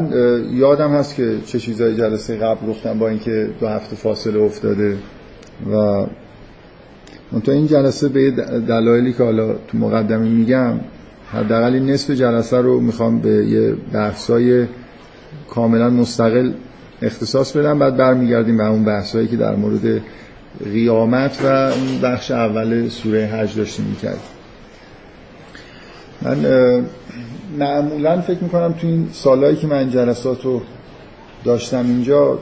من یادم هست که چه چیزای جلسه قبل گفتم با اینکه دو هفته فاصله افتاده و من تو این جلسه به دلایلی که حالا تو مقدمه میگم حداقل نصف جلسه رو می‌خوام به یه بحثای کاملا مستقل اختصاص بدم بعد برمیگردیم به اون بحثایی که در مورد قیامت و اون بخش اول سوره حج داشتیم می‌کرد من معمولا فکر می‌کنم تو این سالهایی که من جلسات رو داشتم اینجا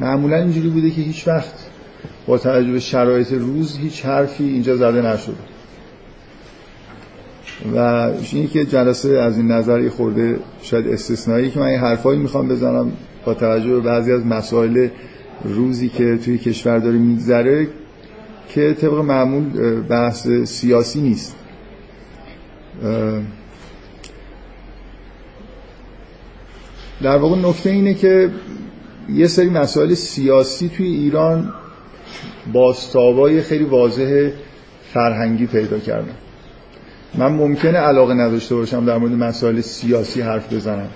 معمولا اینجوری بوده که هیچ وقت با توجه به شرایط روز هیچ حرفی اینجا زده نشده و این که جلسه از این نظری خورده شاید استثنایی که من این حرفایی می‌خوام بزنم با توجه به بعضی از مسائل روزی که توی کشور داره میگذره که طبق معمول بحث سیاسی نیست. در واقع نکته اینه که یه سری مسائل سیاسی توی ایران باستابای خیلی واضح فرهنگی پیدا کردن. من ممکنه علاقه نداشته باشم در مورد مسائل سیاسی حرف بزنم.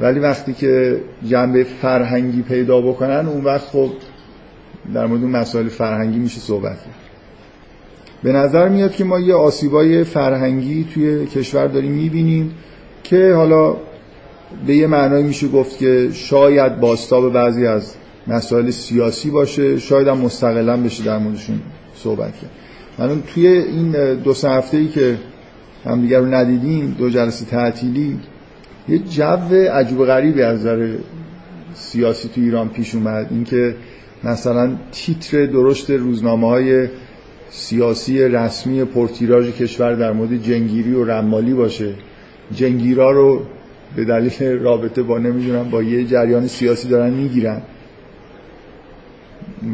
ولی وقتی که جنبه فرهنگی پیدا بکنن اون وقت خب در مورد مسائل فرهنگی میشه صحبت کرد. به نظر میاد که ما یه آسیبای فرهنگی توی کشور داریم می‌بینیم که حالا به یه معنای میشه گفت که شاید باستاب بعضی از مسائل سیاسی باشه شاید هم مستقلا بشه در موردشون صحبت کرد. من توی این دو سه هفته ای که هم دیگر رو ندیدیم دو جلسه تعطیلی یه جو عجیب غریبی از نظر سیاسی تو ایران پیش اومد. اینکه مثلا تیتر درشت روزنامه های سیاسی رسمی پرتیراژ کشور در مورد جنگیری و رمالی باشه. جنگیرا رو به دلیل رابطه با نمی‌دونم با یه جریان سیاسی دارن می‌گیرن.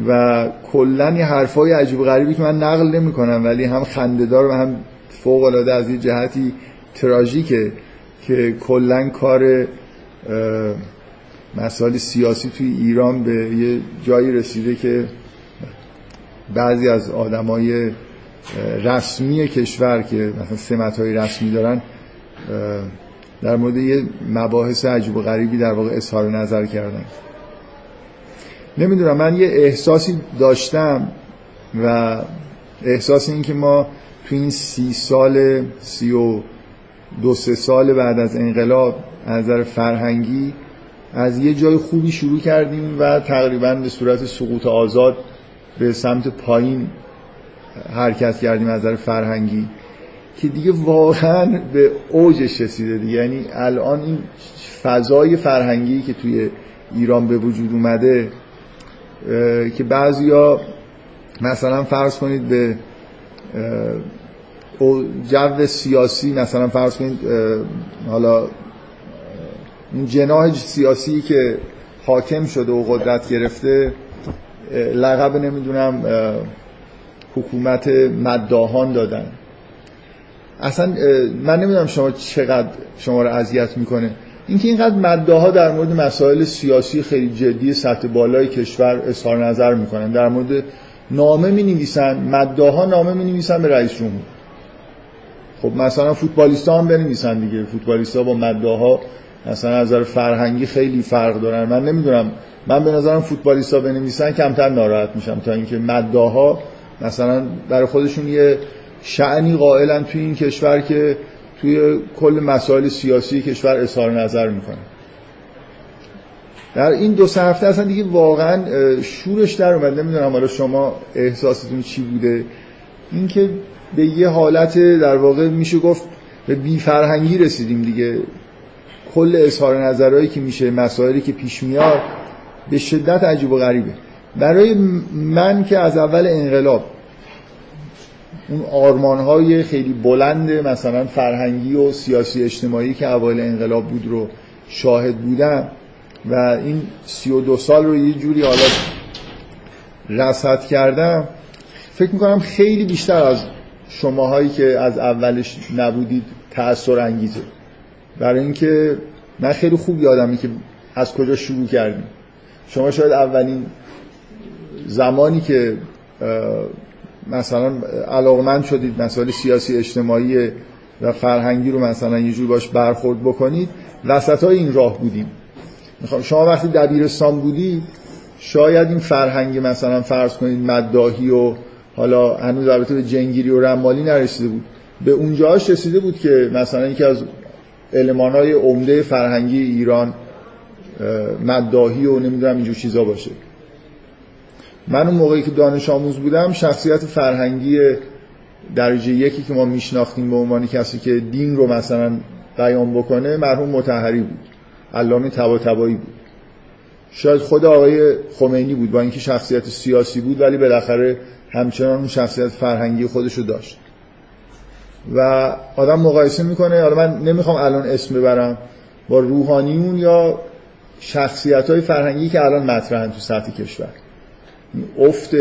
و کلا یه حرفای عجیب غریبی که من نقل نمی کنم ولی هم خندهدار و هم فوق العاده از یه جهتی تراژیکه که کلا کار مسائل سیاسی توی ایران به یه جایی رسیده که بعضی از آدمای رسمی کشور که مثلا سمت های رسمی دارن در مورد یه مباحث عجیب و غریبی در واقع اظهار نظر کردن. نمی‌دونم من یه احساسی داشتم و احساس این که ما تو این سی سال سی و دو سه سال بعد از انقلاب از نظر فرهنگی از یه جای خوبی شروع کردیم و تقریبا به صورت سقوط آزاد به سمت پایین حرکت کردیم از نظر فرهنگی که دیگه واقعا به اوجش رسیده دیگه. یعنی الان این فضای فرهنگی که توی ایران به وجود اومده که بعضیا مثلا فرض کنید به جو سیاسی مثلا فرض کنید حالا این جناح سیاسی که حاکم شده و قدرت گرفته لقب نمی‌دونم حکومت مداهان دادن. اصلا من نمی‌دونم شما چقدر شما رو اذیت می‌کنه. اینکه اینقدر مداها در مورد مسائل سیاسی خیلی جدی سطح بالای کشور اظهار نظر می‌کنن. در مورد نامه می نویسن مداها نامه می نویسن به رئیس جمهور. خب مثلا فوتبالیستا هم بنویسن دیگه. فوتبالیستا با مداها مثلا از نظر فرهنگی خیلی فرق دارن. من نمی‌دونم من به نظرم فوتبالیستا بنویسن کمتر ناراحت میشم تا اینکه مداها مثلا برای خودشون یه شعنی قائلن توی این کشور که توی کل مسائل سیاسی کشور اظهار نظر می‌کنه. در این دو سه هفته اصلا دیگه واقعا شورش در اومد. نمی‌دونم حالا شما احساستون چی بوده. اینکه به یه حالت در واقع میشه گفت به بی فرهنگی رسیدیم دیگه. کل اظهار نظرهایی که میشه مسائلی که پیش میاد به شدت عجیب و غریبه. برای من که از اول انقلاب اون آرمان های خیلی بلند مثلا فرهنگی و سیاسی اجتماعی که اوایل انقلاب بود رو شاهد بودم و این سی و دو سال رو یه جوری حالا رصد کردم فکر می‌کنم خیلی بیشتر از شماهایی که از اولش نبودید تأثیر انگیزه. برای اینکه من خیلی خوب یادمی که از کجا شروع کردیم. شما شاید اولین زمانی که مثلا علاقمند شدید مسائل سیاسی اجتماعی و فرهنگی رو مثلا یه جور باش برخورد بکنید وسط های این راه بودیم. شما وقتی دبیرستان بودی شاید این فرهنگ مثلا فرض کنید مداهی و حالا هنوز البته به جنگیری و رمالی نرسیده بود. به اونجاش رسیده بود که مثلا یکی از های عمده فرهنگی ایران مداهی و نمی‌دونم اینجور چیزا باشه. من اون موقعی که دانش آموز بودم شخصیت فرهنگی درجه یکی که ما میشناختیم به عنوان کسی که دین رو مثلا بیان بکنه مرحوم متحری بود. علامه تبا تبایی بود. شاید خود آقای خمینی بود با اینکه شخصیت سیاسی بود ولی بالاخره همچنان اون شخصیت فرهنگی خودشو داشت. و آدم مقایسه می‌کنه. حالا من نمی‌خوام الان اسم ببرم با روحانیون یا شخصیت های فرهنگی که الان مطرحن تو سطح کشور. افت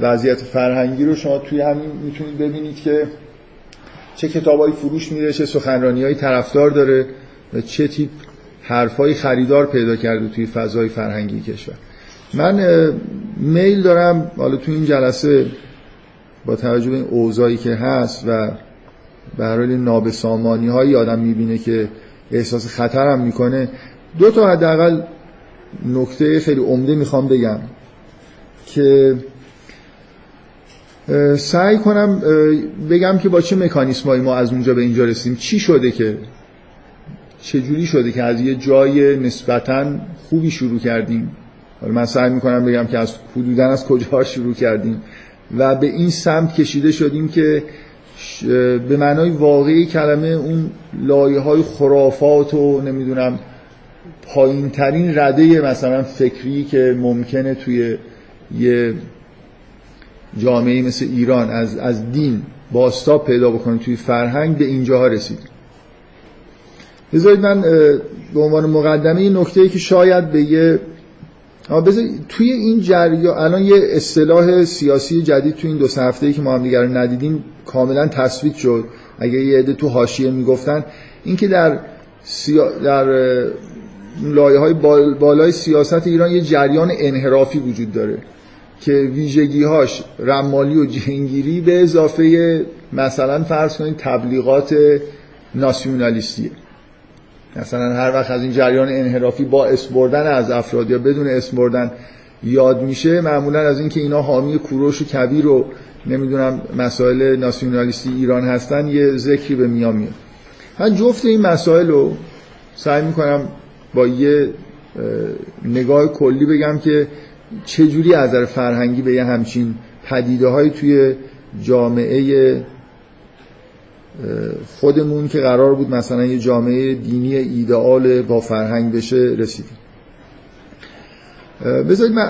وضعیت فرهنگی رو شما توی همین می‌تونید ببینید که چه کتابایی فروش میره چه سخنرانی های طرفدار داره و چه تیپ حرفای خریدار پیدا کرده توی فضای فرهنگی کشور. من میل دارم حالا توی این جلسه با توجه به این اوضاعی که هست و به هر حال نابسامانی هایی آدم می‌بینه که احساس خطر هم می‌کنه دو تا حداقل نکته خیلی عمده می‌خوام بگم که سعی کنم بگم که با چه مکانیسمایی ما از اونجا به اینجا رسیم چی شده که؟ چجوری شده که از یه جای نسبتا خوبی شروع کردیم؟ حالا من سعی می‌کنم بگم که از حدودا از کجا شروع کردیم. و به این سمت کشیده شدیم که به معنای واقعی کلمه اون لایه های خرافات و نمی‌دونم پایین ترین رده مثلا فکری که ممکنه توی یه جامعه مثل ایران از, از دین باستاب پیدا بکنه توی فرهنگ به اینجاها رسید. بذارید من به عنوان مقدمه این نکته که شاید به یه توی این جریان الان یه اصطلاح سیاسی جدید توی این دو سه هفته که ما هم دیگر ندیدیم کاملا تصویت شد. اگه یه عده تو حاشیه می‌گفتن اینکه در سیا... در لایه های بالای سیاست ایران یه جریان انحرافی وجود داره که ویژگی هاش رمالی و جنگیری به اضافه مثلا فرض کنید تبلیغات ناسیونالیستیه. مثلا هر وقت از این جریان انحرافی با اسم بردن از افراد یا بدون اسم بردن یاد میشه معمولا از اینکه اینا حامی کوروش و کبیر و نمی‌دونم مسائل ناسیونالیستی ایران هستن یه ذکری به میان میاد. من جفت این مسائل رو سعی می‌کنم با یه نگاه کلی بگم که چجوری از نظر فرهنگی به یه همچین پدیده های توی جامعه خودمون که قرار بود مثلا یه جامعه دینی ایدئال با فرهنگ بشه رسیدیم. بذارید من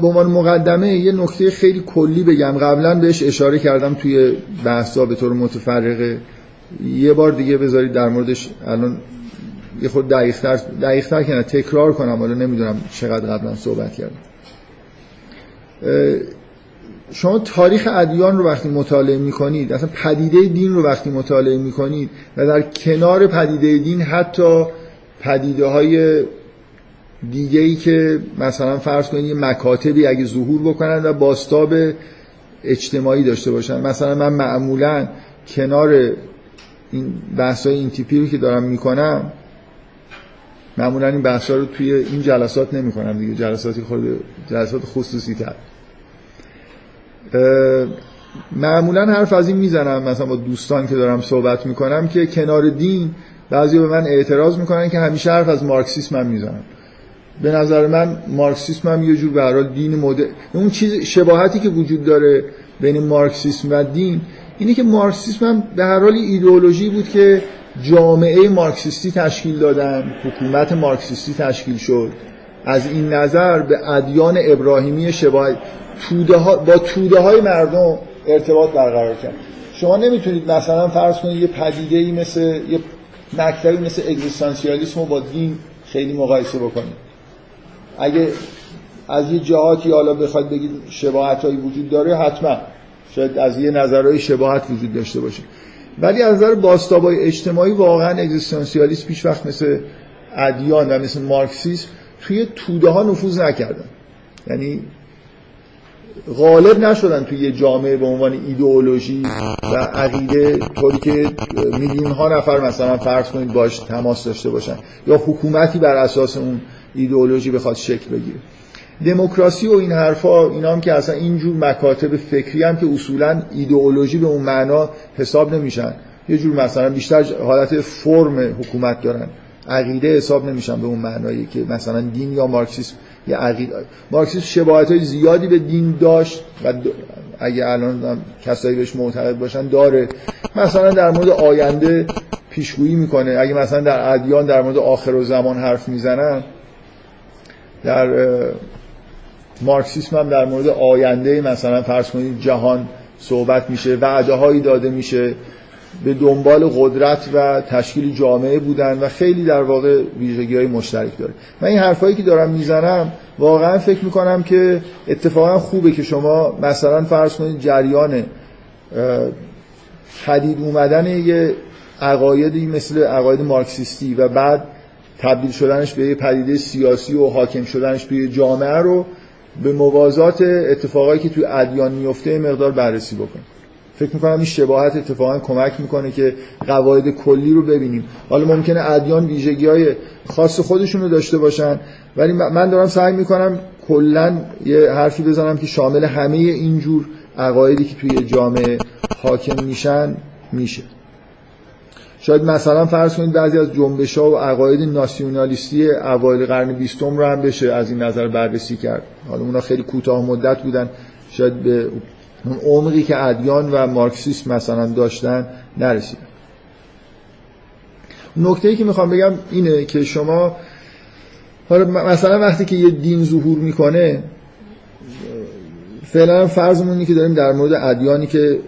به عنوان مقدمه یه نکته خیلی کلی بگم. قبلا بهش اشاره کردم توی بحثا به طور متفرقه. یه بار دیگه بذارید در موردش الان یه خود دقیقتر دقیقتر کنه تکرار کنم حالا نمی‌دونم چقدر قبلا صحبت کردم. شما تاریخ ادیان رو وقتی مطالعه می‌کنید اصلا پدیده دین رو وقتی مطالعه می‌کنید و در کنار پدیده دین حتی پدیده های دیگه ای که مثلا فرض کنید یه مکاتبی اگه ظهور بکنن و باستاب اجتماعی داشته باشن. مثلا من معمولا کنار این بحث های این تیپی رو که دارم می‌کنم معمولا این بحث رو توی این جلسات نمی کنم دیگه. جلساتی خود جلسات خصوصی تر معمولا حرف از این می‌زنم مثلا با دوستان که دارم صحبت می‌کنم که کنار دین بعضی به من اعتراض می‌کنن که همیشه حرف از مارکسیسم هم می‌زنم به نظر من مارکسیسم هم یه جور به دین مدر اون چیز شباهتی که وجود داره بین مارکسیسم و دین اینه که مارکسیسم هم به هر حال ایدئولوژی بود که جامعه مارکسیستی تشکیل دادن حکومت مارکسیستی تشکیل شد. از این نظر به ادیان ابراهیمی شباهت توده ها با توده های مردم ارتباط برقرار کرد. شما نمی‌تونید مثلا فرض کنید یه پدیده ای مثل یه مکتبی مثل اگزیستانسیالیسم رو با دین خیلی مقایسه بکنید. اگه از یه جهاتی حالا بخواید بگید شباهت هایی وجود داره حتما. شاید از یه نظرهای شباهت وجود داشته باشه. ولی از نظر باستابای اجتماعی واقعا اگزیستانسیالیسم پیش وقت مثل ادیان و مثل مارکسیسم توی توده ها نفوذ نکردن. یعنی غالب نشدن توی یه جامعه به عنوان ایدئولوژی و عقیده طوری که میلیون ها نفر مثلا فرض کنید باش تماس داشته باشن یا حکومتی بر اساس اون ایدئولوژی بخواد شکل بگیره. دموکراسی و این حرفا اینا هم که اصلا اینجور مکاتب فکری هم که اصولا ایدئولوژی به اون معنا حساب نمیشن. یه جور مثلا بیشتر حالت فرم حکومت دارن. عقیده حساب نمیشن به اون معنایی که مثلا دین یا مارکسیسم یه عقیده مارکسیسم شباهت های زیادی به دین داشت و اگه الان کسایی بهش معتقد باشن داره. مثلا در مورد آینده پیشگویی می‌کنه. اگه مثلا در ادیان در مورد آخر و زمان حرف می‌زنن در مارکسیسم هم در مورد آینده مثلا فرض کنید جهان صحبت میشه وعده هایی داده میشه به دنبال قدرت و تشکیل جامعه بودن و خیلی در واقع ویژگی های مشترک داره. من این حرفایی که دارم می‌زنم واقعا فکر می‌کنم که اتفاقا خوبه که شما مثلا فرض کنید جریان پدید اومدن یه عقایدی مثل عقاید مارکسیستی و بعد تبدیل شدنش به یه پدیده سیاسی و حاکم شدنش به جامعه رو به موازات اتفاقایی که توی ادیان میفته مقدار بررسی بکنید فکر می‌کنم این شباهت اتفاقا کمک می‌کنه که قواعد کلی رو ببینیم. حالا ممکنه ادیان ویژگی های خاص خودشون رو داشته باشن ولی من دارم سعی می‌کنم کلا یه حرفی بزنم که شامل همه اینجور عقایدی که توی جامعه حاکم میشن میشه. شاید مثلا فرض کنید بعضی از جنبش ها و عقاید ناسیونالیستی اوایل قرن بیستم رو هم بشه از این نظر بررسی کرد. حالا اونا خیلی کوتاه مدت بودن. شاید به اون عمقی که ادیان و مارکسیسم مثلا داشتن نرسیدن نکته ای که می‌خوام بگم اینه که شما حالا مثلا وقتی که یه دین ظهور می‌کنه فعلا فرضمون اینه که داریم در مورد ادیانی که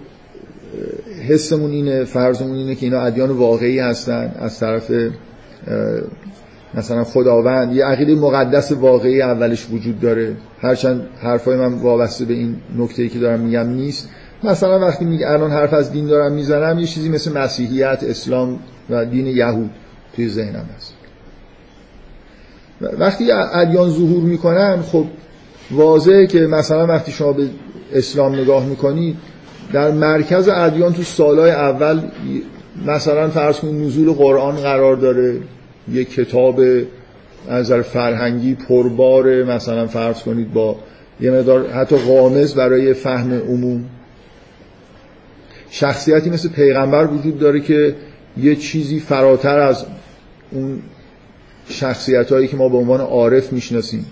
حسمون اینه فرضمون اینه که اینا ادیان واقعی هستن. از طرف مثلا خداوند. یه عقیده مقدس واقعی اولش وجود داره. هرچند حرفای من وابسته به این نکته که دارم میگم نیست. مثلا وقتی میگه الان حرف از دین دارم می‌زنم یه چیزی مثل مسیحیت اسلام و دین یهود توی ذهنم هست. وقتی ادیان ظهور می‌کنن خب واضحه که مثلا وقتی شما به اسلام نگاه می‌کنید در مرکز ادیان تو سالهای اول مثلا فرض کنید نزول قرآن قرار داره یه کتاب از فرهنگی پربار مثلا فرض کنید با یه مقدار حتی قامز برای فهم عموم. شخصیتی مثل پیغمبر وجود داره که یه چیزی فراتر از اون شخصیت هایی که ما به عنوان عارف می‌شناسیم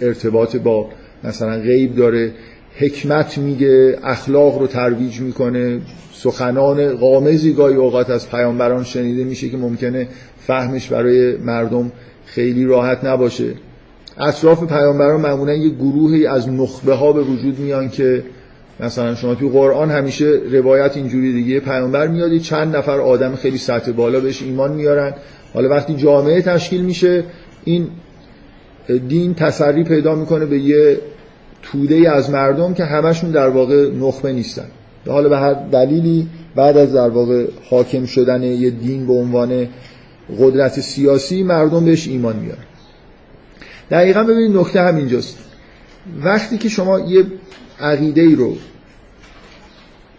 ارتباط با مثلا غیب داره. حکمت میگه اخلاق رو ترویج می‌کنه. سخنان قامزی گاهی اوقات از پیامبران شنیده میشه که ممکنه فهمش برای مردم خیلی راحت نباشه. اطراف پیامبران معمولا یه گروهی از نخبه ها به وجود میان که مثلا شما توی قرآن همیشه روایت اینجوری دیگه پیامبر میاد چند نفر آدم خیلی سطح بالا بهش ایمان میارن. حالا وقتی جامعه تشکیل میشه این دین تسری پیدا می‌کنه به یه توده از مردم که همشون در واقع نخبه نیستن. حالا به هر دلیلی بعد از در واقع حاکم شدن یه دین به عنوان قدرت سیاسی مردم بهش ایمان میارن. دقیقا ببینید نکته همینجاست. وقتی که شما یه عقیده ای رو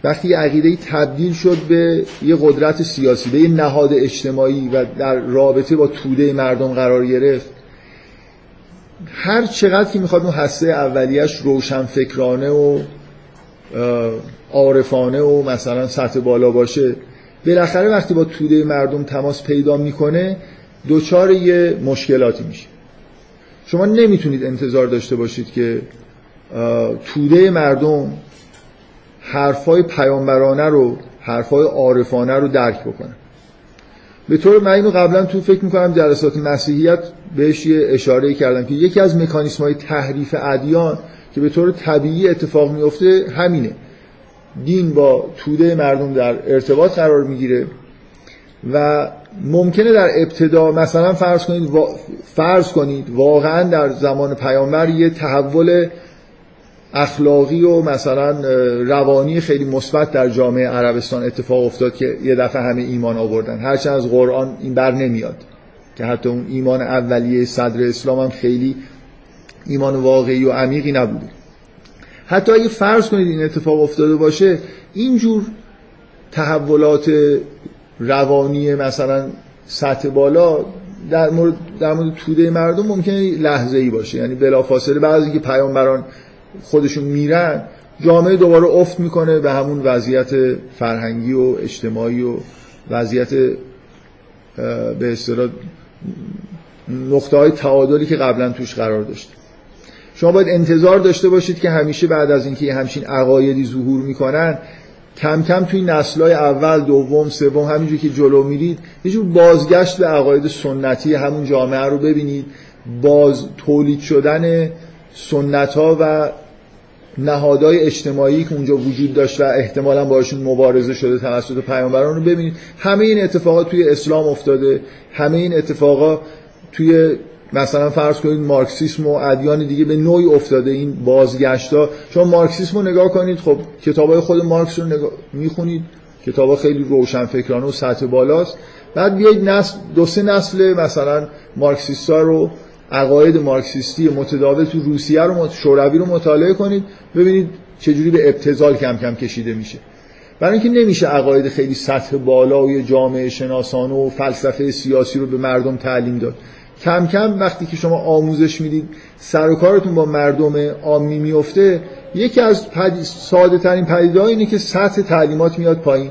وقتی یه عقیده تبدیل شد به یه قدرت سیاسی به یه نهاد اجتماعی و در رابطه با توده مردم قرار گرفت هر چقدر که می‌خواد اون هسته اولیش روشن فکرانه و عارفانه و مثلا سطح بالا باشه بالاخره وقتی با توده مردم تماس پیدا می‌کنه دوچار یه مشکلاتی میشه. شما نمی‌تونید انتظار داشته باشید که توده مردم حرفای پیامبرانه رو حرفای عارفانه رو درک بکنه به طور من اینو قبلا تو فکر می‌کنم جلسات مسیحیت بهش یه اشاره کردم که یکی از مکانیسم های تحریف ادیان که به طور طبیعی اتفاق میفته همینه. دین با توده مردم در ارتباط قرار می‌گیره و ممکنه در ابتدا مثلا فرض کنید فرض کنید واقعا در زمان پیامبر یه تحول اخلاقی و مثلا روانی خیلی مثبت در جامعه عربستان اتفاق افتاد که یه دفعه همه ایمان آوردن. هرچند از قرآن این بر نمیاد که حتی اون ایمان اولیه صدر اسلام هم خیلی ایمان واقعی و عمیقی نبوده. حتی اگه فرض کنید این اتفاق افتاده باشه اینجور تحولات روانی مثلا سطح بالا در مورد در مورد توده مردم ممکنه لحظه ای باشه. یعنی بلافاصله بعضی که پیامبران خودشون میرن جامعه دوباره افت می‌کنه به همون وضعیت فرهنگی و اجتماعی و وضعیت به اصطلاح نقطه های تعادلی که قبلا توش قرار داشت شما باید انتظار داشته باشید که همیشه بعد از اینکه همچین عقایدی ظهور می‌کنن کم کم توی نسلای اول دوم سوم همینجور که جلو میرید یه جور بازگشت به عقاید سنتی همون جامعه رو ببینید. باز تولید شدن سنت ها و نهادهای اجتماعی که اونجا وجود داشت و احتمالا باشون مبارزه شده توسط پیامبران رو ببینید. همه این اتفاقات توی اسلام افتاده. همه این اتفاقات توی مثلا فرض کنید مارکسیسم و ادیان دیگه به نوعی افتاده. این بازگشتا. شما مارکسیسم رو نگاه کنید خب کتابای خود مارکس رو نگاه می‌خونید. کتابا خیلی روشنفکرانه و سطح بالاست. بعد بیاید نسل دو سه نسل مثلا مارکسیستا رو عقاید مارکسیستی متداول تو روسیه رو شوروی رو مطالعه کنید ببینید چجوری به ابتذال کم کم کشیده میشه. برای اینکه نمیشه عقاید خیلی سطح بالا و جامعه شناسانه و فلسفه سیاسی رو به مردم تعلیم داد. کم کم وقتی که شما آموزش می‌دید سر و کارتون با مردم عامی میفته یکی از پدی... ساده ترین پدیده اینه که سطح تعلیمات میاد پایین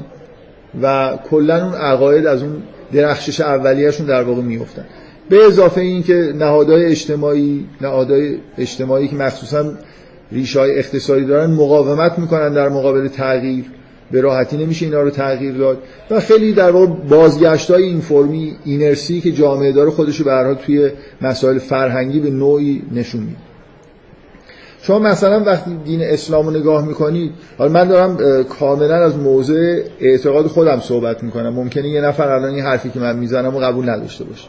و کلا اون عقاید از اون درخشش اولیه‌شون در واقع میفتن به اضافه این که نهادهای اجتماعی نهادهای اجتماعی که مخصوصا ریشه های اقتصادی دارن مقاومت می‌کنن در مقابل تغییر. به راحتی نمیشه اینا رو تغییر داد. و خیلی در واقع بازگشت های این فرمی اینرسی که جامعه داره خودشو به توی مسائل فرهنگی به نوعی نشون میده. شما مثلا وقتی دین اسلام رو نگاه می‌کنید حالا من دارم کاملا از موضع اعتقاد خودم صحبت می‌کنم. ممکنه یه نفر الان این حرفی که من می‌زنم و قبول نداشته باشه.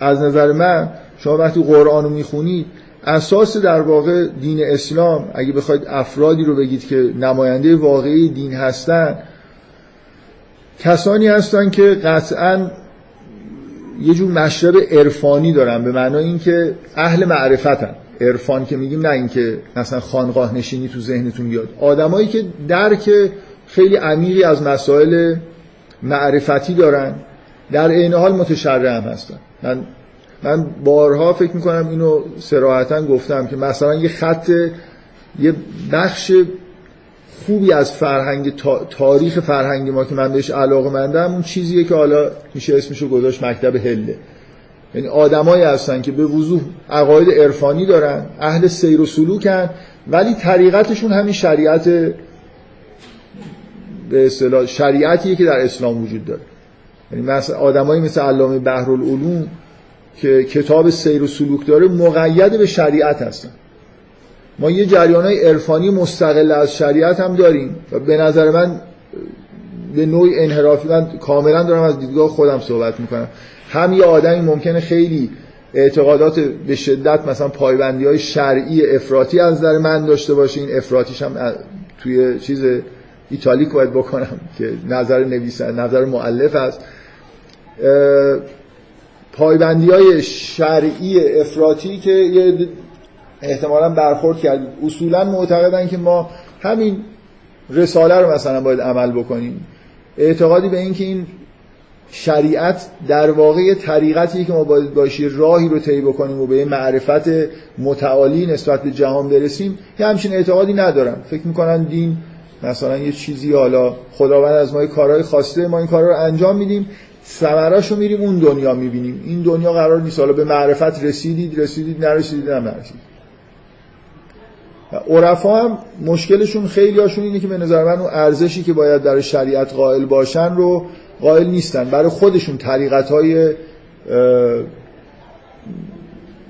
از نظر من شما وقتی قرآن رو می‌خونید اساس در واقع دین اسلام اگه بخواید افرادی رو بگید که نماینده واقعی دین هستن کسانی هستن که قطعا یه جور مشرب عرفانی دارن به معنای اینکه اهل معرفتن. عرفان که میگیم نه اینکه مثلا خانقاه نشینی تو ذهنتون بیاد. آدمایی که درک خیلی عمیقی از مسائل معرفتی دارن در عین حال متشرع هم هستن. من من بارها فکر می‌کنم اینو سراحتا گفتم که مثلا یه خط یه بخش خوبی از فرهنگ تاریخ فرهنگ ما که من بهش علاقه مندم اون چیزیه که حالا میشه اسمشو گذاشت مکتب هله. یعنی آدمایی هستن که به وضوح عقاید عرفانی دارن اهل سیر و سلوکن ولی طریقتشون همین شریعت به اصطلاح شریعتیه که در اسلام وجود داره. یعنی مثلا آدمایی مثل علامه بحرالعلوم که کتاب سیر و سلوک داره مقید به شریعت هستن. ما یه جریان های عرفانی مستقل از شریعت هم داریم و به نظر من به نوع انحرافی من کاملا دارم از دیدگاه خودم صحبت می‌کنم. هم یه آدمی ممکنه خیلی اعتقادات به شدت مثلا پایبندی های شرعی افراطی از نظر من داشته باشه. این افراطیش هم توی چیز ایتالیک باید بکنم که نظر نویسن نظر معلف است پایبندی های شرعی افراطی که یه احتمالا برخورد کرد. اصولا معتقدن که ما همین رساله رو مثلا باید عمل بکنیم. اعتقادی به اینکه این شریعت در واقع طریقتی که ما باید باشی راهی رو طی بکنیم و به معرفت متعالی نسبت به جهان برسیم یه همچین اعتقادی ندارم. فکر می‌کنن دین مثلا یه چیزی حالا خداوند از ما کارهای خواسته ما این کارا رو انجام میدیم. ثمراشو میریم اون دنیا می‌بینیم. این دنیا قرار نیست. حالا به معرفت رسیدید رسیدید نرسیدید هم نرسیدید. عرفا هم مشکلشون خیلی هاشون اینه که به نظر من اون ارزشی که باید در شریعت قائل باشن رو قائل نیستن. برای خودشون طریقت های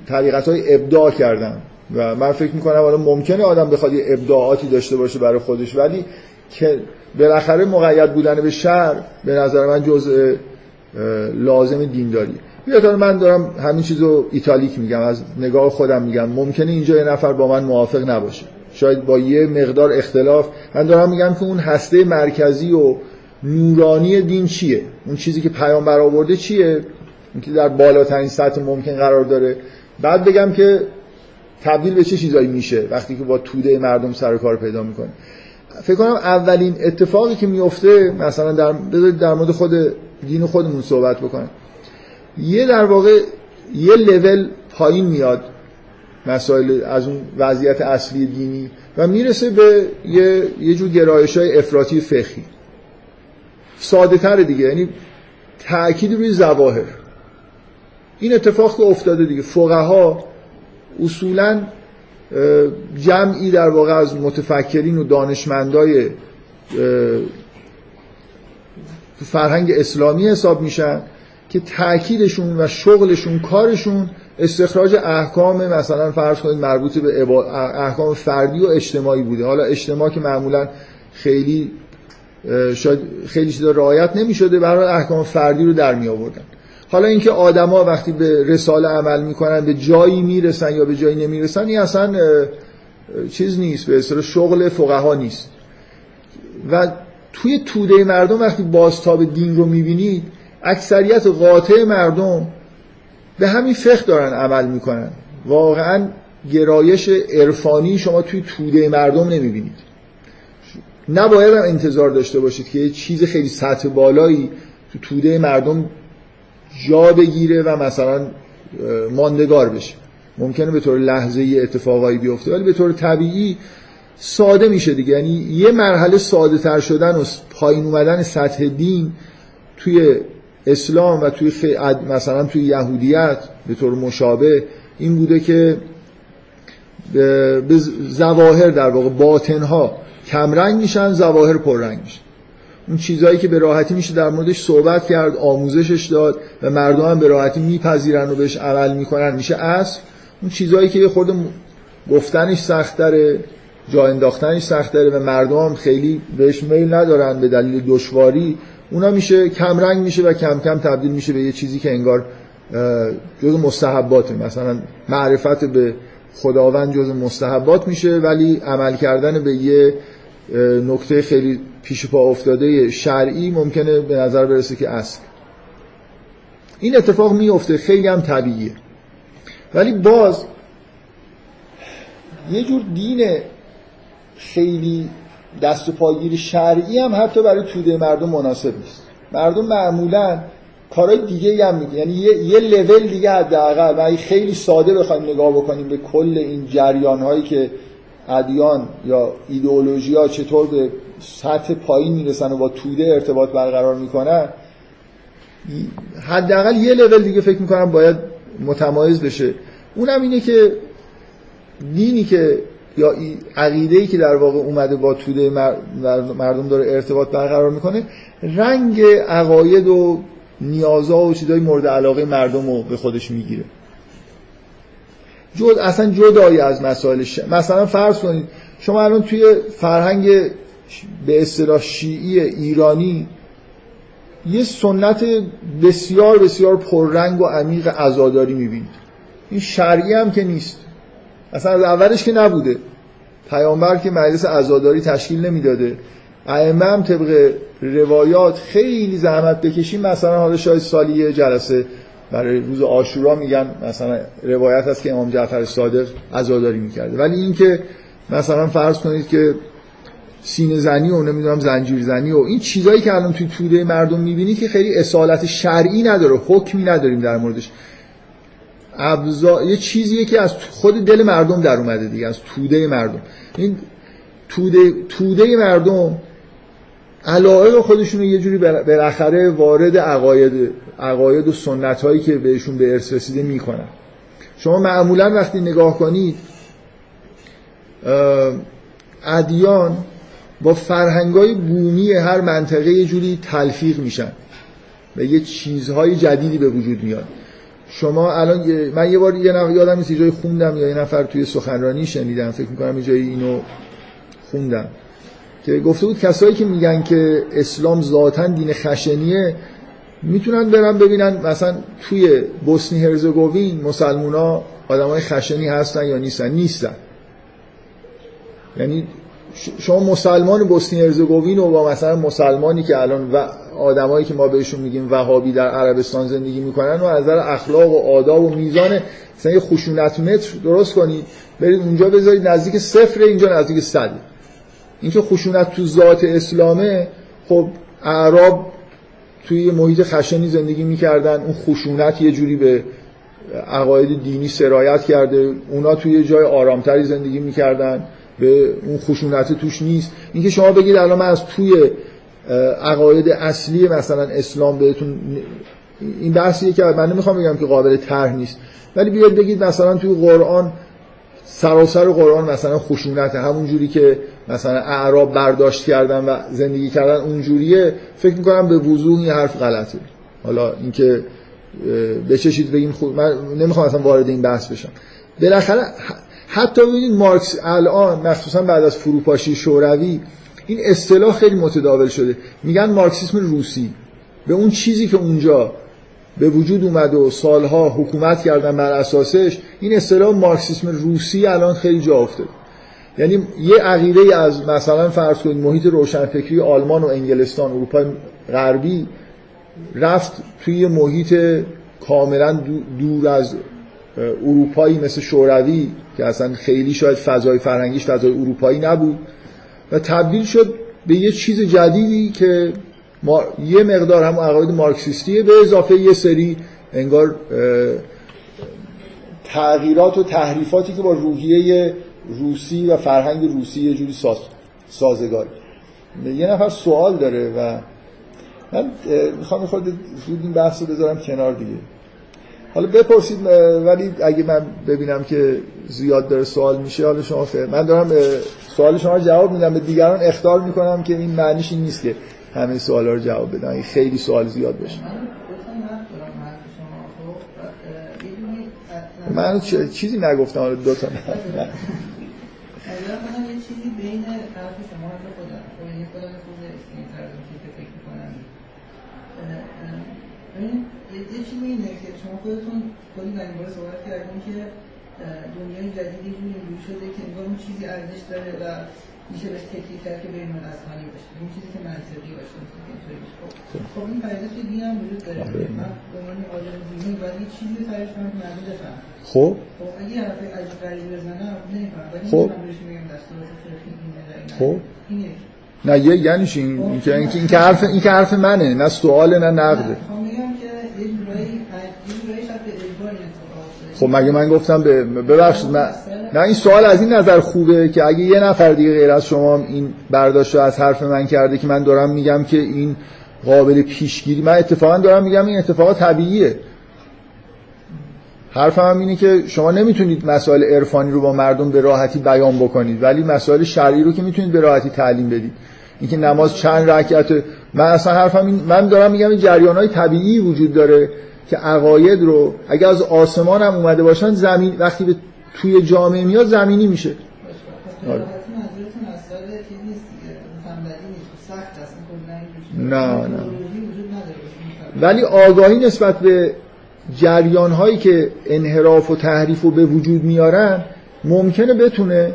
طریقت های ابداع کردن. و من فکر می‌کنم حالا ممکنه آدم بخواد یه ابداعاتی داشته باشه برای خودش ولی که بالاخره مقید بودن به شر به نظر من جزء لازم دینداری. بیاد من دارم همین چیزو ایتالیک میگم از نگاه خودم میگم. ممکنه اینجا یه نفر با من موافق نباشه. شاید با یه مقدار اختلاف. من دارم میگم که اون هسته مرکزی و نورانی دین چیه؟ اون چیزی که پیامبر آورده چیه؟ اینکه در بالاترین سطح ممکن قرار داره. بعد بگم که تبدیل به چه چیزایی میشه وقتی که با توده مردم سر کار پیدا می‌کنه فکر کنم اولین اتفاقی که میفته مثلا در در مورد خود دین خودمون صحبت بکنم یه در واقع یه لول پایین میاد مسائل از اون وضعیت اصلی دینی و می‌رسه به یه, یه جور گرایش های افراطی فقهی. ساده تر دیگه. یعنی تأکید روی زواهر این اتفاق که افتاده دیگه. فقها اصولا جمعی در واقع از متفکرین و دانشمندای فرهنگ اسلامی حساب میشن که تأکیدشون و شغلشون کارشون استخراج احکام مثلا فرض کنید مربوط به احکام فردی و اجتماعی بوده. حالا اجتماع که معمولا خیلی شاید خیلی چیزا رعایت نمی شده برای احکام فردی رو در می آوردن حالا اینکه آدما وقتی به رساله عمل می‌کنن به جایی می‌رسن یا به جایی نمی‌رسن این اصلا چیز نیست به اصطلاح شغل فقها نیست. و توی توده مردم وقتی بازتاب دین رو می‌بینید اکثریت قاطع مردم به همین فقه دارن عمل می‌کنن. واقعا گرایش عرفانی شما توی توده مردم نمی‌بینید. نباید هم انتظار داشته باشید که یه چیز خیلی سطح بالایی تو توده مردم جا بگیره و مثلا ماندگار بشه. ممکنه به طور لحظه ای اتفاقایی بیفته ولی به طور طبیعی ساده میشه دیگه. یعنی یه مرحله ساده تر شدن و پایین اومدن سطح دین توی اسلام و توی مثلا توی یهودیت به طور مشابه این بوده که به زواهر در واقع باطنها کمرنگ میشن زواهر پررنگ میشن. اون چیزهایی که به راحتی میشه در موردش صحبت کرد آموزشش داد و مردم به راحتی میپذیرن و بهش عمل می‌کنن. میشه اصل اون چیزهایی که یه خورده گفتنش سختره جا انداختنش سختره و مردم خیلی بهش میل ندارن به دلیل دشواری. اونا میشه کم رنگ میشه و کم کم تبدیل میشه به یه چیزی که انگار جز مستحباته. مثلا معرفت به خداوند جز مستحبات میشه ولی عمل کردن به یه نکته خیلی پیش پا افتاده شرعی ممکنه به نظر برسه که اصل. این اتفاق میفته خیلی هم طبیعیه. ولی باز یه جور دین خیلی دست و پاگیر شرعی هم حتی برای توده مردم مناسب نیست. مردم معمولا کارهای دیگه هم میگه یعنی یه, یه لول دیگه حداقل. و خیلی ساده بخوایم نگاه بکنیم به کل این جریان هایی که ادیان یا ایدئولوژی ها چطور به سطح پایین می‌رسن و با توده ارتباط برقرار می‌کنن حداقل یه لول دیگه فکر می‌کنم باید متمایز بشه. اونم اینه که دینی که یا عقیده ای که در واقع اومده با توده مردم داره ارتباط برقرار می‌کنه رنگ عقاید و نیازها و چیزای مورد علاقه مردم رو به خودش می‌گیره. جد اصلا جدایی از مسائل مثلا فرض کنید شما الان توی فرهنگ به اصطلاح شیعی ایرانی یه سنت بسیار بسیار پررنگ و عمیق عزاداری می‌بینید. این شرعی هم که نیست. اصلا از اولش که نبوده. پیامبر که مجلس عزاداری تشکیل نمی‌داده. ائمه هم طبق روایات خیلی زحمت بکشیم مثلا حالا شاید سالی یه جلسه برای روز آشورا میگن مثلا روایت هست که امام جعفر صادق عزاداری می‌کرده. ولی اینکه مثلا فرض کنید که سینه زنی و نمی‌دونم زنجیر زنی و این چیزایی که الان توی توده مردم می‌بینید که خیلی اصالت شرعی نداره حکمی نداریم در موردش. ابزا... یه چیزیه که از خود دل مردم در اومده دیگه از توده مردم. این توده, توده مردم علائق خودشون یه جوری بالاخره وارد عقاید عقاید و سنت هایی که بهشون به ارث رسیده می‌کنن. شما معمولا وقتی نگاه کنید ادیان با فرهنگای بومی هر منطقه یه جوری تلفیق میشن. و یه چیزهای جدیدی به وجود میاد. شما الان من یه بار یه نفر یادم نیست جای خوندم یا یه نفر توی سخنرانی شنیدم. فکر می‌کنم یه جایی اینو خوندم. که گفته بود کسایی که میگن که اسلام ذاتا دین خشنیه می‌تونن برن ببینن مثلا توی بوسنی هرزگوین مسلمونا آدمای خشنی هستن یا نیستن؟ نیستن. یعنی شما مسلمان بوسنی هرزگوین و با مثلا مسلمانی که الان و آدمایی که ما بهشون میگیم وهابی در عربستان زندگی می‌کنن و از نظر اخلاق و آداب و میزان مثلا یه خشونت متر درست کنید برید اونجا بذارید نزدیک صفر اینجا نزدیک صد. اینکه خشونت تو ذات اسلامه خب اعراب توی محیط خشنی زندگی می‌کردن اون خشونت یه جوری به عقاید دینی سرایت کرده اونا توی جای آرامتری زندگی می‌کردن. به اون خشونت توش نیست. اینکه شما بگید الان من از توی عقاید اصلی مثلا اسلام بهتون این بحثیه که من نمی‌خوام بگم که قابل طرح نیست. ولی بیاد بگید مثلا توی قرآن سراسر قرآن مثلا خشونت همون جوری که مثلا اعراب برداشت کردن و زندگی کردن اونجوریه فکر می‌کنم به وضوح این حرف غلطه. حالا اینکه بچشید بگیم خود من نمی‌خوام اصلا وارد این بحث بشم. بالاخره حتی ببینید مارکس الان مخصوصا بعد از فروپاشی شوروی این اصطلاح خیلی متداول شده. میگن مارکسیسم روسی. به اون چیزی که اونجا به وجود اومد و سالها حکومت کردن بر اساسش این اصطلاح مارکسیسم روسی الان خیلی جا افتاد یعنی یه عقیده از مثلا فرض کنید محیط روشنفکری آلمان و انگلستان اروپای غربی رفت توی محیط کاملا دور از اروپایی مثل شوروی که اصلا خیلی شاید فضای فرهنگیش فضای اروپایی نبود و تبدیل شد به یه چیز جدیدی که ما یه مقدار هم عقاید مارکسیستیه. به اضافه یه سری انگار تغییرات و تحریفاتی که با روحیه روسی و فرهنگ روسی یه جوری ساز... سازگار. یه نفر سوال داره و من می‌خوام زود این بحث رو بذارم کنار دیگه. حالا بپرسید ولی اگه من ببینم که زیاد داره سوال میشه حالا شما فهم. من دارم سوال شما جواب میدم. به دیگران اختار می‌کنم که این معنیش این نیست که همه سوالا رو جواب بدن. خیلی سوال زیاد بشه من چیزی نگفتم. حالا دو تا نه یه چیزی که خودتون کلی در این صحبت کردیم که دنیای جدیدی جوری شده که انگار اون چیزی ارزش داره و میشه بهش تکیه کرد که بین از خانی باشه. اون چیزی که منطقی باشه اینطوری باشه. خب خب این پرداخت دین هم وجود داره. من به عنوان آدم دینی باید یه چیزی فرش کنم که مردم بفهم خب. خب اگه حرف عجیب غریب بزنم نمیفهم ولی خب. من بهش میگم دستورات فقهی اینه خب. این نه یه یعنی چی؟ این که این که حرف این که حرف منه نه سوال نه نقده خب میگم که یه جورایی یه جورایی شاید به اجباری خب مگه من گفتم به ببخشید من نه این سوال از این نظر خوبه که اگه یه نفر دیگه غیر از شما این برداشت رو از حرف من کرده که من دارم میگم که این قابل پیشگیری من اتفاقا دارم میگم این اتفاق طبیعیه. حرفم هم اینه که شما نمی‌تونید مسائل عرفانی رو با مردم به راحتی بیان بکنید ولی مسائل شرعی رو که می‌تونید به راحتی تعلیم بدید. اینکه نماز چند رکعت من اصلا حرفم این من دارم میگم جریان های طبیعی وجود داره. که عقاید رو اگه از آسمان هم اومده باشن زمین وقتی به توی جامعه میاد زمینی میشه. آره. نه نه. ولی آگاهی نسبت به جریان هایی که انحراف و تحریف رو به وجود میارن ممکنه بتونه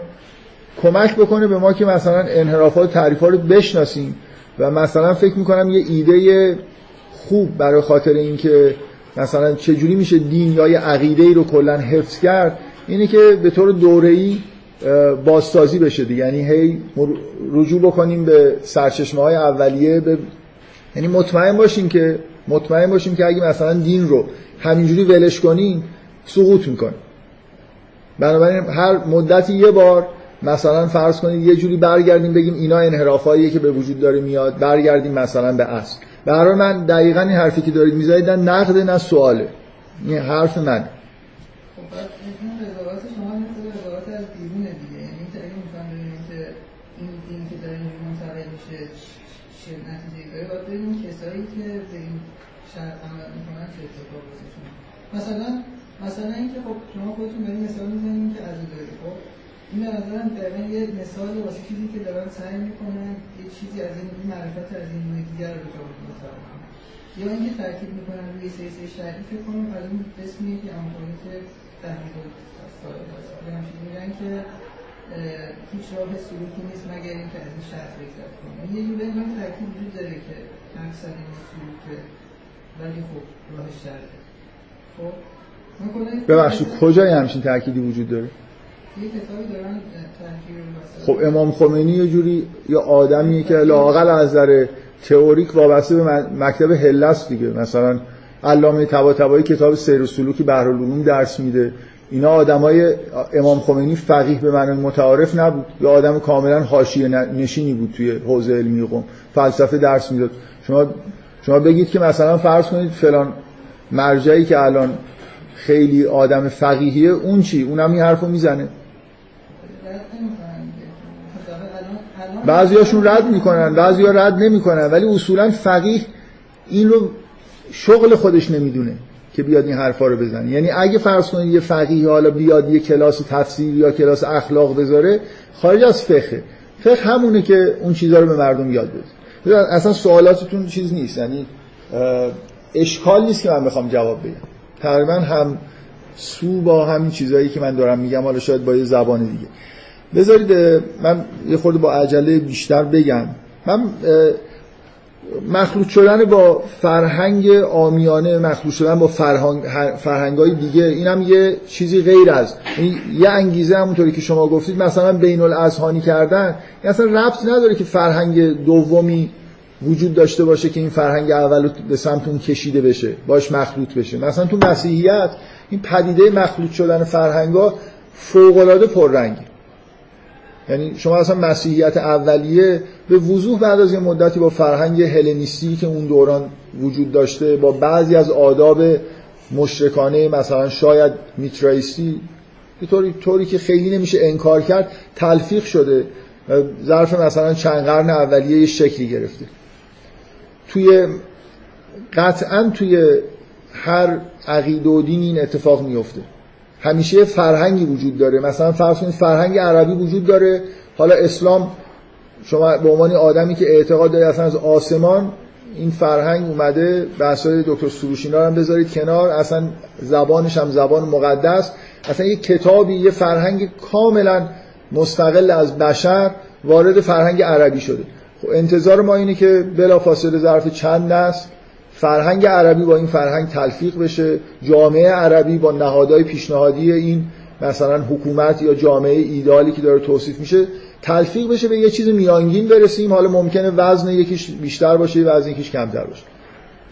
کمک بکنه به ما که مثلا انحرافات و تحریف ها رو بشناسیم. و مثلا فکر می‌کنم یه ایده خوب برای خاطر اینکه مثلا چجوری میشه دین یا یه عقیده ای رو کلا حفظ کرد؟ اینه که به طور دوره‌ای بازسازی بشه دیگه. یعنی هی رجوع بکنیم به سرچشمه های اولیه به یعنی مطمئن باشیم که مطمئن باشیم که اگه مثلا دین رو همینجوری ولش کنیم سقوط می‌کنیم بنابراین هر مدتی یه بار مثلا فرض کنید یه جوری برگردیم بگیم اینا انحرافاییه که به وجود داره میاد برگردیم مثلا به اصل. برای من دقیقا این حرفی که دارید می‌زنید نه نقد نه سواله. این حرف من مثلا مثلا اینکه خب شما خودتون دارین مثال می‌زنین که از خب این به نظرم دقیقا یه مثال واسه چیزی که دارن سعی می‌کنن یه چیزی از این معرفت از این نوع دیگر رو جا یا اینکه تاکید می‌کنن روی سری سری فکر کنم از اون که امکانات تحمیل سال هست میگن که هیچ راه سلوکی نیست مگر اینکه از این شرط بگذر یعنی یه جوری من ترکیب وجود داره که اکثر این سلوکه ولی خب راه شرطه خب؟ ببخشید کجای همچین تأکیدی وجود داره؟ خب امام خمینی یه جوری یا آدمیه که لاقل از نظر تئوریک وابسته به مکتب هلس دیگه. مثلا علامه طباطبایی کتاب سیر و سلوکی بحرالعلوم درس میده. اینا آدمای امام خمینی فقیه به معنای متعارف نبود. یا آدم کاملا حاشیه نشینی بود توی حوزه علمی قم فلسفه درس می‌داد. شما شما بگید که مثلا فرض کنید فلان مرجعی که الان خیلی آدم فقیهیه اون چی؟ اونم این حرفو می‌زنه. بعضیاشون رد می‌کنن بعضیا رد نمی‌کنن ولی اصولا فقیه این رو شغل خودش نمی‌دونه که بیاد این حرفا رو بزنه. یعنی اگه فرض کنید یه فقیه حالا بیاد یه کلاس تفسیر یا کلاس اخلاق بذاره خارج از فقه. فقه همونه که اون چیزها رو به مردم یاد بده. اصلا سوالاتتون چیز نیست. یعنی اشکال نیست که من بخوام جواب بدم. تقریبا هم سو با همین چیزهایی که من دارم میگم حالا شاید با یه زبان دیگه. بذارید من یه خورده با عجله بیشتر بگم. من مخلوط شدن با فرهنگ آمیانه مخلوط شدن با فرهنگ فرهنگ های دیگه این هم یه چیزی غیر از. یعنی یه انگیزه همونطوری که شما گفتید مثلا بین الاذهانی کردن این اصلا ربط نداره که فرهنگ دومی وجود داشته باشه که این فرهنگ اول به سمت اون کشیده بشه باش مخلوط بشه. مثلا تو مسیحیت این پدیده مخلوط شدن فرهنگ ها فوق العاده پررنگه. یعنی شما اصلا مسیحیت اولیه به وضوح بعد از یه مدتی با فرهنگ هلنیستی که اون دوران وجود داشته با بعضی از آداب مشرکانه مثلا شاید میترایستی طوری, طوری که خیلی نمیشه انکار کرد تلفیق شده ظرف مثلا چند قرن اولیه یه شکلی گرفته. توی قطعا توی هر عقیده و دین این اتفاق میفته. همیشه فرهنگی وجود داره. مثلا فرض کنید فرهنگ عربی وجود داره. حالا اسلام شما به عنوان آدمی که اعتقاد داره اصلا از آسمان این فرهنگ اومده بحثای دکتر سروشینا هم بذارید کنار. اصلا زبانش هم زبان مقدس. اصلا یه کتابی یه فرهنگ کاملا مستقل از بشر وارد فرهنگ عربی شده. خب انتظار ما اینه که بلافاصله ظرف چند نسل فرهنگ عربی با این فرهنگ تلفیق بشه جامعه عربی با نهادهای پیشنهادی این مثلا حکومت یا جامعه ایدالی که داره توصیف میشه تلفیق بشه به یه چیز میانگین برسیم حالا ممکنه وزن یکیش بیشتر باشه وزن یکیش کمتر باشه.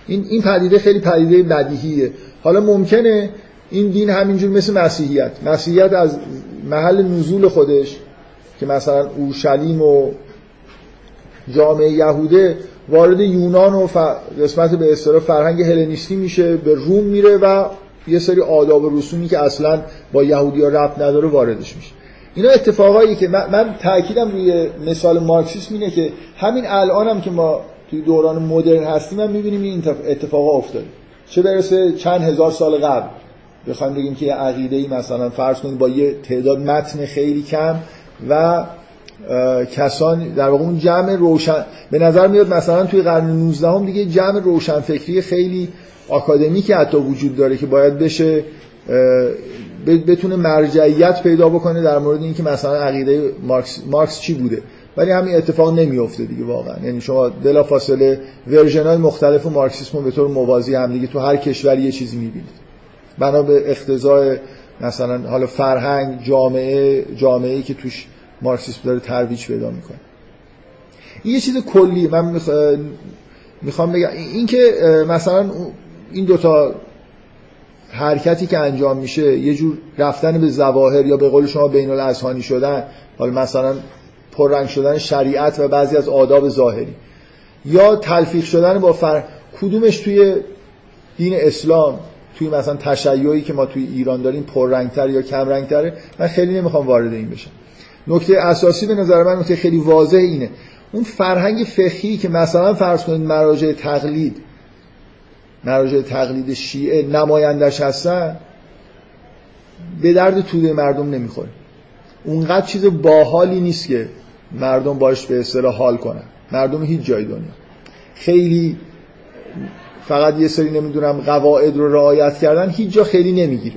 این این پدیده خیلی پدیده بدیهیه. حالا ممکنه این دین همینجور مثل مسیحیت. مسیحیت از محل نزول خودش که مثلا اورشلیم و جامعه یهوده وارد یونان و قسمت به اصطلاح فرهنگ هلنیستی میشه به روم میره و یه سری آداب و رسومی که اصلا با یهودی ها ربط نداره واردش میشه. اینا اتفاقایی که من, من تاکیدم روی مثال مارکسیسم اینه که همین الان هم که ما توی دوران مدرن هستیم هم می‌بینیم این اتفاقا افتاده. چه برسه چند هزار سال قبل. بخوایم بگیم که یه عقیده ای مثلا فرض کنید با یه تعداد متن خیلی کم و کسان در واقع اون جمع روشن به نظر میاد مثلا توی قرن 19 هم دیگه جمع روشنفکری خیلی آکادمیکی حتی وجود داره که باید بشه بتونه مرجعیت پیدا بکنه در مورد اینکه مثلا عقیده مارکس, مارکس چی بوده. ولی همین اتفاق نمیفته دیگه واقعا. یعنی شما بلا فاصله ورژن های مختلف مارکسیسم به طور موازی هم دیگه تو هر کشوری یه چیزی می‌بینید. بنا به اقتضای مثلا حالا فرهنگ جامعه جامعه‌ای که توش مارکسیسم داره ترویج پیدا می‌کنه. این یه چیز کلی من می‌خوام بگم. این که مثلا این دوتا حرکتی که انجام میشه یه جور رفتن به زواهر یا به قول شما بین الاذهانی شدن حالا مثلا پررنگ شدن شریعت و بعضی از آداب ظاهری یا تلفیق شدن با فر... کدومش توی دین اسلام توی مثلا تشیعی که ما توی ایران داریم پررنگتر یا کم رنگتره من خیلی نمی‌خوام وارد این بشم. نکته اساسی به نظر من نکته خیلی واضح اینه. اون فرهنگ فقهی که مثلا فرض کنید مراجع تقلید مراجع تقلید شیعه نمایندش هستن به درد توده مردم نمی‌خوره. اونقدر چیز باحالی نیست که مردم باش به اصطلاح حال کنن. مردم هیچ جای دنیا. خیلی فقط یه سری نمی‌دونم قواعد رو رعایت کردن هیچ جا خیلی نمی‌گیره.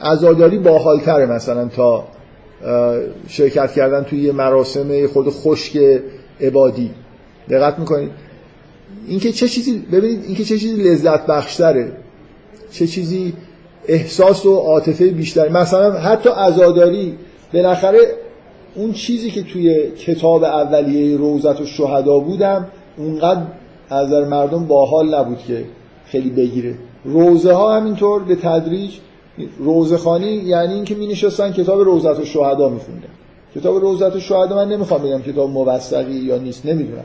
عزاداری باحالتره مثلا تا شرکت کردن توی یه مراسم خود خشک عبادی. دقت می‌کنید؟ اینکه چه چیزی ببینید اینکه چه چیزی لذت بخشتره. چه چیزی احساس و عاطفه بیشتری. مثلا حتی عزاداری بالاخره اون چیزی که توی کتاب اولیه روزت و شهدا بودم اونقدر از مردم باحال نبود که خیلی بگیره. روزه ها همینطور به تدریج روزه خانی یعنی اینکه می نشستن کتاب روزت و شهدا می خوندن. کتاب روزت و شهدا من نمی‌خوام بگم کتاب موثقی یا نیست نمی‌دونم.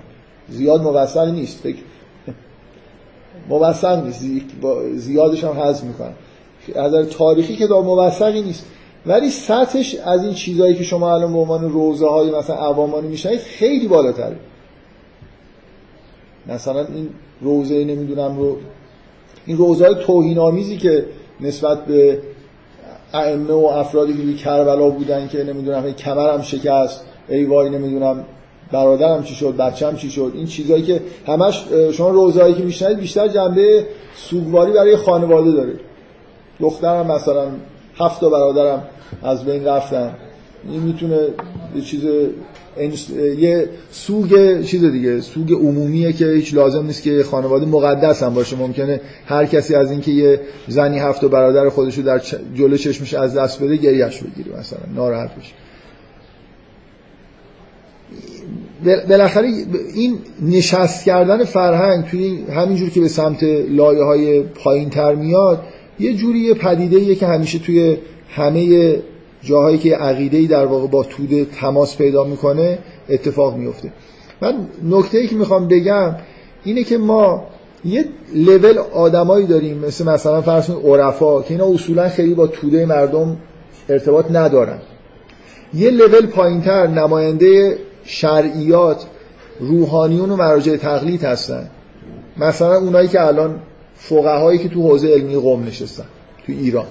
زیاد موثق نیست فکر موثق نیست زیادش هم حذف می‌کنم. از تاریخی کتاب موثقی نیست. ولی سطحش از این چیزهایی که شما الان به عنوان روزه های مثلا عوامانی میشنید خیلی بالاتره. مثلا این روزه نمی‌دونم رو این روزه های توهین آمیزی که نسبت به ائمه و افرادی که کربلا بودن که نمی‌دونم کمرم شکست ای وای نمی‌دونم برادرم چی شد بچم چی شد این چیزایی که همش شما روزایی که میشنید بیشتر جنبه سوگواری برای خانواده داره. دخترم مثلا هفت برادرم از بین رفتن. این می‌تونه یه چیز یه سوگ چیز دیگه سوگ عمومیه که هیچ لازم نیست که خانواده مقدس هم باشه. ممکنه هر کسی از اینکه یه زنی هفت برادر خودش رو در جلو چشمش از دست بده گریهش بگیره مثلا ناراحت بشه بالاخره این نشست کردن فرهنگ توی همینجور که به سمت لایه های پایین تر میاد یه جوری پدیده که همیشه توی همه جاهایی که عقیده در واقع با توده تماس پیدا می‌کنه اتفاق میفته من نکته ای که می‌خوام بگم اینه که ما یه لول آدمایی داریم مثل مثلا فرض کنید عرفا که اینا اصولا خیلی با توده مردم ارتباط ندارن. یه لول پایینتر نماینده شرعیات روحانیون و مراجع تقلید هستن. مثلا اونایی که الان فقهایی که تو حوزه علمی قوم نشستن تو ایران.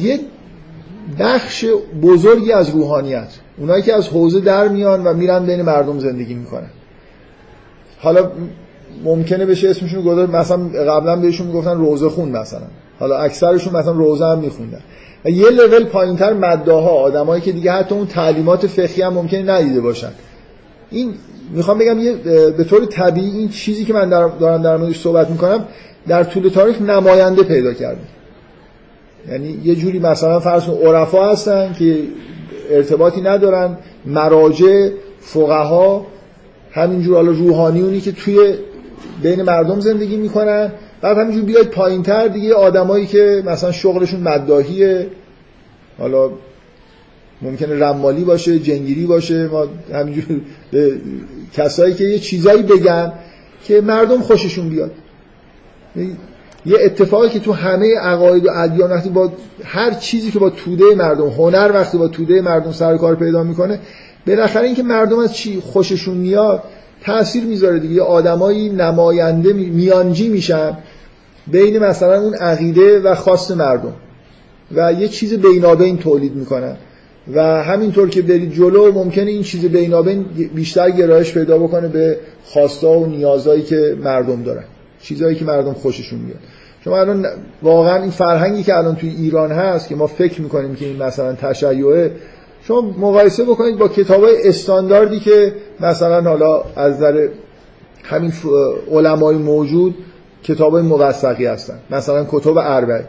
یه بخش بزرگی از روحانیت. اونایی که از حوزه در میان و میرن بین مردم زندگی می‌کنن. حالا ممکنه بشه اسمشون گذاشت مثلا قبلا بهشون می‌گفتن روزه خون مثلا. حالا اکثرشون مثلا روزه هم میخوندن. و یه لول پایینتر مداها آدمایی که دیگه حتی اون تعلیمات فقهی هم ممکنه ندیده باشن. این می‌خوام بگم یه به طور طبیعی این چیزی که من دارم در موردش صحبت می‌کنم در طول تاریخ نماینده پیدا کرده یعنی یه جوری مثلا فرض کن عرفا هستن که ارتباطی ندارن مراجع فقها همینجور حالا روحانیونی که توی بین مردم زندگی می‌کنن. بعد همینجور بیاید پایینتر دیگه آدمایی که مثلا شغلشون مداهیه حالا ممکنه رمالی باشه جنگیری باشه. ما همینجور کسایی که یه چیزایی بگن که مردم خوششون بیاد. یه اتفاقی که تو همه عقاید و ادیان وقتی با هر چیزی که با توده مردم هنر وقتی با توده مردم سر کار پیدا می‌کنه بالاخره اینکه مردم از چی خوششون میاد تاثیر می‌ذاره دیگه. آدمایی نماینده میانجی میشن بین مثلا اون عقیده و خواست مردم و یه چیز بینابین تولید می‌کنن و همینطور که برید جلو ممکنه این چیز بینابین بیشتر گرایش پیدا بکنه به خواستا و نیازهایی که مردم دارن. چیزهایی که مردم خوششون میاد. شما الان واقعا این فرهنگی که الان توی ایران هست که ما فکر می‌کنیم که این مثلا تشیعه شما مقایسه بکنید با کتاب استانداردی که مثلا حالا از نظر همین علمای موجود کتاب موثقی هستن. مثلا کتب اربعه.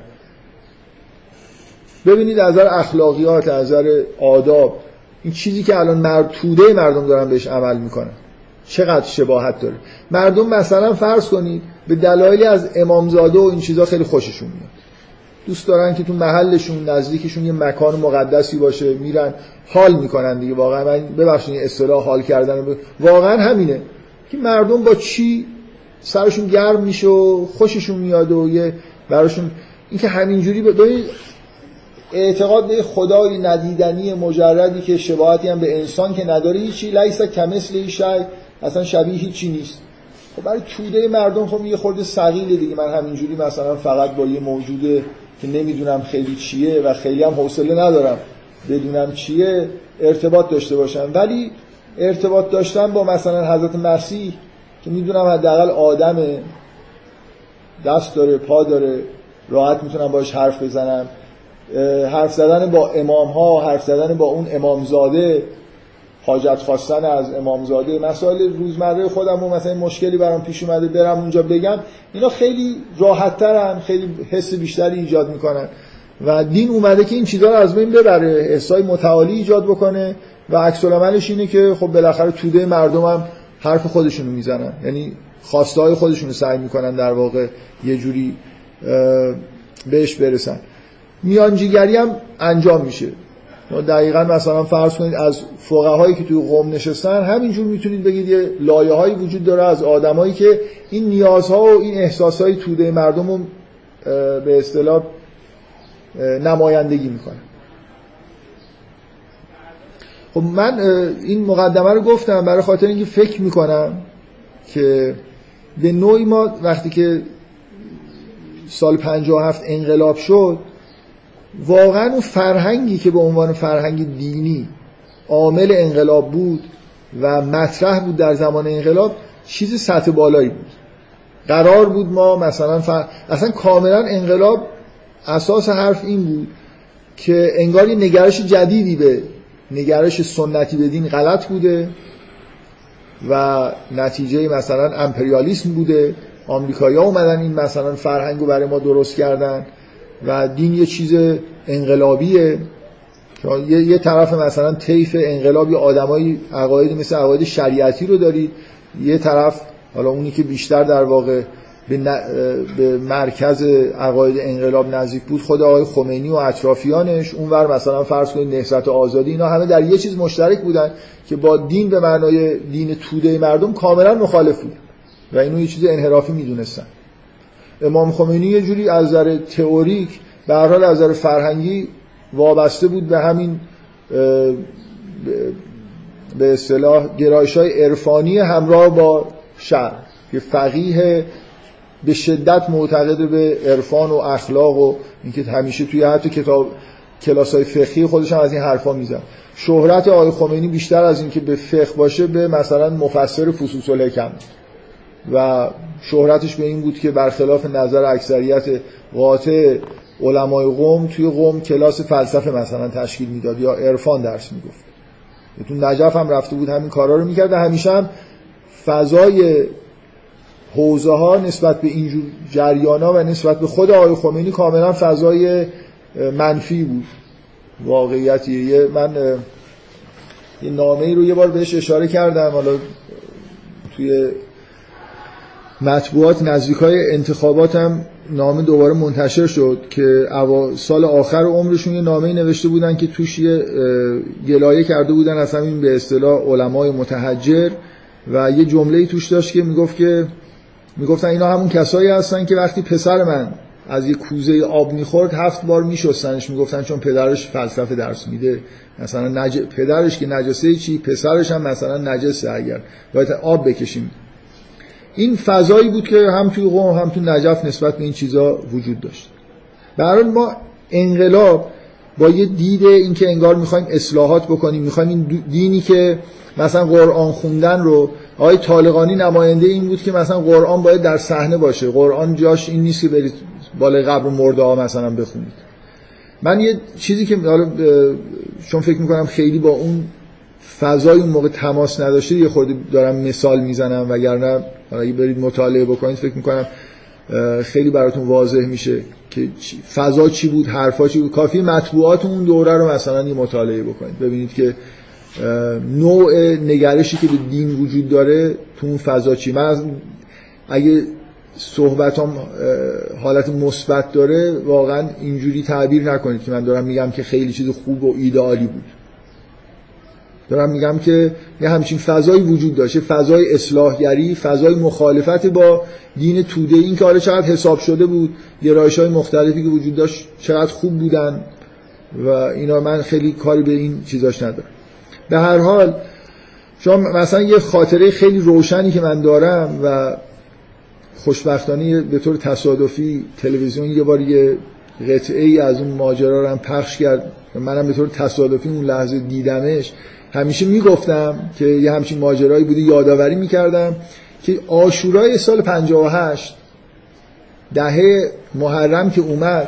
ببینید از نظر اخلاقیات از نظر آداب این چیزی که الان مرد توده مردم دارن بهش عمل می‌کنن. چقدر شباهت داره. مردم مثلا فرض کنید به دلایلی از امامزاده و این چیزا خیلی خوششون میاد. دوست دارن که تو محلشون نزدیکشون یه مکان مقدسی باشه میرن حال می‌کنن دیگه. واقعا من ببخشید اصطلاح حال کردن واقعا همینه که مردم با چی سرشون گرم میشه و خوششون میاد و یه براشون اینکه همینجوری به اعتقاد به خدای ندیدنی مجردی که شباهتی هم به انسان که نداره هیچی لیس کمثل شی اصلا شبیه هیچی نیست. خب برای توده مردم خب یه خورده سقیله دیگه. من همینجوری مثلا فقط با یه موجوده که نمی‌دونم خیلی چیه و خیلی هم حوصله ندارم بدونم چیه ارتباط داشته باشم. ولی ارتباط داشتن با مثلا حضرت مسیح که می‌دونم حداقل آدمه دست داره پا داره راحت می‌تونم باش حرف بزنم. حرف زدن با امام ها حرف زدن با اون امامزاده حاجت خواستن از امامزاده مسائل روزمره خودم و مثلا مشکلی برام پیش اومده برم اونجا بگم اینا خیلی راحت ترن خیلی حس بیشتری ایجاد می‌کنن. و دین اومده که این چیزها رو از بین ببره احسای متعالی ایجاد بکنه و عکس اینه که خب بالاخره توده مردم هم حرف خودشونو می‌زنن. یعنی خواسته های خودشونو سعی می‌کنن در واقع یه جوری بهش برسن. میانجیگری هم انجام میشه. دقیقا مثلا فرض کنید از فقهایی که توی قوم نشستن همینجور می‌تونید بگید یه لایه هایی وجود داره از آدمایی که این نیازها و این احساسهای توده مردم رو به اصطلاح نمایندگی می‌کنن. خب من این مقدمه رو گفتم برای خاطر اینکه فکر می‌کنم که به نوعی ما وقتی که سال 57 انقلاب شد واقعا اون فرهنگی که به عنوان فرهنگ دینی عامل انقلاب بود و مطرح بود در زمان انقلاب چیز سطح بالایی بود. قرار بود ما مثلا فر... اصلا کاملا انقلاب اساس حرف این بود که انگار یه نگرش جدیدی به نگرش سنتی به دین غلط بوده و نتیجه مثلا امپریالیسم بوده. آمریکایی ها اومدن این مثلا فرهنگ رو برای ما درست کردن. و دین یه چیز انقلابیه. یه،, یه طرف مثلا طیف انقلابی آدمایی عقاید مثل عقاید شریعتی رو دارید یه طرف حالا اونی که بیشتر در واقع به, به مرکز عقاید انقلاب نزدیک بود خود آقای خمینی و اطرافیانش اونور مثلا فرض کنید نهضت آزادی اینا همه در یه چیز مشترک بودن که با دین به معنای دین توده مردم کاملا مخالف بود. و اینو یه چیز انحرافی می‌دونستن. امام خمینی یه جوری از نظر تئوریک به هر حال از نظر فرهنگی وابسته بود به همین به اصطلاح گرایش های عرفانی همراه با شهر که فقیه به شدت معتقد به عرفان و اخلاق و اینکه همیشه توی حتی کتاب کلاس های فقهی خودش هم از این حرفا میزن شهرت آقای خمینی بیشتر از اینکه به فقه باشه به مثلا مفسر فصوص الحکم. و شهرتش به این بود که برخلاف نظر اکثریت قاطع علمای قوم توی قوم کلاس فلسفه مثلا تشکیل می‌داد یا عرفان درس می‌گفت. تو نجف هم رفته بود همین کارا رو می‌کرد و همیشه هم فضای حوزه ها نسبت به اینجور جریان ها و نسبت به خود آقای خمینی کاملا فضای منفی بود. واقعیتیه من یه نامه ای رو یه بار بهش اشاره کردم. حالا توی مطبوعات نزدیک های انتخابات هم نامه دوباره منتشر شد که سال آخر عمرشون یه نامه نوشته بودن که توش یه گلایه کرده بودن از همین به اصطلاح علمای متحجر و یه جمله توش داشت که می‌گفت که می‌گفتن اینا همون کسایی هستن که وقتی پسر من از یه کوزه آب می‌خورد هفت بار میشستنش می‌گفتن چون پدرش فلسفه درس میده. مثلا نج... پدرش که نجسه چی؟ پسرش هم مثلا نجسه اگر باید آب بکشیم. این فضایی بود که هم توی قوم هم توی نجف نسبت به این چیزا وجود داشت. برای ما انقلاب با یه دید اینکه انگار می‌خوایم اصلاحات بکنیم می‌خوایم این دینی که مثلا قرآن خوندن رو آقای طالقانی نماینده این بود که مثلا قرآن باید در صحنه باشه. قرآن جاش این نیست که برید بالای قبر مرده ها مثلا بخونید. من یه چیزی که چون فکر می‌کنم خیلی با اون فضای اون موقع تماس نداشته یه خورده دارم مثال می‌زنم وگرنه اگه برید مطالعه بکنید فکر می‌کنم خیلی براتون واضح میشه که فضا چی بود حرفا چی بود. کافی مطبوعات اون دوره رو مثلا یه مطالعه بکنید. ببینید که نوع نگرشی که به دین وجود داره تو اون فضا چی. من اگه صحبتام حالت مثبت داره واقعا اینجوری تعبیر نکنید که من دارم میگم که خیلی چیز خوب و ایدئالی بود. دارم میگم که یه همچین فضایی وجود داشته فضای اصلاحگری فضای مخالفت با دین توده. این که چقدر حساب شده بود گرایش های مختلفی که وجود داشت چقدر خوب بودن و اینا. من خیلی کاری به این چیزاش ندارم. به هر حال شما مثلا یه خاطره خیلی روشنی که من دارم و خوشبختانه به طور تصادفی تلویزیون یه بار یه قطعه ای از اون ماجرا رو هم پخش کرد. منم به طور تصادفی اون لحظه دیدمش. همیشه می‌گفتم که یه همچین ماجرایی بوده یادآوری می‌کردم که آشورای سال 58 دهه محرم که اومد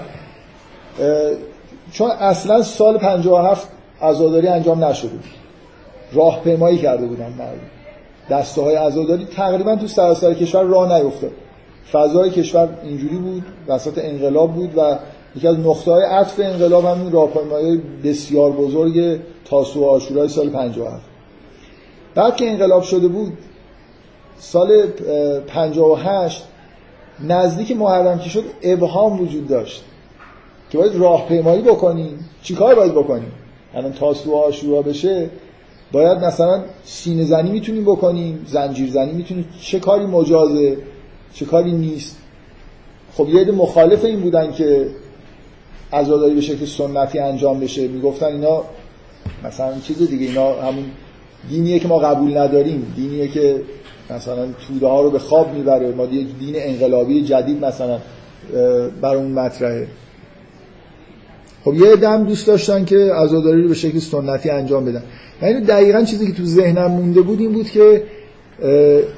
چون اصلا سال 57 عزاداری انجام نشده بود. راهپیمایی کرده بودن مردم. دسته های عزاداری تقریبا تو سراسر کشور راه نیفتاد. فضای کشور اینجوری بود وسط انقلاب بود و یکی از نقطه های عطف انقلاب همین راهپیمایی بسیار بزرگ تاسو آشورای سال 57 بعد که انقلاب شده بود سال 58 نزدیک محرم که شد ابهام وجود داشت که باید راهپیمایی بکنیم. چیکار باید بکنیم؟ الان تاسو آشورا بشه باید مثلا سینه زنی می‌تونیم بکنیم زنجیر زنی می‌تونیم. چه کاری مجازه؟ چه کاری نیست؟ خب یه مخالف این بودن که عزاداری به شکل سنتی انجام بشه. می‌گفتن اینا مثلا چیز دیگه اینا همون دینیه که ما قبول نداریم دینیه که مثلا توده ها رو به خواب می‌بره. ما یک دین انقلابی جدید مثلا بر اون مطرحه. خب یه دم دوست داشتن که عزاداری رو به شکل سنتی انجام بدن. اینو دقیقا چیزی که تو ذهنم مونده بود این بود که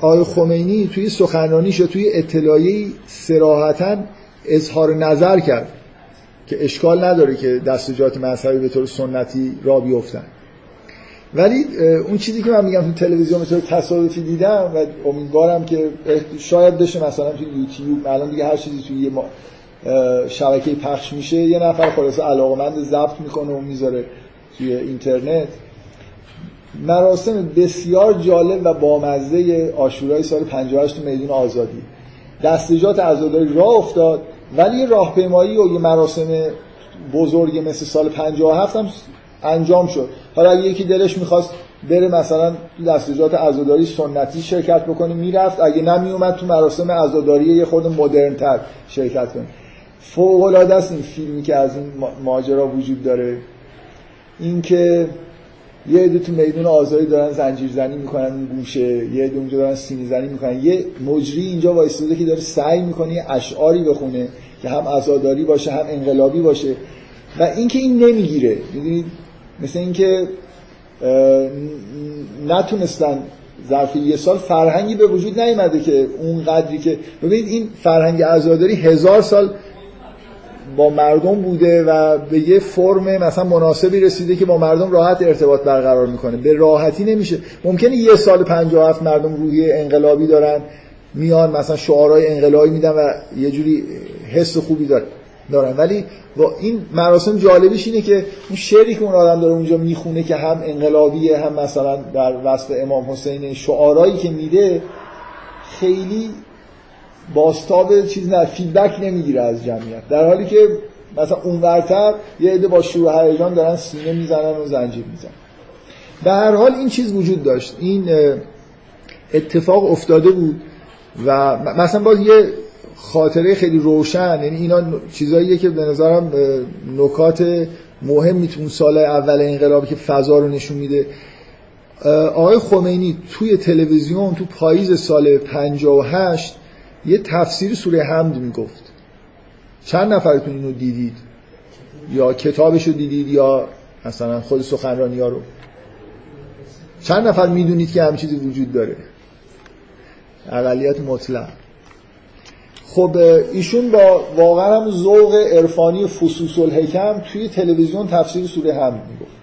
آقای خمینی توی سخنرانیش و توی اطلاعی سراحتا اظهار نظر کرد. که اشکال نداره که دستجات مذهبی به طور سنتی را بیفتن. ولی اون چیزی که من میگم تو تلویزیون به طور تصادفی دیدم و امیدوارم که شاید بشه مثلا تو یوتیوب الان دیگه هر چیزی توی یه شبکه پخش میشه یه نفر خلاصه علاقمند ضبط می‌کنه و می‌ذاره توی اینترنت. مراسم بسیار جالب و بامزه آشورای سال 58 میدون آزادی. دستجات عزاداری راه افتاد. ولی راهپیمایی و یه مراسم بزرگ مثل سال 57 هم انجام شد. حالا اگه یکی دلش می‌خواست بره مثلا دستجات عزاداری سنتی شرکت بکنه می‌رفت. اگه نمیومد تو مراسم عزاداری یه خورده مدرن تر شرکت کنه. فوق العاده است این فیلمی که از این ماجرا وجود داره. اینکه یه عده تو میدون آزادی دارن زنجیر زنی می‌کنن اون گوشه یه عده اونجا دارن سینی زنی می‌کنن. یه مجری اینجا وایستاده که داره سعی می‌کنه اشعاری بخونه که هم عزاداری باشه هم انقلابی باشه. و اینکه این نمی‌گیره می‌دونید؟ مثل اینکه نتونستن ظرف یه سال فرهنگی به وجود نیومده که اون قدری که ببینید این فرهنگ عزاداری هزار سال با مردم بوده و به یه فرم مثلا مناسبی رسیده که با مردم راحت ارتباط برقرار می‌کنه. به راحتی نمیشه. ممکنه یه سال 57 مردم روحی انقلابی دارن میان مثلا شعارهای انقلابی میدن و یه جوری حس خوبی دارن. ولی با این مراسم جالبیش اینه که اون شعری که اون آدم داره اونجا می‌خونه که هم انقلابیه هم مثلا در وصف امام حسین شعارهایی که میده خیلی باستاب چیز نه فیدبک نمی‌گیره از جمعیت. در حالی که مثلا اونورتر یه عده با شروع هیجان دارن سینه می‌زنن و زنجیر می‌زنن. به هر حال این چیز وجود داشت. این اتفاق افتاده بود و مثلا باز یه خاطره خیلی روشن یعنی اینا چیزاییه که به نظرم نکات مهمی تو اون سال اول انقلابی که فضا رو نشون میده. آقای خمینی توی تلویزیون تو پاییز سال 58 یه تفسیر سوره حمد می‌گفت. چند نفرتون اینو دیدید؟ یا کتابشو دیدید یا مثلا خود سخنرانی ها رو؟ چند نفر می‌دونید که همین چیزی وجود داره؟ اقلیت مطلق. خب ایشون با واقعا هم ذوق عرفانی فسوس الحکم توی تلویزیون تفسیر سوره حمد می‌گفت.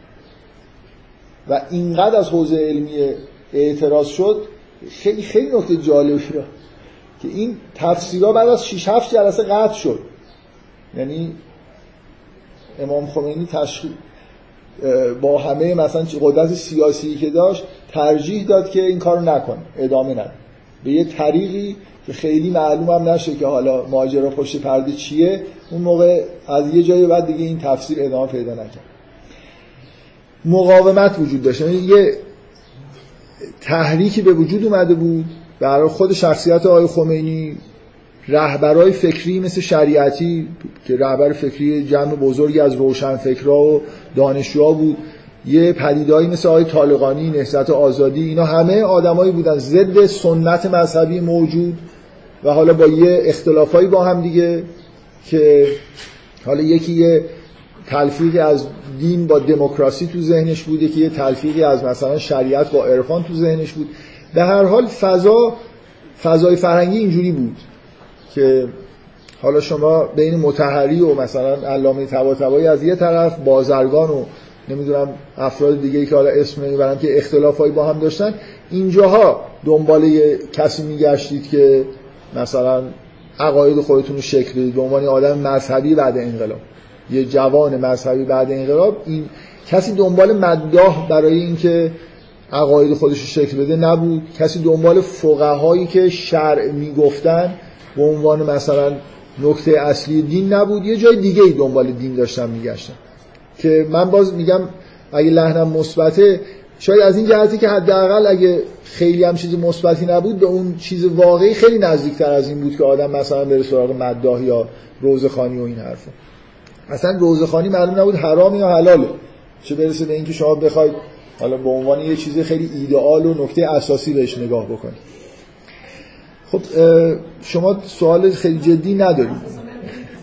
و اینقدر از حوزه علمی اعتراض شد خیلی خیلی نکته جالبی که این تفسیرها بعد از 6 7 جلسه قطع شد. یعنی امام خمینی تشخیص با همه مثلا قدرت سیاسی که داشت ترجیح داد که این کارو نکنه ادامه نده به یه طریقی که خیلی معلوم هم نشه که حالا ماجرا پشت پرده چیه اون موقع از یه جایی بعد دیگه این تفسیر ادامه پیدا نکرد. مقاومت وجود داشت. یعنی یه تحریکی به وجود اومده بود برای خود شخصیت آقای خمینی رهبرای فکری مثل شریعتی که رهبر فکری جمع بزرگی از روشن فکرها و دانشجوها بود یه پدیدایی مثل آقای طالقانی نهضت آزادی اینا همه آدمایی بودن. ضد سنت مذهبی موجود و حالا با یه اختلافایی با هم دیگه که حالا یکی یه تلفیقی از دین با دموکراسی تو ذهنش بود یکی یه تلفیقی از مثلا شریعت با عرفان تو ذهنش بود. به هر حال فضا فضای فرهنگی اینجوری بود که حالا شما بین متحری و مثلا علامه طباطبایی از یه طرف بازرگان و نمی‌دونم افراد دیگه که حالا اسم نمی‌برم که اختلافایی با هم داشتن اینجاها دنبال کسی میگشتید که مثلا عقاید خودتون رو شکل بدید به عنوان آدم مذهبی بعد انقلاب یه جوان مذهبی بعد انقلاب این کسی دنبال مداح برای اینکه عقاید خودش رو شکل بده نبود. کسی دنبال فقهایی که شرع می‌گفتن به عنوان مثلا نکته اصلی دین نبود. یه جای دیگه ای دنبال دین داشتن میگشتن. که من باز میگم اگه لحنم مثبته شاید از این جهتی که حداقل اگه خیلی هم چیز مثبتی نبود به اون چیز واقعی خیلی نزدیکتر از این بود که آدم مثلا بره سراغ مداح یا روزخانی و این حرفا. اصلا روزخانی معلوم نبود حرام یا حلاله. چه برسه به اینکه شما بخواید حالا به عنوان یه چیز خیلی ایدئال و نکته اساسی بهش نگاه بکنید خب شما سوال خیلی جدی ندارید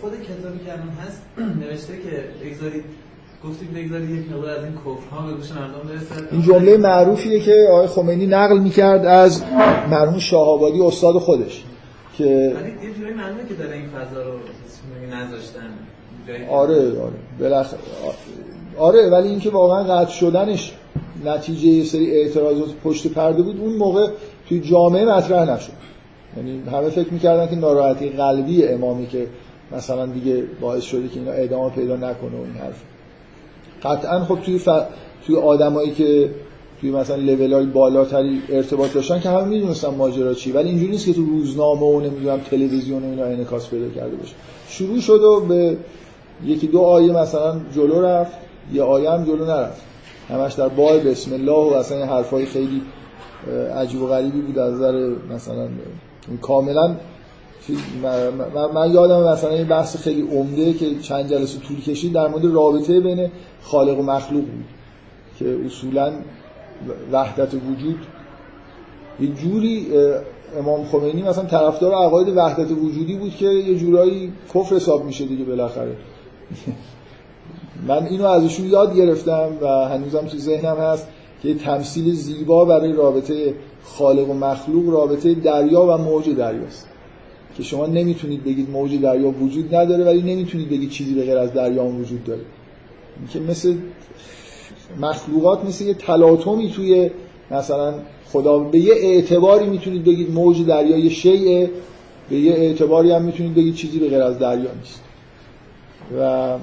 خود کتابی که الان هست نوشته که بگذارید گفتیم بگذارید یک مقدار از این کفرها به گوش مردم برسه این جمله معروفیه که آقای خمینی نقل می‌کرد از مرحوم شاهآبادی استاد خودش که ولی یه جوری معلومه که داره این فضا رو نذاشتن. آره آره بالاخره آره ولی اینکه واقعا قطع شدنش نتیجه یه سری اعتراضات پشت پرده بود. اون موقع توی جامعه مطرح نشد. یعنی همه فکر می‌کردن که ناراحتی قلبی امامی که مثلا دیگه باعث شده که اینا ادامه پیدا نکنه و این حرف. قطعا خب توی ف... توی آدمایی که توی مثلا لول های بالاتری ارتباط داشتن که همه می‌دونستن ماجرا چی ولی اینجوری نیست که تو روزنامه و نمی‌دونم تلویزیون و اینا انعکاس پیدا کرده باشه. شروع شد و به یکی دو آیه مثلا جلو رفت یه آیه هم جلو نرفت. همش در بای بسم الله و اصلا حرفای خیلی عجیب و غریبی بود از نظر مثلا کاملا من یادم مثلا این بحث خیلی عمده که چند جلسه طول کشید در مورد رابطه بین خالق و مخلوق بود که اصولا وحدت وجود. یه جوری امام خمینی مثلا طرفدار عقاید وحدت وجودی بود که یه جورایی کفر حساب میشه دیگه بالاخره. من اینو ازشون یاد گرفتم و هنوزم تو ذهنم هست که تمثیل زیبا برای رابطه خالق و مخلوق رابطه دریا و موج دریاست. که شما نمی‌تونید بگید موج دریا وجود نداره ولی نمی‌تونید بگید چیزی به غیر از دریا وجود داره. که مثل مخلوقات مثل یه تلاطمی توی مثلا خدا به یه اعتباری می‌تونید بگید موج دریا یه شیء به یه اعتباری هم می‌تونید بگید چیزی به غیر از دریا نیست. و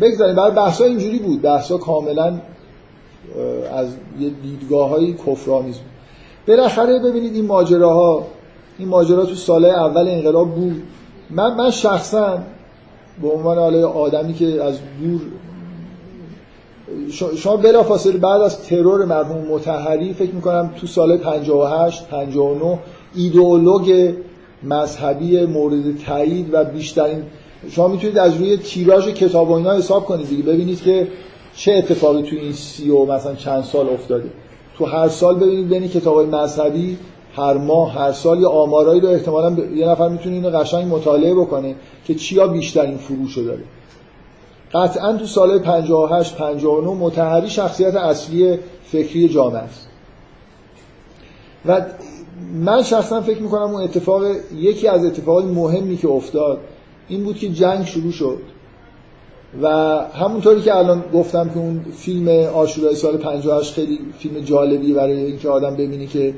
بگذاریم. برای بحثا اینجوری بود. بحثا کاملا از یه دیدگاه های کفرآمیز بود. بالاخره ببینید این ماجراها این ماجرا تو ساله اول انقلاب بود. من من شخصا به عنوان آدمی که از دور شما بلافاصله بعد از ترور مرحوم متحری فکر می‌کنم تو سال 58 59 ایدئولوگ مذهبی مورد تایید و بیشترین شما می‌تونید از روی تیراژ کتاب و اینا حساب کنید دیگه. ببینید که چه اتفاقی تو این سی و مثلا چند سال افتاده. تو هر سال ببینید بین کتاب مذهبی هر ماه هر سال یه آمارایی رو احتمالا یه نفر می‌تونه اینو قشنگ مطالعه بکنه که چیا بیشترین فروش داره. قطعا تو سال 58 59 متحری شخصیت اصلی فکری جامعه است. و من شخصا فکر می‌کنم اون اتفاق یکی از اتفاقات مهمی که افتاد این بود که جنگ شروع شد. و همونطوری که الان گفتم که اون فیلم آشورای سال 58 خیلی فیلم جالبی برای اینکه آدم ببینه که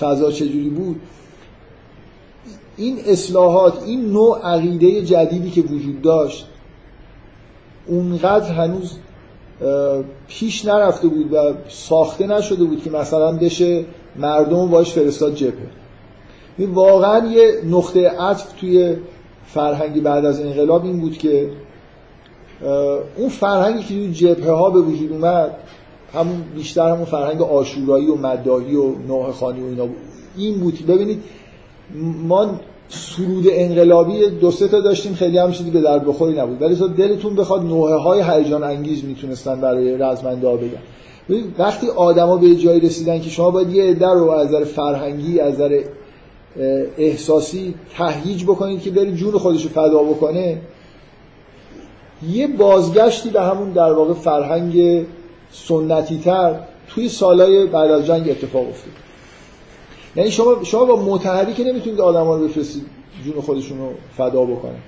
فضا چجوری بود این اصلاحات این نوع عقیده جدیدی که وجود داشت اونقدر هنوز پیش نرفته بود و ساخته نشده بود که مثلا بشه مردم باش فرستاد جبهه. واقعا یه نقطه عطف توی فرهنگی بعد از انقلاب این بود که اون فرهنگی که توی جبهه ها به وجود اومد همون بیشتر همون فرهنگ آشورایی و مداهی و نوح خانی و اینا بود. این بود ببینید ما سرود انقلابی دو سه تا داشتیم خیلی هم چیزی به درد بخوری نبود. ولی تو دلتون بخواد نوحه های هیجان انگیز می‌تونستن برای رزمنده ها بگن. وقتی آدما به جایی رسیدن که شما باید یه عده رو از نظر فرهنگی از نظر احساسی تهییج بکنید که بری جون خودش رو فدا بکنه. یه بازگشتی به همون در واقع فرهنگ سنتی تر توی سالهای بعد از جنگ اتفاق افتاد. یعنی شما شما با متحری که نمی‌تونید آدما رو بفرستید جون خودشون رو فدا بکنن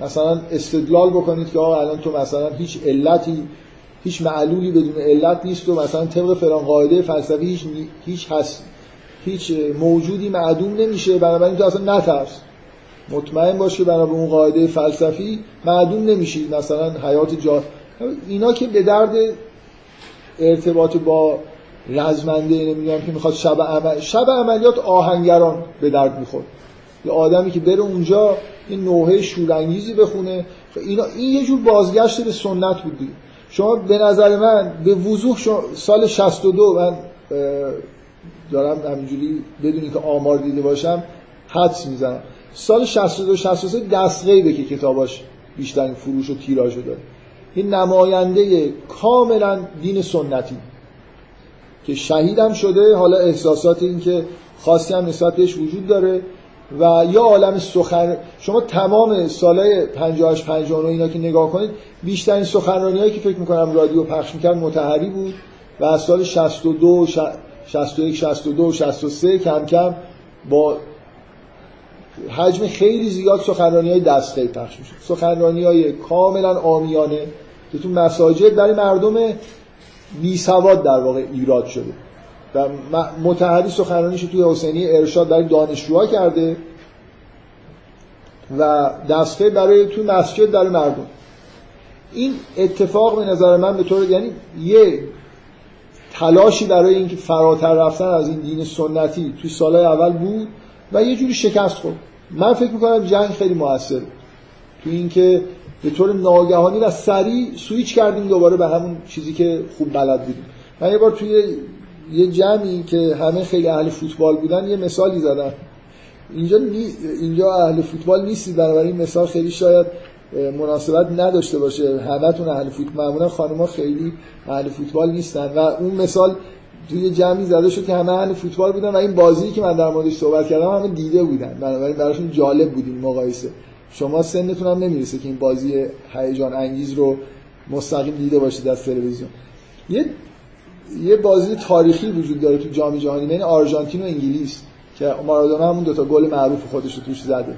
مثلا استدلال بکنید که آقا الان تو مثلا هیچ علتی هیچ معلولی بدون علت نیست و مثلا طبق فلان قاعده فلسفی هیچ هیچ هست هیچ موجودی معدوم نمیشه بنابراین تو اصلا نترس. مطمئن باش که بنا به اون قاعده فلسفی معدوم نمیشی. مثلا حیات جا اینا که به درد ارتباط با رزمنده نمی‌دونم که می‌خواد شب عمل شب عملیات آهنگران به درد می‌خورد یه آدمی که بره اونجا این نوحه شورانگیزی بخونه. اینا این یه جور بازگشت به سنت بود شما به نظر من به وضوح سال 62 من دارم همینجوری بدونی که آمار دیده باشم حدس می‌زنم. سال 62 63 دستغیبه که کتاباش بیشترین فروش و تیراژ داره این نماینده کاملا دین سنتی که شهیدم شده. حالا احساسات این که خاصی هم نسبت بهش وجود داره و یا عالم سخن شما تمام سالهای 58 59 اینا که نگاه کنید بیشترین سخنرانی هایی که فکر می‌کنم رادیو پخش می‌کرد متحری بود و از سال 62 61 62 63 کم کم با حجم خیلی زیاد سخنرانی های دسته پخش میشه. سخنرانی های کاملا آمیانه که تو مساجد برای مردم بی سواد در واقع ایراد شده. و متحری سخنرانیش توی حسینی ارشاد برای دانشجوها کرده و دسته برای توی مسجد برای مردم. این اتفاق به نظر من به طور یعنی یه تلاشی برای اینکه فراتر رفتن از این دین سنتی توی سالهای اول بود و یه جوری شکست خورد. من فکر می‌کنم جنگ خیلی موثر تو اینکه به طور ناگهانی و سریع سویچ کردیم دوباره به همون چیزی که خوب بلد بودیم. من یه بار توی یه جمعی که همه خیلی اهل فوتبال بودن یه مثالی زدم. اینجا. اینجا اهل فوتبال نیستی بنابراین مثال خیلی شاید مناسبت نداشته باشه. همتون اهل فوتبال معمولا خانم‌ها خیلی اهل فوتبال نیستن. و اون مثال توی جمعی زده شد که همه اهل فوتبال بودن و این بازی که من در موردش صحبت کردم همه دیده بودن. بنابراین براشون جالب بود این مقایسه. شما سنتون هم نمی‌رسه که این بازی هیجان انگیز رو مستقیم دیده باشید از تلویزیون. یه یه بازی تاریخی وجود داره تو جام جهانی بین آرژانتین و انگلیس که مارادونا همون دوتا گل معروف خودش رو توش زده.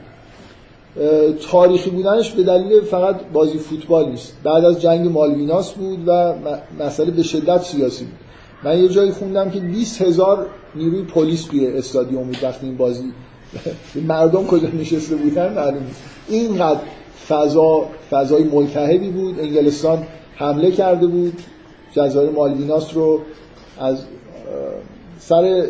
تاریخی بودنش به دلیل فقط بازی فوتبال نیست. بعد از جنگ مالویناس بود و مسئله به شدت سیاسی بود. من یه جایی خوندم که 20 هزار نیروی پلیس توی استادیوم بود وقتی این بازی مردم کجا نشسته بودن معلوم نیست. اینقدر فضا فضای ملتهبی بود. انگلستان حمله کرده بود. جزایر مالویناس رو از سر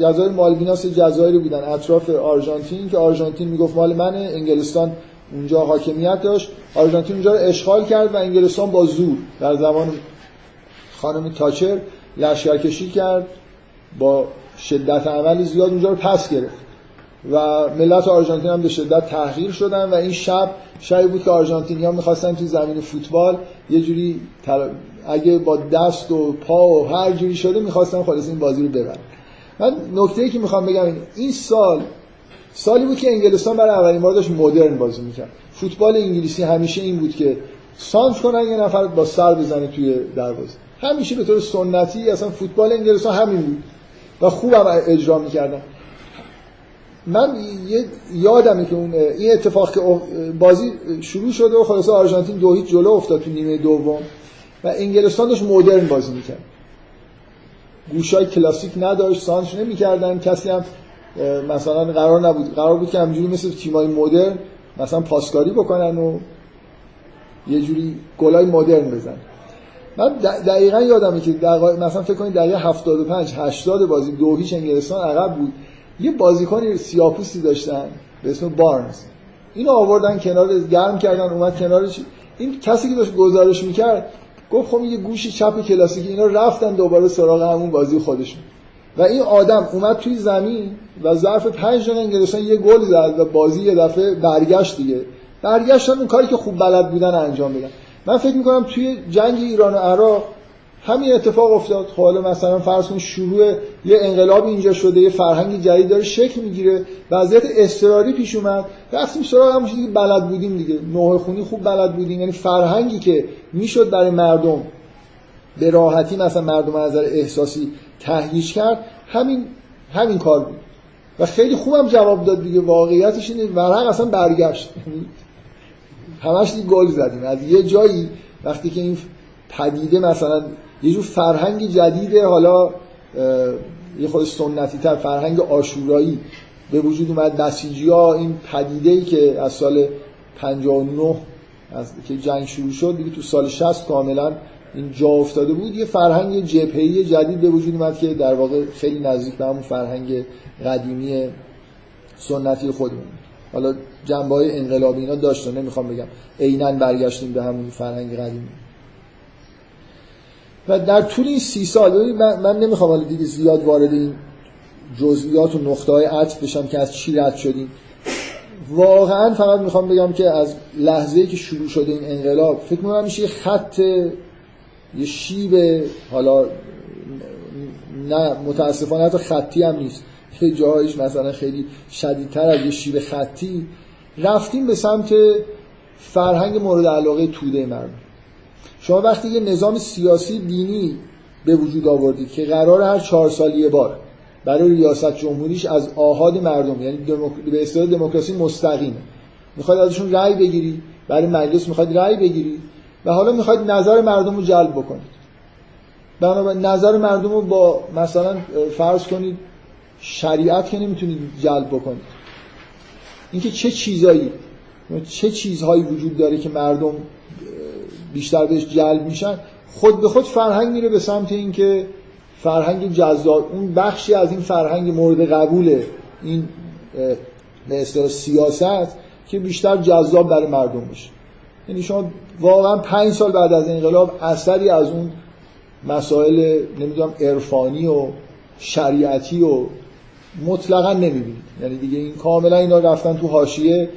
جزایر مالویناس جزایری بودن. اطراف آرژانتین که آرژانتین می‌گفت مال منه انگلستان اونجا حاکمیت داشت. آرژانتین اونجا رو اشغال کرد و انگلستان با زور در زمان خانم تاچر لشکرکشی کرد با شدت عملی زیاد اونجا رو پس گرفت. و ملت آرژانتین هم به شدت تحقیر شدن و این شب شبی بود که آرژانتینیا می‌خواستن توی زمین فوتبال یه جوری اگه با دست و پا و هر جوری شده می‌خواستن خلاص این بازی رو ببرن. من نکته ای که می‌خوام بگم این این سال سالی بود که انگلستان برای اولین بار داشت مدرن بازی می‌کرد. فوتبال انگلیسی همیشه این بود که سانت کنن یه نفر با سر بزنه توی دروازه. همیشه به طور سنتی اصلا فوتبال انگلستان همین بود و خوبم اجرا می‌کردن. من یه یادمه که اون این اتفاق که بازی شروع شده و خلاص آرژانتین دو هیچ جلو افتاد تو نیمه دوم. و انگلستان داشت مدرن بازی می‌کرد. گوشای کلاسیک نداشت سانچ نمی‌کردن. کسی هم مثلا قرار نبود قرار بود که همجوری مثل تیمای مدرن مثلا پاسکاری بکنن و یه جوری گلای مدرن بزن من دقیقا یادمه که دقیقا مثلا فکر کنید دقیقه 75 80 بازی دو هیچ انگلستان عقب بود. یه بازیکن سیاپوسی داشتن به اسم بارنز. اینو آوردن کنار گرم کردن اومد کنارش. این کسی که داشت گزارش می‌کرد گفت خب یه گوشی چپ کلاسیک اینا رفتن دوباره سراغ همون بازی خودشون و این آدم اومد توی زمین و ظرف پنج دقیقه انگلستان یه گل زد و بازی یه دفعه برگشت دیگه. برگشتن اون کاری که خوب بلد بودن انجام بدن. من فکر می‌کنم توی جنگ ایران و عراق همین اتفاق افتاد. خب حالا مثلا فرض کن شروع یه انقلاب اینجا شده یه فرهنگ جدید داره شکل می‌گیره وضعیت اضطراری پیش اومد. رفتیم سراغ همون چیزی بلد بودیم دیگه. نوع خونی خوب بلد بودیم. یعنی فرهنگی که می‌شد برای مردم به راحتی مثلا مردم از نظر احساسی تهییج کرد همین همین کار بود. و خیلی خوبم جواب داد دیگه. واقعیتش اینه ورق اصلا برگشت. همش دیگه گل زدیم. از یه جایی وقتی که این پدیده مثلا یه جور فرهنگ جدیده حالا یه خود سنتی تر فرهنگ آشورایی به وجود اومد. بسیجی ها این پدیده ای که از سال 59 از که جنگ شروع شد دیگه تو سال 60 کاملا این جا افتاده بود. یه فرهنگ جبهه‌ای جدید به وجود اومد که در واقع خیلی نزدیک به همون فرهنگ قدیمی سنتی خودمون. حالا جنبه های انقلابی اینا داشته نمی‌خوام بگم. عینا برگشتیم به همون فرهنگ قدیمی. و در طول این سی سال من, من نمی‌خوام حالا دیگه زیاد وارد این جزئیات و نقطه های عطف بشم که از چی رد شدیم. واقعا فقط می‌خوام بگم که از لحظه که شروع شده این انقلاب فکر می‌کنم میشه یه خط یه شیب حالا نه متاسفانه حتی خطی هم نیست. یه جایش مثلا خیلی شدیدتر از یه شیب خطی. رفتیم به سمت فرهنگ مورد علاقه توده مردم. شما وقتی یه نظام سیاسی دینی به وجود آوردید که قرار هر چهار سال یه بار برای ریاست جمهوریش از آهاد مردم یعنی به اصطلاح دموکراسی مستقیمه می‌خواد ازشون رأی بگیری برای مجلس می‌خواد رأی بگیری و حالا می‌خواد نظر مردم رو جلب بکنید. بنابراین نظر مردم رو با مثلا فرض کنید شریعت که نمی‌تونید جلب بکنید. اینکه چه چیزایی چه چیزهایی وجود داره که مردم بیشتر بهش جلب میشن خود به خود فرهنگ میره به سمت اینکه فرهنگ جذاب اون بخشی از این فرهنگ مورد قبول این به سیاست که بیشتر جذاب برای مردم بشه یعنی شما واقعا پنج سال بعد از انقلاب اثری از اون مسائل نمی‌دونم عرفانی و شریعتی و مطلقا نمی‌بینید. یعنی دیگه این کاملا اینا رفتن تو حاشیه.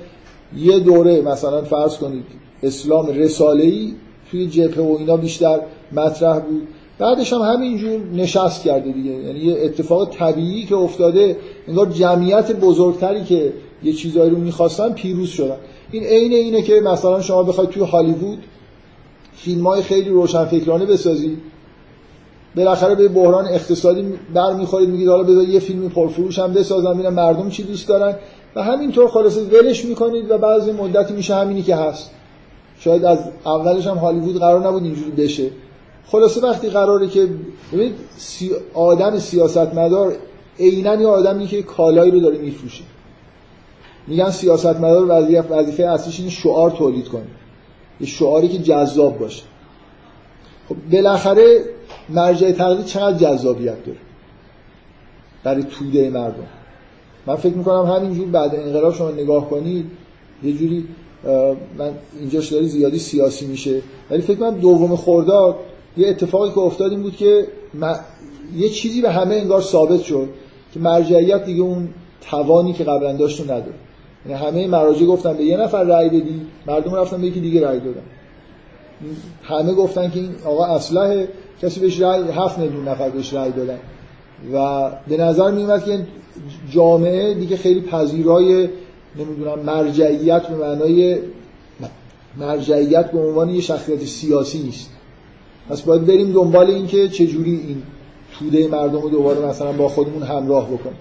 یه دوره مثلا فرض کنید اسلام رساله‌ای توی جبهه و اینا بیشتر مطرح بود. بعدش هم همینجور نشست کرده دیگه. یعنی یه اتفاق طبیعی که افتاده انگار جمعیت بزرگتری که یه چیزایی رو می‌خواستن پیروز شدن. این عین اینه که مثلا شما بخواید توی هالیوود فیلم های خیلی روشنفکرانه بسازید بالاخره به بحران اقتصادی برمیخورید میگید حالا بذار یه فیلم پرفروش هم بسازم ببینم مردم چی دوست دارن؟ و همینطور خلاصه ولش می‌کنید و بعضی مدتی میشه همینی که هست. شاید از اولش هم هالیوود قرار نبود اینجوری بشه. خلاصه وقتی قراره که ببینید سی... آدم سیاستمدار عینا یه آدمی که کالایی رو داره میفروشه. میگن سیاستمدار وظیفه وظیفه اصلیش این شعار تولید کنه. یه شعاری که جذاب باشه. خب بالاخره مرجع تقلید چقدر جذابیت داره؟ برای توده مردم. من فکر می‌کنم همینجور بعد انقلاب شما نگاه کنید یه جوری من اینجاش داری زیادی سیاسی میشه. ولی فکر کنم دوم خرداد یه اتفاقی که افتاد این بود که یه چیزی به همه انگار ثابت شد که مرجعیت دیگه اون توانی که قبلا داشت نداره. یعنی همه مراجع گفتن به یه نفر رأی بدی مردم رفتن به یکی دیگه رأی دادن. همه گفتن که این آقا اصله کسی بهش رأی هفت میلیون نفر بهش رأی دادن. و به نظر میومد که جامعه دیگه خیلی پذیرای نمی‌دونم مرجعیت به معنای مرجعیت به عنوان یه شخصیت سیاسی نیست. پس باید بریم دنبال این که چجوری این توده مردم رو دوباره مثلا با خودمون همراه بکنیم.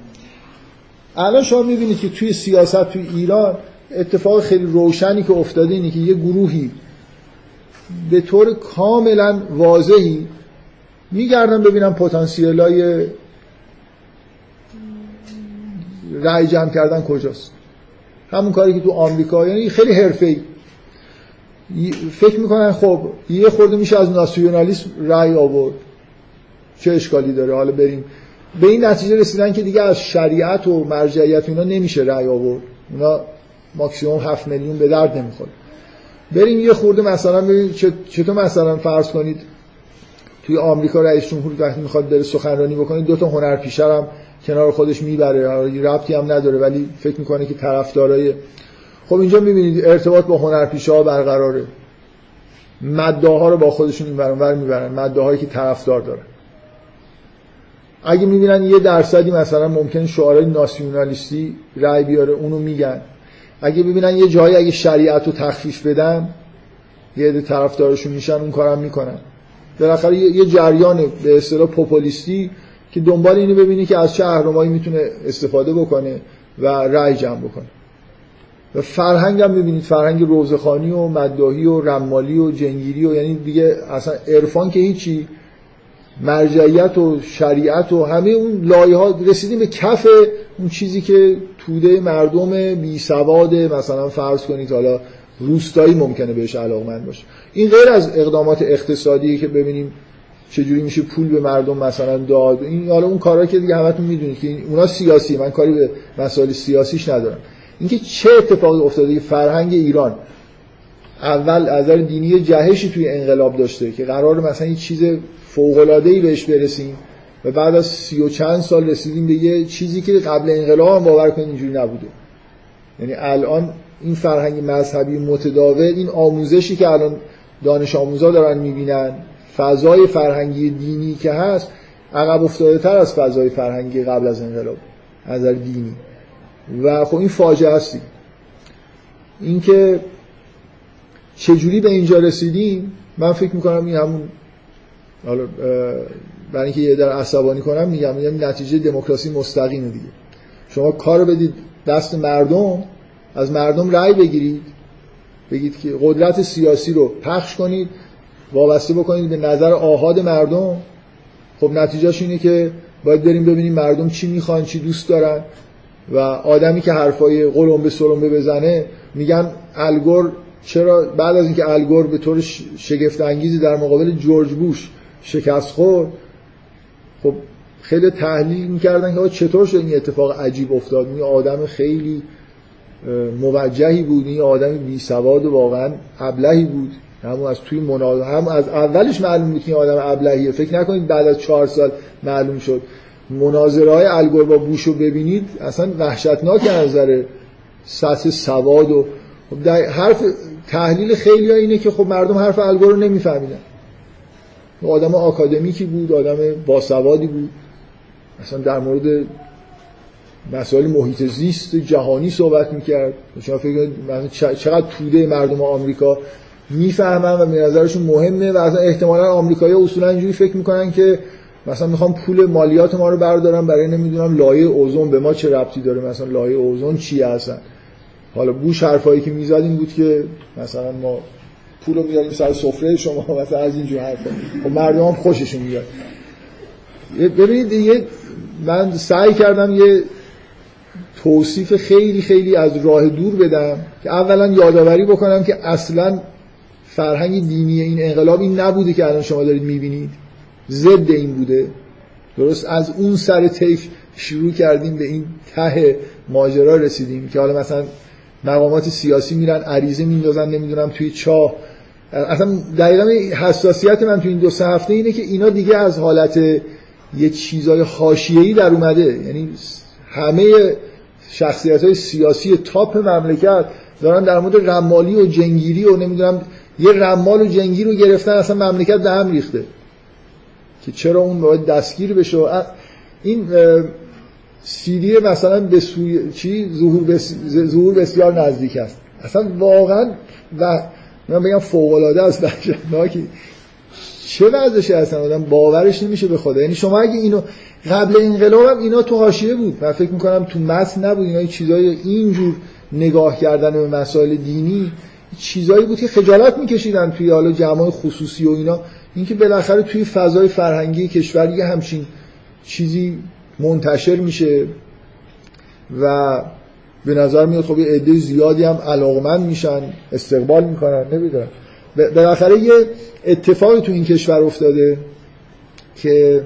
الان شما می‌بینید که توی سیاست توی ایران اتفاق خیلی روشنی که افتاده اینه که یه گروهی به طور کاملا واضحی میگردن ببینم پتانسیل رأی جمع کردن کجاست. همون کاری که تو آمریکا یعنی خیلی حرفه‌ای. فکر می‌کنن خب یه خورده میشه از ناسیونالیسم رأی آورد. چه اشکالی داره؟ حالا بریم. به این نتیجه رسیدن که دیگه از شریعت و مرجعیت اینا نمیشه رأی آورد. اونا ماکسیموم 7 میلیون به درد نمی‌خوره. بریم یه خورده مثلا ببین چطور مثلا فرض کنید توی آمریکا رئیس جمهور وقتی می‌خواد بره سخنرانی بکنه دو تا هنرپیشه هم کنار خودش می‌بره. ربطی هم نداره ولی فکر می‌کنه که طرفدارای خب اینجا می‌بینید ارتباط با هنرپیشه ها برقراره. مده ها رو با خودشون این برن می‌برن. مده هایی که طرفدار داره اگه می‌بینن یه درصدی مثلا ممکن شعارهای ناسیونالیستی رای بیاره اونو میگن. اگه ببینن یه جایی اگه شریعت رو تخفیف بدن یه عده طرفدارشون میشن اون کارم می‌کنن. بالاخره یه جریان به اصطلاح پوپولیستی که دنبال اینو ببینه که از چه اهرمایی می‌تونه استفاده بکنه و رأی جمع بکنه. و فرهنگ هم ببینید فرهنگ روزخانی و مداهی و رمالی و جنگیری و یعنی دیگه اصلا عرفان که هیچی مرجعیت و شریعت و همه اون لایه ها رسیدیم به کف اون چیزی که توده مردم بی سواد مثلا فرض کنید حالا روستایی ممکنه بهش علاقمند باشه. این غیر از اقدامات اقتصادی که ببینیم چجوری میشه پول به مردم مثلا داد؟ این حالا اون کارا که دیگه همتون می‌دونید که اونا سیاسی من کاری به مسائل سیاسیش ندارم. اینکه چه اتفاقی افتاده فرهنگ ایران اول از نظر دینی جهشی توی انقلاب داشته که قرار مثلا یه چیز فوق العاده ای بهش برسیم و بعد از سی و چند سال رسیدیم به یه چیزی که قبل انقلاب هم باور کنید اینجوری نبوده. یعنی الان این فرهنگ مذهبی متداول این آموزشی که الان دانش آموزا دارن می‌بینن فضای فرهنگی دینی که هست عقب افتاده تر از فضای فرهنگی قبل از انقلاب از دینی. و خب این فاجعه هستی اینکه چجوری به اینجا رسیدیم من فکر می‌کنم این همون حالا برای اینکه یه در عصبانی کنم میگم میگم نتیجه دموکراسی مستقیمه دیگه. شما کار بدید دست مردم از مردم رأی بگیرید بگید که قدرت سیاسی رو پخش کنید. وابسته بکنید به نظر آهاد مردم. خب نتیجهش اینه که باید بریم ببینیم مردم چی می‌خوان چی دوست دارن. و آدمی که حرفای قلمبه سرمبه بزنه میگن الگور چرا بعد از اینکه الگور به طور شگفت انگیزی در مقابل جورج بوش شکست خورد خب خیلی تحلیل می‌کردن که چطور شد این اتفاق عجیب افتاد. این آدم خیلی موجهی بود. این آدم بی سواد واقعا ابلهی بود. هم از توی مناظره هم از اولش معلوم بود که آدم ابلهیه. فکر نکنید بعد از چهار سال معلوم شد. مناظره های الگور با بوشو ببینید اصلا وحشتناک از نظر سطح سواد و خب حرف تحلیل خیلی ها اینه که خب مردم حرف الگور رو نمیفهمیدن. آدم آکادمیکی بود آدم باسوادی بود. اصلا در مورد مسائل محیط زیست جهانی صحبت می‌کرد. شما فکر چقدر توده مردم آمریکا می‌فهمن و به نظرشون مهمه و اصلا احتمالا آمریکایی‌ها اصولا اینجوری فکر می‌کنن که مثلا می‌خوام پول مالیات ما رو بردارم برای نمی‌دونم لایه اوزون. به ما چه ربطی داره مثلا لایه اوزون چی هستن؟ حالا بوش حرفایی که می‌زد بود که مثلا ما پول رو میاریم سر سفره شما مثلا از اینجور حرفا. خب مردم هم خوششون میاد. ببینید یه من سعی کردم یه توصیف خیلی خیلی از راه دور بدم که اولا یادآوری بکنم که اصلا فرهنگ دینی این انقلاب این نبوده که الان شما دارید می‌بینید. ضد این بوده. درست از اون سر طیف شروع کردیم به این ته ماجرا رسیدیم که حالا مثلا مقامات سیاسی میرن عریضه میندازن نمی‌دونم توی چاه. اصلا دقیقا حساسیت من توی این دو سه هفته اینه که اینا دیگه از حالت یه چیزای حاشیه‌ای در اومده. یعنی همه شخصیت های سیاسی تاپ مملکت دارن در مورد رمالی و جنگیری و نمی‌دونم یه رمال و جنگی رو گرفتن اصلا مملکت به هم ریخته. که چرا اون باید دستگیر بشه؟ این سیدی مثلا به سوی چی؟ ظهور, بس... ظهور بسیار نزدیک است. اصلا واقعا و من بگم فوق العاده است وحشتناکی. چه وضعش اصلا آدم باورش نمیشه به خدا. یعنی شما اگه اینو قبل انقلاب هم اینا تو حاشیه بود. من فکر می‌کنم تو متن نبود اینا چیزای اینجور نگاه کردن به مسائل دینی. چیزایی بود که خجالت میکشیدن توی حالا جمع خصوصی و اینا. اینکه بالاخره توی فضای فرهنگی کشور یه همچین چیزی منتشر میشه و به نظر میاد خب یه عده زیادی هم علاقمند میشن استقبال می‌کنن نمی‌دونم. بالاخره یه اتفاقی تو این کشور افتاده که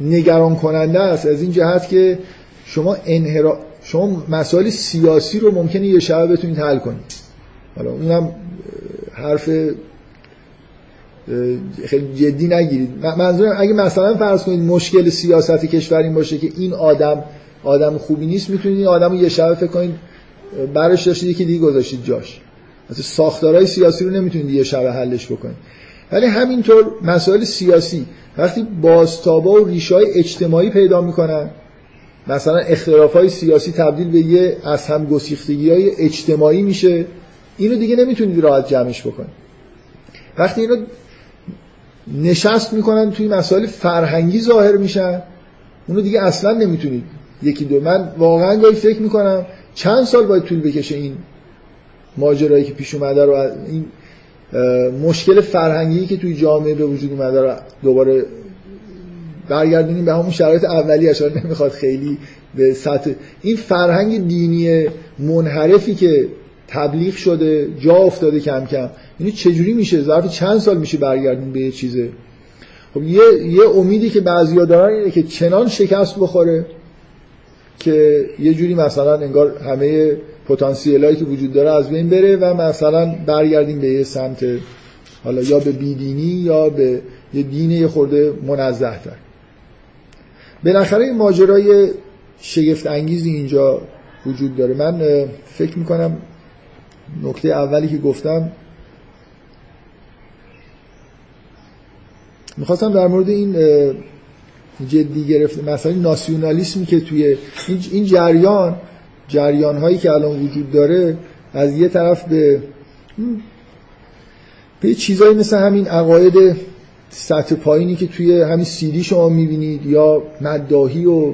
نگران کننده است. از این جهت که شما انحرا شما مسائل سیاسی رو ممکنه یه شبه بتونید حل کنید. حالا اونم حرف خیلی جدی نگیرید. منظورم اگه مثلا فرض کنید مشکل سیاست کشور این باشه که این آدم آدم خوبی نیست می‌تونید این آدم رو یه شبه فکر کنید برش داشتید که دیگه گذاشتید جاش. مثلا ساختارهای سیاسی رو نمی‌تونید یه شبه حلش بکنید. ولی همینطور مسائل سیاسی وقتی بازتابا و ریشای اجتماعی پیدا می‌کنن مثلا اختلاف های سیاسی تبدیل به یه از هم گسیختگی های اجتماعی میشه. اینو دیگه نمی‌تونید راحت جمعش بکنید. وقتی اینو نشست می‌کنن توی مسائل فرهنگی ظاهر میشن اونو دیگه اصلا نمی‌تونید یکی دو. من واقعا گاهی فکر می‌کنم چند سال باید طول بکشه این ماجرایی که پیش اومده رو این مشکل فرهنگی که توی جامعه به وجود اومده رو دوباره برگردونیم به همون شرایط اولی اشار نمی‌خواد خیلی به سطح. این فرهنگ دینی منحرفی که تبلیغ شده جا افتاده کم کم یعنی چجوری میشه؟ ظرف چند سال میشه برگردیم به یه چیزه خب یه, یه امیدی که بعضیا دارن اینه که چنان شکست بخوره که یه جوری مثلا انگار همه پتانسیلایی که وجود داره از بین بره و مثلا برگردیم به یه سمت حالا یا به بیدینی یا به یه دین یه خورده منزه تر بالاخره این ماجرای شگفت انگیزی اینجا وجود داره. من فکر می‌کنم نکته اولی که گفتم می‌خواستم در مورد این جدی گرفته مثلا ناسیونالیسمی که توی این جریان جریان هایی که الان وجود داره از یه طرف به به چیزایی مثل همین عقاید سطح پایینی که توی همین سیدی شما می‌بینید یا مداهی و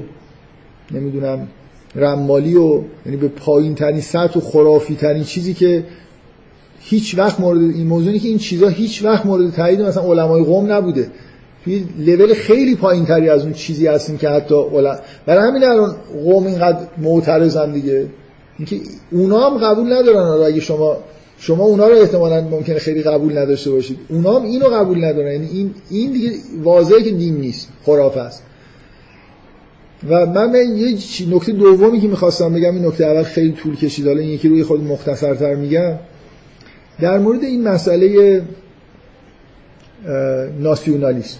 نمی‌دونم رمالی و یعنی به پایین ترین سطح و خرافی ترین چیزی که هیچ وقت مورد این موضوعی که این چیزها هیچ وقت مورد تایید مثلا علمای قوم نبوده. توی لول خیلی پایین تری از اون چیزی هستیم که حتی علم برای همین الان قوم اینقدر معترضن دیگه. اینکه اونا هم قبول ندارن اگه شما شما اونا رو احتمالا ممکنه خیلی قبول نداشته باشید. اونا هم اینو قبول ندارن. یعنی این این دیگه واضحه که دین نیست. خرافه است. و من یه نکته دومی که می‌خواستم بگم این نکته اول خیلی طول کشید. حالا این یکی روی خود مختصرتر میگم. در مورد این مسئله ناسیونالیسم.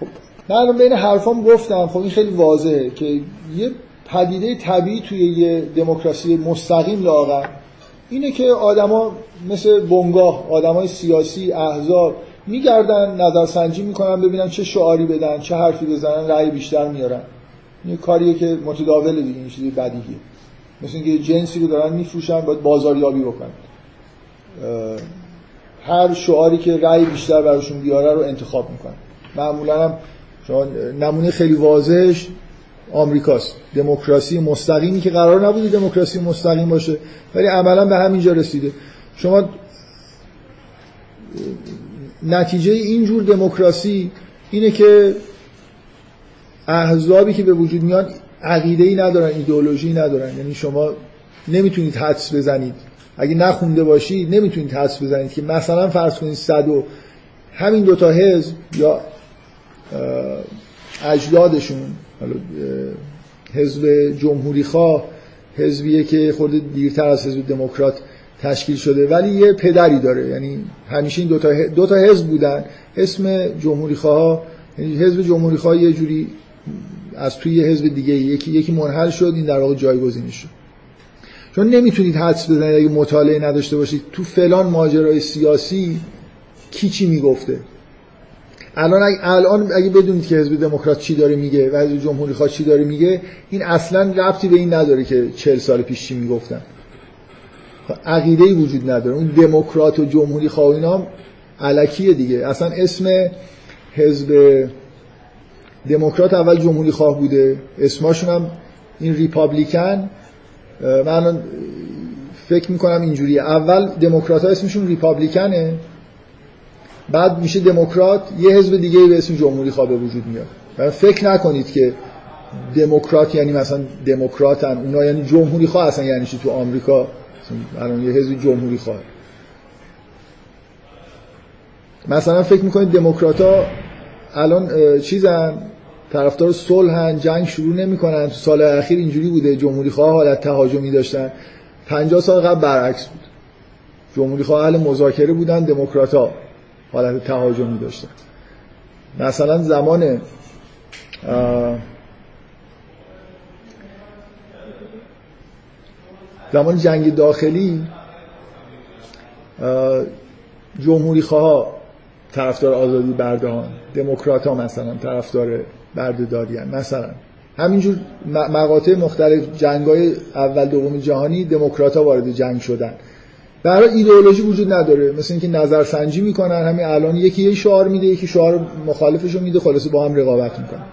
خب من بین حرفام گفتم. خب این خیلی واضحه که یه پدیده طبیعی توی یه دموکراسی مستقیم لاغر اینه که آدما مثل بنگاه آدمای سیاسی احزاب میگردن نظرسنجی می‌کنن ببینن چه شعاری بدن چه حرفی بزنن رأی بیشتر میارن. این کاریه که متداوله دیگه این چیزی بدیهیه. مثل اینکه جنسی رو دارن میفروشن باید بازاریابی بکنن. هر شعاری که رأی بیشتر براشون بیاره رو انتخاب می‌کنن. معمولا هم نمونه خیلی واضحش آمریکاست. دموکراسی مستقیمی که قرار نبوده دموکراسی مستقیم باشه ولی عملا به همینجا رسیده. شما نتیجه اینجور دموکراسی اینه که احزابی که به وجود میان عقیده ای ندارن ایدئولوژی ندارن. یعنی شما نمی‌تونید حدس بزنید. اگه نخونده باشید نمی‌تونید حدس بزنید که مثلا فرض کنید صد و همین دوتا حزب یا اجدادشون حزب جمهوری خواه حزبیه که خود دیرتر از حزب دموکرات تشکیل شده ولی یه پدری داره. یعنی همیشه این دوتا, دو تا حزب بودن. اسم جمهوری خواه یعنی حزب جمهوری خواه یه جوری از توی حزب دیگه یکی یکی منحل شد این در واقع جایگزینش شد. چون نمی‌تونید حدس بزنید اگه مطالعه نداشته باشید تو فلان ماجرای سیاسی کی چی می‌گفته؟ الان اگه, الان اگه بدونید که حزب دموکرات چی داره میگه و حزب جمهوری خواه چی داره میگه این اصلا ربطی به این نداره که چهل سال پیش چی می‌گفتن. عقیده ای وجود نداره. اون دموکرات و جمهوری خواه اینا علکیه دیگه. اصلا اسم حزب دموکرات اول جمهوری خواه بوده. اسماشون هم این ریپابلیکن. من فکر می‌کنم اینجوریه. اول دموکرات ها اسمشون ریپابلیکنه. بعد میشه دموکرات یه حزب دیگه به اسم جمهوری خواه به وجود میاد. فکر نکنید که دموکرات یعنی مثلا دموکراتن اونا یعنی جمهوری خواه اصلا یعنی چی تو آمریکا؟ الان یه حزب جمهوری خواه. مثلا فکر می‌کنید دموکرات ها الان چیزن؟ طرفدار صلحن جنگ شروع نمی‌کنن. تو سال اخیر اینجوری بوده جمهوری خواه حالت تهاجمی داشتن. 50 سال قبل برعکس بود. جمهوری خواه اهل مذاکره بودن دموکرات حالت تهاجمی داشتن. مثلا زمان زمان جنگ داخلی جمهوری خواه طرفدار آزادی بردهان دموکرات ها مثلا طرفدار بردهداری مثلا. همینجور مقاطع مختلف جنگ های اول دوم جهانی دموکرات ها وارد جنگ شدن. برای ایدئولوژی وجود نداره. مثل اینکه نظرسنجی می‌کنن همین الان یکی یه شعار میده یکی شعار مخالفش رو میده خلاصه با هم رقابت می‌کنن.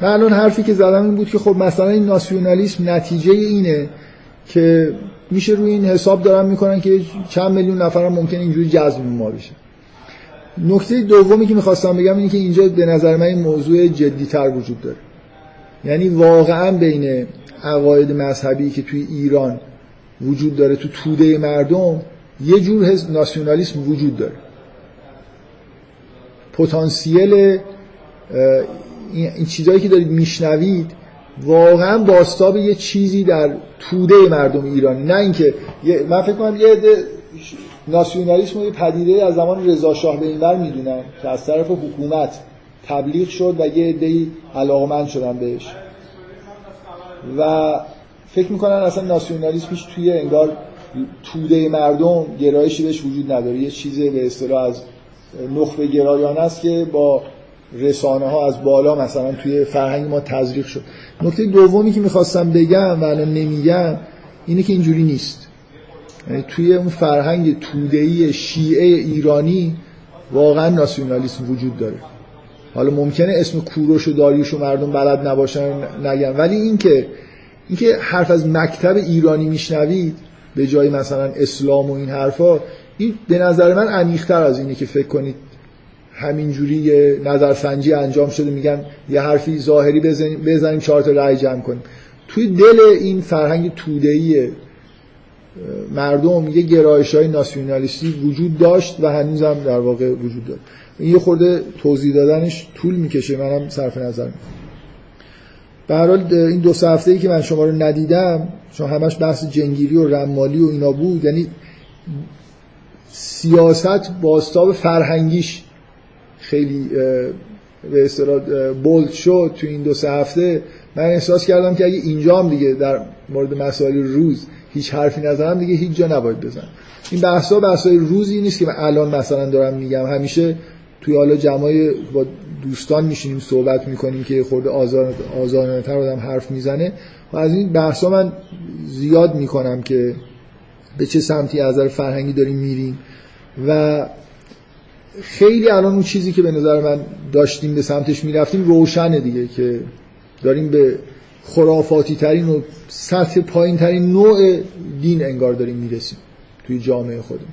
من الان حرفی که زدم این بود که خب مثلا این ناسیونالیسم نتیجه اینه که میشه روی این حساب دارن می‌کنن که چند میلیون نفر هم ممکن اینجوری جذب ما بشه. نکته دومی که می‌خواستم بگم اینه که اینجا به نظر من این موضوع جدی تر وجود داره. یعنی واقعا بین عقاید مذهبی که توی ایران وجود داره تو توده مردم یه جور ناسیونالیسم وجود داره. پتانسیل این چیزهایی که دارید میشنوید واقعا باستاب یه چیزی در توده مردم ایرانی نه اینکه من فکر کنم یه ناسیونالیسم یه پدیده از زمان رضا شاه به اینور می‌دونن که از طرف حکومت تبلیغ شد و یه عده‌ای علاقمند شدن بهش. و فکر می‌کنن اصلا ناسیونالیسمش توی انگار توده مردم گرایشی بهش وجود نداره. یه چیزی به اصطلاح از نخبه گرایان است که با رسانه ها از بالا مثلا توی فرهنگ ما تزریق شد. نکته دومی که می‌خواستم بگم و الان نمیگم اینه که اینجوری نیست. یعنی توی اون فرهنگ تودهی شیعه ایرانی واقعا ناسیونالیسم وجود داره. حالا ممکنه اسم کوروش و داریوش و مردم بلد نباشن نگم. ولی اینکه اینکه حرف از مکتب ایرانی میشنوید به جای مثلا اسلام و این حرفا این به نظر من عمیق‌تر از اینه که فکر کنید همینجوری یه نظرسنجی انجام شده میگن یه حرفی ظاهری بزنیم, بزنیم چهار تا رأی جمع کنیم. توی دل این فرهنگ توده‌ای مردم یه گرایش های ناسیونالیستی وجود داشت و هنوزم در واقع وجود داره. این یه خورده توضیح دادنش طول می‌کشه منم صرف نظر می‌کنم. به حال این دو سه هفته ای که من شما رو ندیدم چون همش بحث جنگیری و رمالی و اینا بود یعنی سیاست باستاب فرهنگیش خیلی به اصطلاح بولد شد تو این دو سه هفته. من احساس کردم که اگه اینجا هم دیگه در مورد مسائل روز هیچ حرفی نزنم دیگه هیچ جا نباید بزنم. این بحثا بحثای روزی نیست که من الان مثلا دارم میگم. همیشه توی حالا جمعای با دوستان میشینیم صحبت می‌کنیم که خورده آزار آزارانه آدم حرف می‌زنه. و از این بحثا من زیاد می‌کنم که به چه سمتی از نظر فرهنگی داریم میریم. و خیلی الان اون چیزی که به نظر من داشتیم به سمتش می‌رفتیم روشنه دیگه که داریم به خرافاتی ترین و سطح پایین ترین نوع دین انگار داریم می‌رسیم توی جامعه خودمون.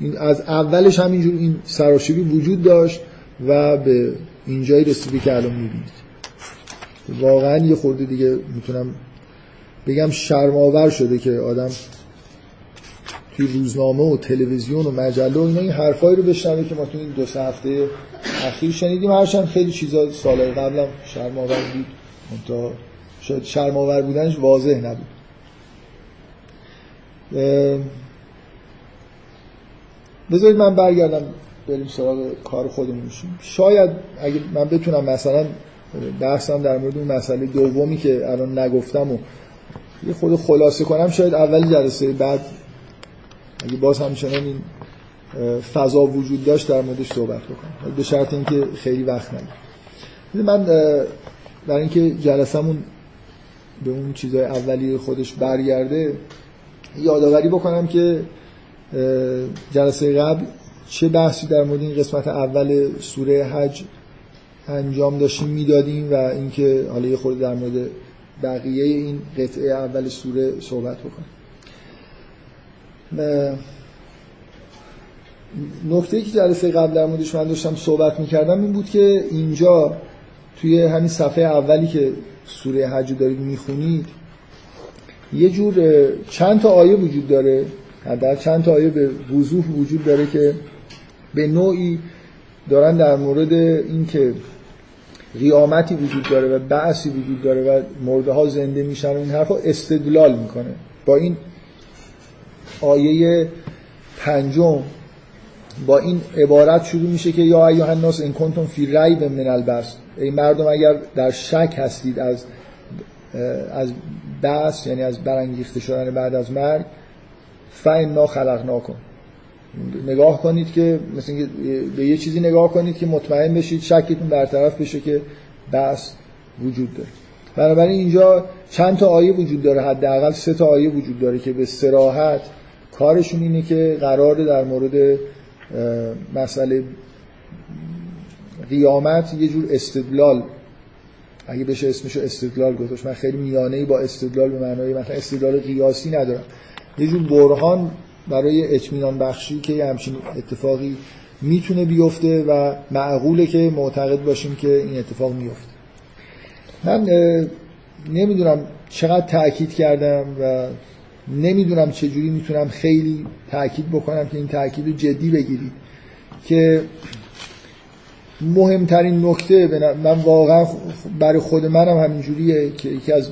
این از اولش همینجور این سراشیبی وجود داشت و به اینجایی رسیده که الان می‌بینید واقعا یه خورده دیگه می‌تونم بگم شرماور شده که آدم توی روزنامه و تلویزیون و مجله و اینا این حرفایی رو بشنوه که ما تو این دو سه هفته اخیر شنیدیم. هرچند خیلی چیزا سالهای قبلم شرماور بود. منتها شاید شرماور بودنش واضح نبود. بذارید من برگردم. بریم سراغ کار خودمون شاید اگه من بتونم مثلا بحثم در مورد اون مسئله دومی که الان نگفتم و یه خود خلاصه کنم شاید اول جلسه بعد اگه باز همچنان این فضا وجود داشت در موردش صحبت بکنم. به شرط اینکه خیلی وقت نگیر من برای اینکه جلسمون به اون چیزهای اولی خودش برگرده یادآوری بکنم که جلسه قبل چه بحثی در مورد این قسمت اول سوره حج انجام داشتیم می‌دادیم و اینکه حالا یه خورده در مورد بقیه این قطعه اول سوره صحبت بکنیم. نکته که جلسه قبل در موردش من داشتم صحبت می‌کردم این بود که اینجا توی همین صفحه اولی که سوره حج دارید می‌خونید یه جور چند تا آیه وجود داره در چند تا آیه به وضوح وجود داره که به نوعی دارن در مورد اینکه قیامتی وجود داره و بعثی وجود داره و مرده ها زنده میشن و این حرفا استدلال می‌کنه. با این آیه پنجم با این عبارت شروع میشه که یا ایها الناس ان کنتم فی ریب من البس ای مردم اگر در شک هستید از از بس یعنی از برانگیخته شدن بعد از مرگ فانا خلقناکم. نگاه کنید که مثل به یه چیزی نگاه کنید که مطمئن بشید شکتون برطرف بشه که بس وجود داره. بنابراین اینجا چند تا آیه وجود داره حداقل سه تا آیه وجود داره که به سراحت کارشون اینه که قراره در مورد مسئله قیامت یه جور استدلال اگه بشه اسمشو استدلال گذاشت. من خیلی میانه با استدلال به معنای مثلا استدلال قیاسی ندارم. یه جور برهان برای اطمینان بخشی که یه همچین اتفاقی می‌تونه بیفته و معقوله که معتقد باشیم که این اتفاق میفته. من نمی‌دونم چقدر تاکید کردم و نمی‌دونم چجوری می‌تونم خیلی تاکید بکنم که این تاکید رو جدی بگیرید که مهمترین نکته من واقعا برای خود منم همینجوریه که یکی از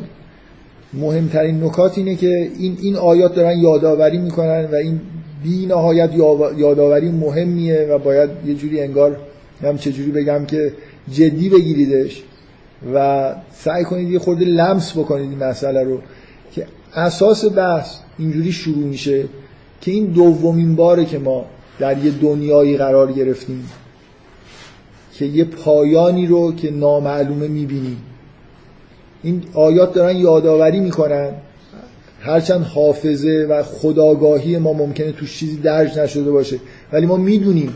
مهمترین نکات اینه که این این آیات دارن یادآوری می‌کنن و این بی نهایت یادآوری مهمیه و باید یه جوری انگار هم چجوری بگم که جدی بگیریدش و سعی کنید یه خورده لمس بکنید این مسئله رو که اساس بحث اینجوری شروع میشه که این دومین باره که ما در یه دنیایی قرار گرفتیم که یه پایانی رو که نامعلومه می‌بینیم. این آیات دارن یادآوری می‌کنن. هرچند حافظه و خداگاهی ما ممکنه توش چیزی درج نشده باشه. ولی ما می‌دونیم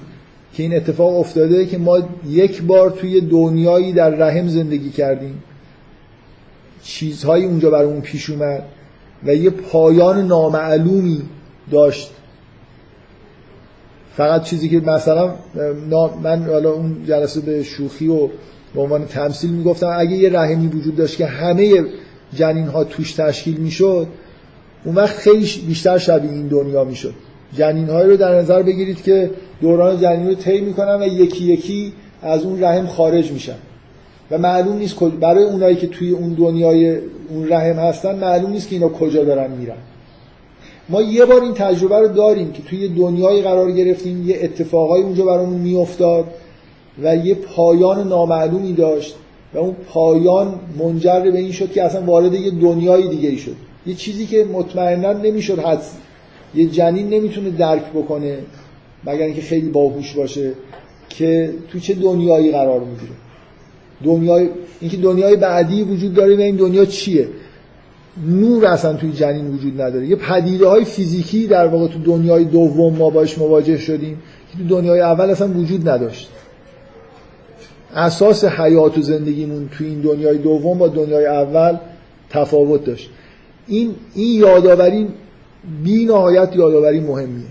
که این اتفاق افتاده که ما یک بار توی دنیایی در رحم زندگی کردیم. چیزهایی اونجا برامون پیش اومد و یه پایان نامعلومی داشت. فقط چیزی که مثلا من حالا اون جلسه به شوخی و به عنوان تمثیل می‌گفتم اگه یه رحمی وجود داشت که همه جنین ها توش تشکیل می‌شد اون وقت خیلی بیشتر شبیه این دنیا می‌شد. جنین هایی رو در نظر بگیرید که دوران جنین رو طی می‌کنن و یکی یکی از اون رحم خارج میشن. و معلوم نیست برای اونایی که توی اون دنیای اون رحم هستن معلوم نیست که اینا کجا دارن میرن. ما یه بار این تجربه رو داریم که توی دنیای قرار گرفتیم یه اتفاقای اونجا برامون میافتاد. و یه پایان نامعلومی داشت و اون پایان منجر به این شد که اصلا وارد یه دنیای دیگه ای شد. یه چیزی که مطمئنا نمی‌شد حد یه جنین نمی‌تونه درک بکنه مگر اینکه خیلی باهوش باشه که تو چه دنیایی قرار می‌گیره. دنیای اینکه دنیای بعدی وجود داره و این دنیا چیه؟ نور اصلا توی جنین وجود نداره. یه پدیده های فیزیکی در واقع تو دنیای دوم ما باش مواجه شدیم که تو دنیای اول اصلا وجود نداشت. اساس حیات و زندگیمون توی این دنیای دوم با دنیای اول تفاوت داشت. این این یادآوری بی نهایت یادآوری مهمیه.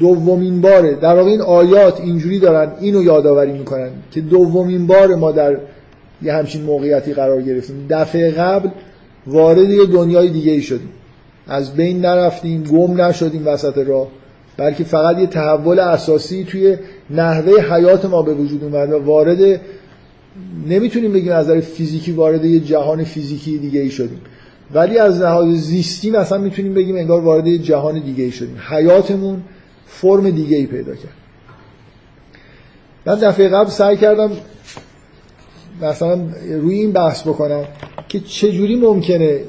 دومین باره در واقع این آیات اینجوری دارن اینو یادآوری می‌کنن که دومین بار ما در یه همچین موقعیتی قرار گرفتیم. دفعه قبل وارد یه دنیای دیگه ای شدیم. از بین نرفتیم گم نشدیم وسط راه. بلکه فقط یه تحول اساسی توی نحوه حیات ما به وجود اومد و وارد نمی‌تونیم بگیم از نظر فیزیکی وارد یه جهان فیزیکی دیگه ای شدیم. ولی از لحاظ زیستی مثلا می‌تونیم بگیم انگار وارد یه جهان دیگه ای شدیم. حیاتمون فرم دیگه ای پیدا کرد. من دفعه قبل سعی کردم مثلا روی این بحث بکنم که چجوری ممکنه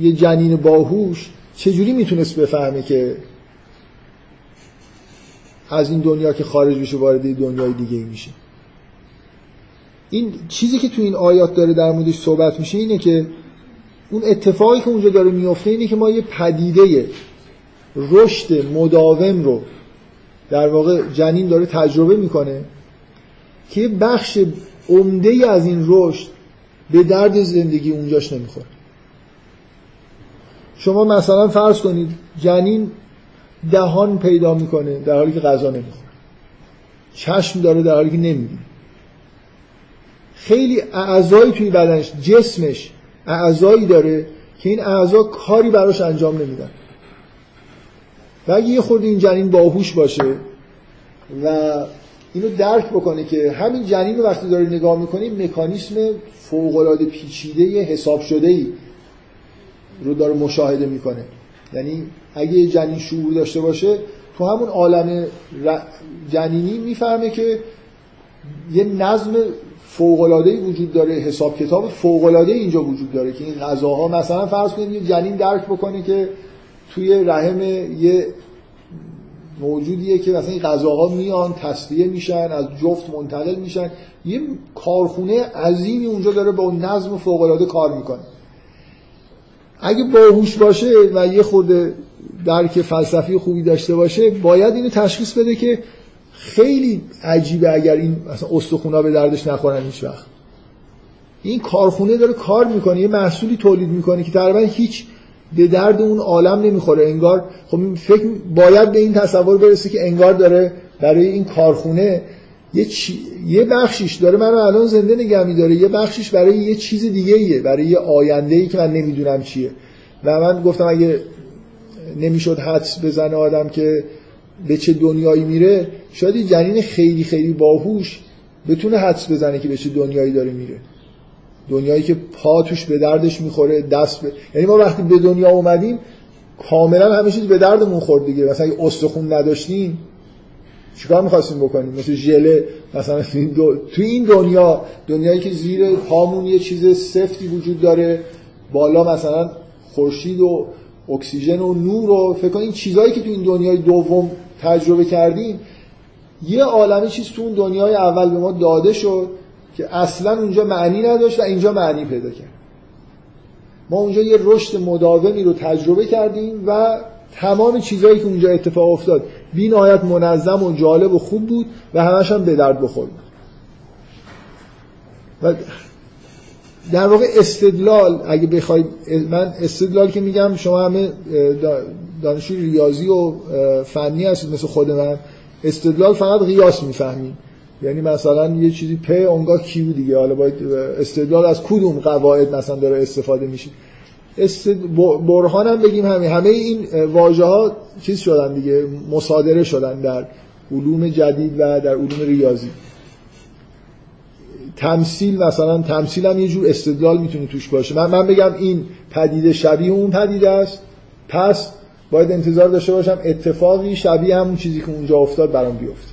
یه جنین باهوش چجوری می‌تونست بفهمه که از این دنیا که خارج بشه وارد دنیای دیگه میشه. این چیزی که تو این آیات داره در موردش صحبت میشه اینه که اون اتفاقی که اونجا داره میفته اینه که ما یه پدیده رشد مداوم رو در واقع جنین داره تجربه می‌کنه که بخش عمده از این رشد به درد زندگی اونجاش نمی‌خوره. شما مثلا فرض کنید جنین دهان پیدا می‌کنه در حالی که غذا نمی‌خوره. چشم داره در حالی که نمی‌بینه. خیلی اعضایی توی بدنش جسمش اعضایی داره که این اعضا کاری براش انجام نمیدن. و اگه یه خورده این جنین باهوش باشه و اینو درک بکنه که همین جنین رو وقتی داره نگاه می‌کنه مکانیسم فوقالعاده پیچیده حساب شده ای رو داره مشاهده می‌کنه. یعنی اگه یه جنین شعور داشته باشه تو همون عالم جنینی می‌فهمه که یه نظم فوق‌العاده‌ای وجود داره حساب کتاب فوق‌العاده اینجا وجود داره که این غذاها مثلا فرض کنید یه جنین درک بکنه که توی رحم یه موجودیه که مثلا این غذاها میان تصفیه میشن از جفت منتقل میشن. یه کارخونه عظیمی اونجا داره با نظم فوق‌العاده کار می‌کنه. اگه باهوش باشه و یه خورده درک فلسفی خوبی داشته باشه باید اینو تشخیص بده که خیلی عجیبه اگر این مثلا استخونا به دردش نخورن هیچ وقت. این کارخونه داره کار می‌کنه یه محصولی تولید می‌کنه که تقریبا هیچ به درد اون عالم نمی‌خوره. انگار خب فکر باید به این تصور برسه که انگار داره برای این کارخونه یه, چی... یه بخشیش داره منو الان زنده نگه میداره. یه بخشیش برای یه چیز دیگه ایه برای یه آینده ای که من نمی‌دونم چیه. و من گفتم اگه نمی‌شد حدس بزنه آدم که به چه دنیایی میره شاید یه جنین خیلی خیلی باهوش بتونه حدس بزنه که به چه دنیایی داره میره. دنیایی که پا توش به دردش می‌خوره دست به یعنی ما وقتی به دنیا اومدیم کاملا همه به دردمون خورد دیگه. مثلا اگه استخون نداشتیم چیکار می‌خواستیم بکنیم؟ مثل ژله مثلا تو این دنیا دنیایی که زیر پامون یه چیز سفتی وجود داره بالا مثلا خورشید و اکسیژن و نور و فکر این چیزهایی که تو این دنیای دوم تجربه کردیم یه عالمی چیز تو اون دنیای اول به ما داده شد که اصلا اونجا معنی نداشت و اینجا معنی پیدا کرد. ما اونجا یه رشد مداومی رو تجربه کردیم و تمام چیزهایی که اونجا اتفاق افتاد بی نهایت منظم و جالب و خوب بود و همش هم به درد بخور و در واقع استدلال اگه بخواید من استدلال که میگم شما همه دانشجوی ریاضی و فنی هستید مثل خود من. استدلال فقط قیاس می‌فهمیم یعنی مثلا یه چیزی پ اونگاه کیو دیگه. حالا باید استدلال از کدوم قواعد مثلا داره استفاده میشه. برهان هم بگیم همه همه این واژه ها چیز شدن دیگه مصادره شدن در علوم جدید و در علوم ریاضی. تمثیل مثلا تمثیل هم یه جور استدلال می‌تونه توش باشه. من, من بگم این پدیده شبیه اون پدیده است. پس باید انتظار داشته باشم اتفاقی شبیه همون چیزی که اونجا افتاد برام بیفته.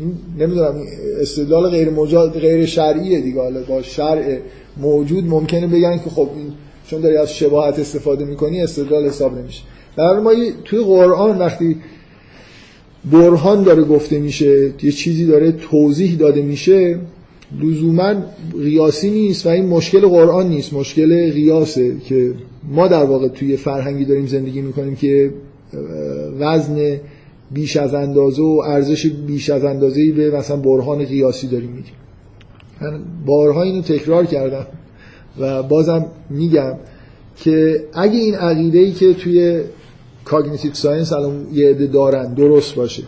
این نمی‌دونم استدلال غیر مجاز غیر شرعیه دیگه. حالا با شرع موجود ممکنه بگن که خب این چون داری از شباهت استفاده می‌کنی استدلال حساب نمیشه. در ما توی قرآن وقتی برهان داره گفته میشه یه چیزی داره توضیح داده میشه لزوما قیاسی نیست و این مشکل قرآن نیست. مشکل قیاسه که ما در واقع توی فرهنگی داریم زندگی می‌کنیم که وزن بیش از اندازه و ارزش بیش از اندازه به مثلا برهان قیاسی داریم میگیم. من بارها اینو تکرار کردم. و بازم میگم که اگه این عقیده ای که توی cognitive science الان یه عده دارن درست باشه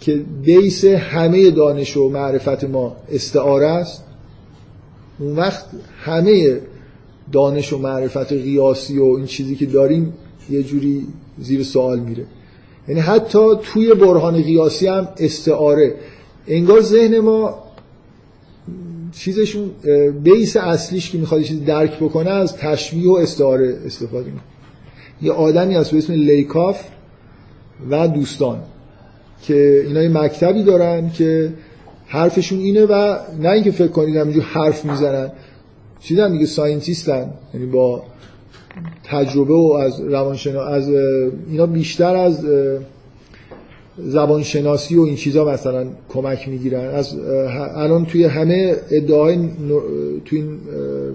که base همه دانش و معرفت ما استعاره است اون وقت همه دانش و معرفت قیاسی و این چیزی که داریم یه جوری زیر سوال میره. یعنی حتی توی برهان قیاسی هم استعاره. انگار ذهن ما چیزشون base اصلیش که می‌خواد چیزی درک بکنه از تشبیه و استعاره استفاده می‌کنه. یه آدمی هست به اسم لیکاف و دوستان که اینا یه مکتبی دارن که حرفشون اینه و نه اینکه فکر کنید همینجور حرف می‌زنن. چیزی هم میگه scientist ن یعنی با تجربه و از روانشنا از اینا بیشتر از زبانشناسی و این چیزا مثلا کمک می‌گیرن. از الان توی همه ادعای توی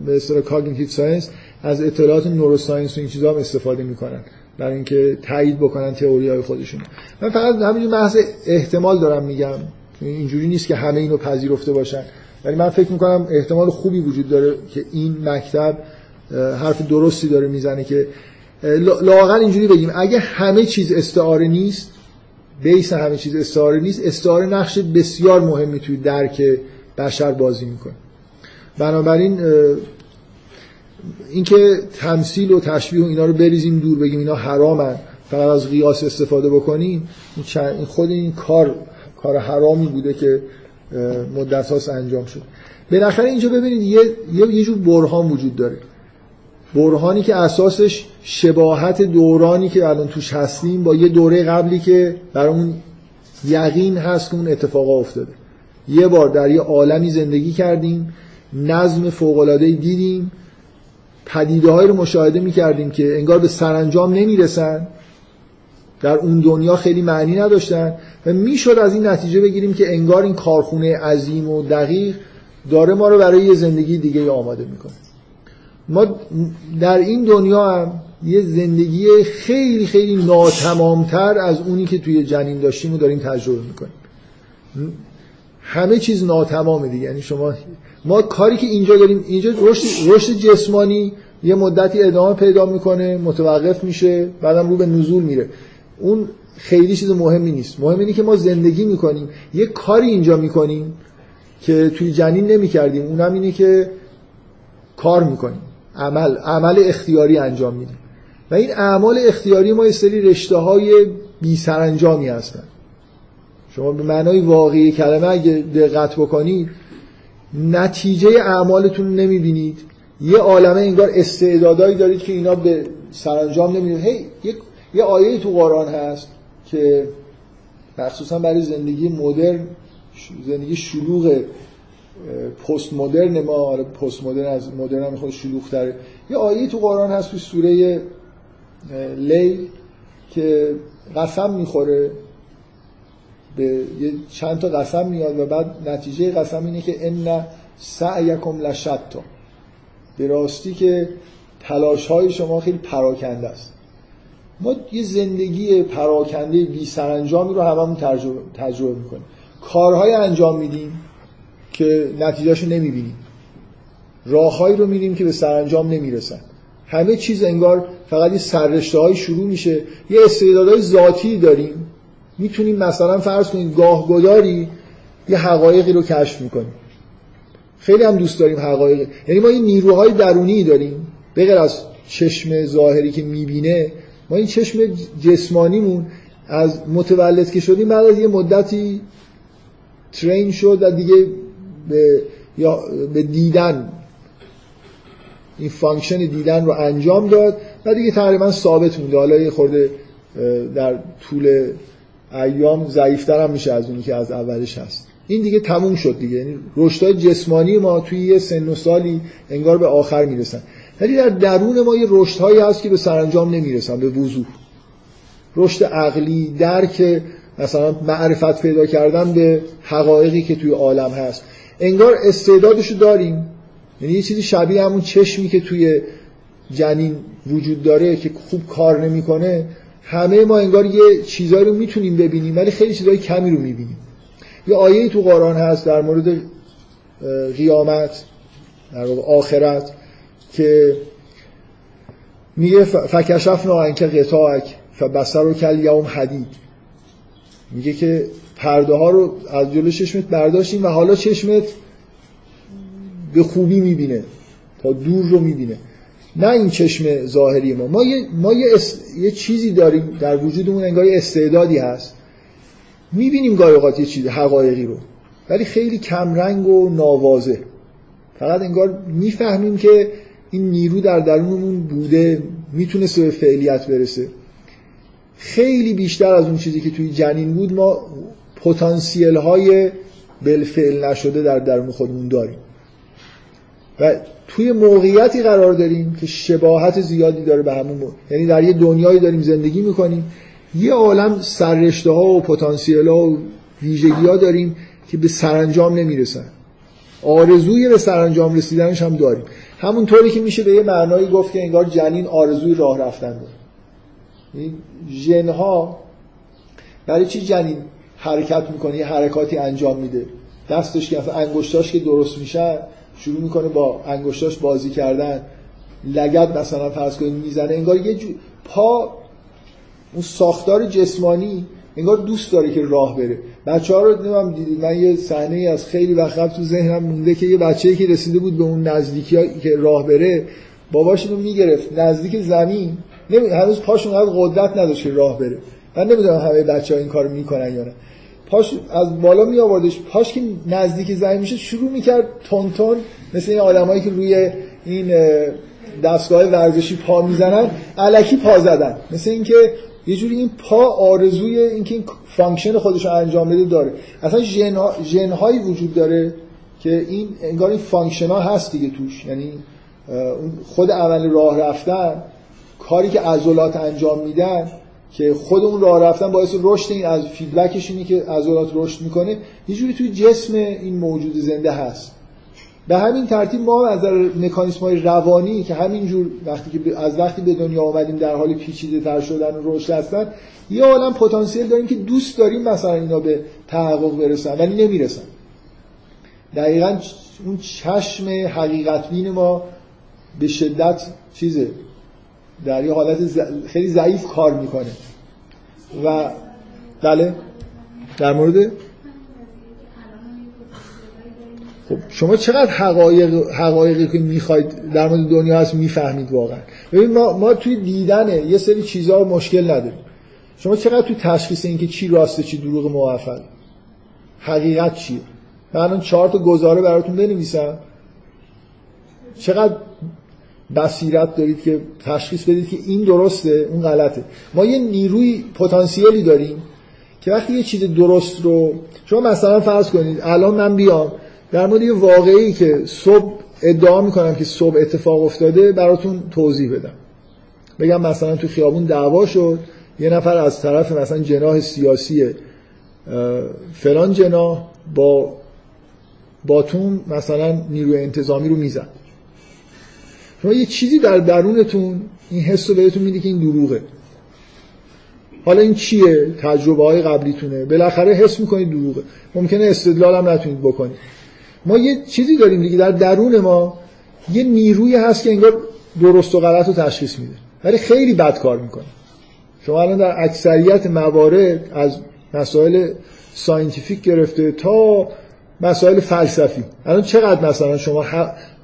به اصطلاح cognitive science از اطلاعات neuroscience و این چیزا هم استفاده می‌کنن برای اینکه تایید بکنن تئوری های خودشون. من فقط همین محض احتمال دارم میگم. اینجوری نیست که همه اینو پذیرفته باشن. ولی من فکر می‌کنم احتمال خوبی وجود داره که این مکتب حرف درستی داره می‌زنه که لاقل اینجوری بگیم. اگه همه چیز استعاره نیست بیس همه چیز استعاره نیست. استعاره نقش بسیار مهمی توی درک بشر بازی می‌کنه. بنابراین اینکه تمثیل و تشبیه و اینا رو بریزیم دور بگیم اینا حرامن فقط از قیاس استفاده بکنیم این خود این کار کار حرامی بوده که مدت انجام شد بالاخره اینجا ببینید یه یه جور برهان وجود داره. برهانی که اساسش شباهت دورانی که الان توش هستیم با یه دوره قبلی که برامون یقین هست که اون اتفاق افتاده. یه بار در یه عالمی زندگی کردیم نظم فوق‌العاده دیدیم پدیده رو مشاهده می‌کردیم که انگار به سرانجام نمی‌رسن. در اون دنیا خیلی معنی نداشتن و می‌شد از این نتیجه بگیریم که انگار این کارخونه عظیم و دقیق داره ما رو برای یه زندگی دیگه آماده می‌کنه. ما در این دنیا هم یه زندگی خیلی خیلی ناتمامتر از اونی که توی جنین داشتیم رو داریم تجربه می‌کنیم. همه چیز ناتمامه دیگه. یعنی شما ما کاری که اینجا داریم اینجا رشد رشد جسمانی یه مدتی ادامه پیدا می‌کنه متوقف میشه بعدم رو به نزول میره. اون خیلی چیز مهمی نیست. مهم اینه که ما زندگی می‌کنیم. یه کاری اینجا می‌کنیم که توی جنین نمی‌کردیم. اونم اینه که کار می‌کنیم. عمل عمل اختیاری انجام میدیم. و این اعمال اختیاری ما یه سری رشته های بی سرانجامی هستن. شما به معنای واقعی کلمه اگه دقت بکنید نتیجه اعمالتون نمی‌بینید. یه عالمه انگار استعدادایی دارید که اینا به سرانجام نمیرن هی یه, یه آیه تو قرآن هست که مخصوصا برای زندگی مدرن زندگی شلوغ پست مدرن ما آره پست مدرن از مدرن هم خود شلوغ تره یه آیه تو قرآن هست تو سوره لیل که قسم می‌خوره به یه چند تا قسم میاد و بعد نتیجه قسم اینه که ان سعیکم لشتا به راستی که تلاش های شما خیلی پراکنده است. ما یه زندگی پراکنده بی سرانجامی رو هممون تجربه می‌کنیم. کارهای انجام میدیم. که نتیجهشو نمی‌بینیم. راههایی رو میریم که به سرانجام نمی‌رسن. همه چیز انگار فقط یه سررشته های شروع میشه. یه استعدادهای ذاتی داریم. می‌تونیم مثلا فرض کنید گاه گداری یه حقایقی رو کشف می‌کنیم. خیلی هم دوست داریم حقایق. یعنی ما این نیروهای درونی داریم. بغیر از چشم ظاهری که می‌بینه ما این چشم جسمانیمون از متولد که شدیم بعد از یه مدتی ترین شد و دیگه به, یا به دیدن. این function دیدن رو انجام داد و دیگه تقریبا ثابت مونده حالا یه خورده در طول ایام ضعیفتر هم میشه از اونی که از اولش هست. این دیگه تموم شد دیگه. یعنی رشدهای جسمانی ما توی یه سن و سالی انگار به آخر می‌رسن. ولی در درون ما یه رشدهایی هست که به سرانجام نمی‌رسن به وضوح. رشد عقلی درک مثلا معرفت پیدا کردن به حقایقی که توی عالم هست. انگار استعدادشو داریم. یعنی یه چیزی شبیه همون چشمی که توی جنین وجود داره که خوب کار نمی‌کنه همه ما انگار یه چیزایی رو می‌تونیم ببینیم ولی خیلی چیزای کمی رو می‌بینیم. یه آیه تو قرآن هست در مورد قیامت در آخرت که میگه فکشفنا انک قطاعک فبصر و کل یوم حدید. میگه که پرده ها رو از جلو چشمت برداشتیم و حالا چشمت به خوبی می‌بینه تا دور رو می‌بینه. نه این چشم ظاهری ما. ما یه, ما یه, یه چیزی داریم در وجودمون انگار استعدادی هست. می‌بینیم گاهی اوقات یه چیز حقایقی رو ولی خیلی کمرنگ و ناوازه فقط انگار می‌فهمیم که این نیرو در درونمون بوده می‌تونست به فعلیت برسه. خیلی بیشتر از اون چیزی که توی جنین بود ما پتانسیل های بالفعل نشده در درون خودمون داریم. و توی موقعیتی قرار داریم که شباهت زیادی داره به همون یعنی در یه دنیایی داریم زندگی می‌کنیم. یه عالم سررشته ها و پتانسیل ها و ویژگی ها داریم که به سرانجام نمی‌رسن. آرزوی به سرانجام رسیدنش هم داریم. همونطوری که میشه به یه معنایی گفت که انگار جنین آرزوی راه رفتن داره جنها برای چی جنین؟ حرکت می‌کنه یه حرکاتی انجام میده. دستش که انگشتاش که درست میشه شروع می‌کنه با انگشتاش بازی کردن. لگت مثلا فرض کنید می‌زنه انگار یه جو... پا اون ساختار جسمانی انگار دوست داره که راه بره. بچه ها رو نمیم دیدید؟ من یه صحنه از خیلی وقت قبل تو ذهنم مونده که یه بچه که رسیده بود به اون نزدیکی که راه بره باباش اینو می‌گرفت. نزدیک زمین. نمی... هنوز پاش اونقدر قدرت نداشت که راه بره. من نمی‌دونم همه بچه ها این کارو می‌کنن یا نه. پاش از بالا می آوردش پاش که نزدیک زمین میشه شروع می‌کرد تون تون مثل این آدمایی که روی این دستگاه ورزشی پا می‌زنن الکی پا زدن. مثل اینکه یه جوری این پا آرزوی اینکه این function خودش رو انجام بده داره. اصلا ژن هایی وجود داره که این انگار این function ها هست دیگه توش. یعنی خود اول راه رفتن کاری که عضلات انجام میدن که خود اون راه رفتن باعث رشد این از feedback ش اینه که عضلات رشد می‌کنه. یه جوری توی جسم این موجود زنده هست. به همین ترتیب ما از نظر مکانیسم های روانی که همینجور وقتی که از وقتی به دنیا آمدیم در حال پیچیده تر شدن و رشد هستن یه عالم پتانسیل داریم که دوست داریم مثلا اینا به تحقق برسن ولی نمی‌رسن. دقیقا اون چشم حقیقت بین ما به شدت چیزه. در یه حالت خیلی ضعیف کار می‌کنه. و بله در مورد؟ خب شما چقدر حقایق حقایقی که می‌خواید در مورد دنیا هست می‌فهمید واقعا؟ ببین ما ما توی دیدن یه سری چیزها مشکل نداریم. شما چقدر توی تشخیص اینکه چی راسته چی دروغ موفق؟ حقیقت چیه؟ من الان چهار تا گزاره براتون بنویسم. چقدر بصیرت دارید که تشخیص بدید که این درسته اون غلطه. ما یه نیروی پتانسیلی داریم که وقتی یه چیز درست رو شما مثلا فرض کنید الان من بیام در مورد یه واقعی که صبح ادعا می‌کنم که صبح اتفاق افتاده براتون توضیح بدم. بگم مثلا تو خیابون دعوا شد یه نفر از طرف مثلا جناح سیاسی فلان جناح با باتون مثلا نیروی انتظامی رو می‌زد. شما یه چیزی در درونتون این حس رو بهتون میده که این دروغه. حالا این چیه تجربه های قبلیتونه؟ بالاخره حس می‌کنید دروغه. ممکنه استدلال هم نتونید بکنید. ما یه چیزی داریم دیگه در درون ما یه نیروی هست که انگار درست و غلط رو تشخیص میده. ولی خیلی بد کار می‌کنه. شما الان در اکثریت موارد از مسائل scientific گرفته تا مسائل فلسفی. الان چقدر مثلا شما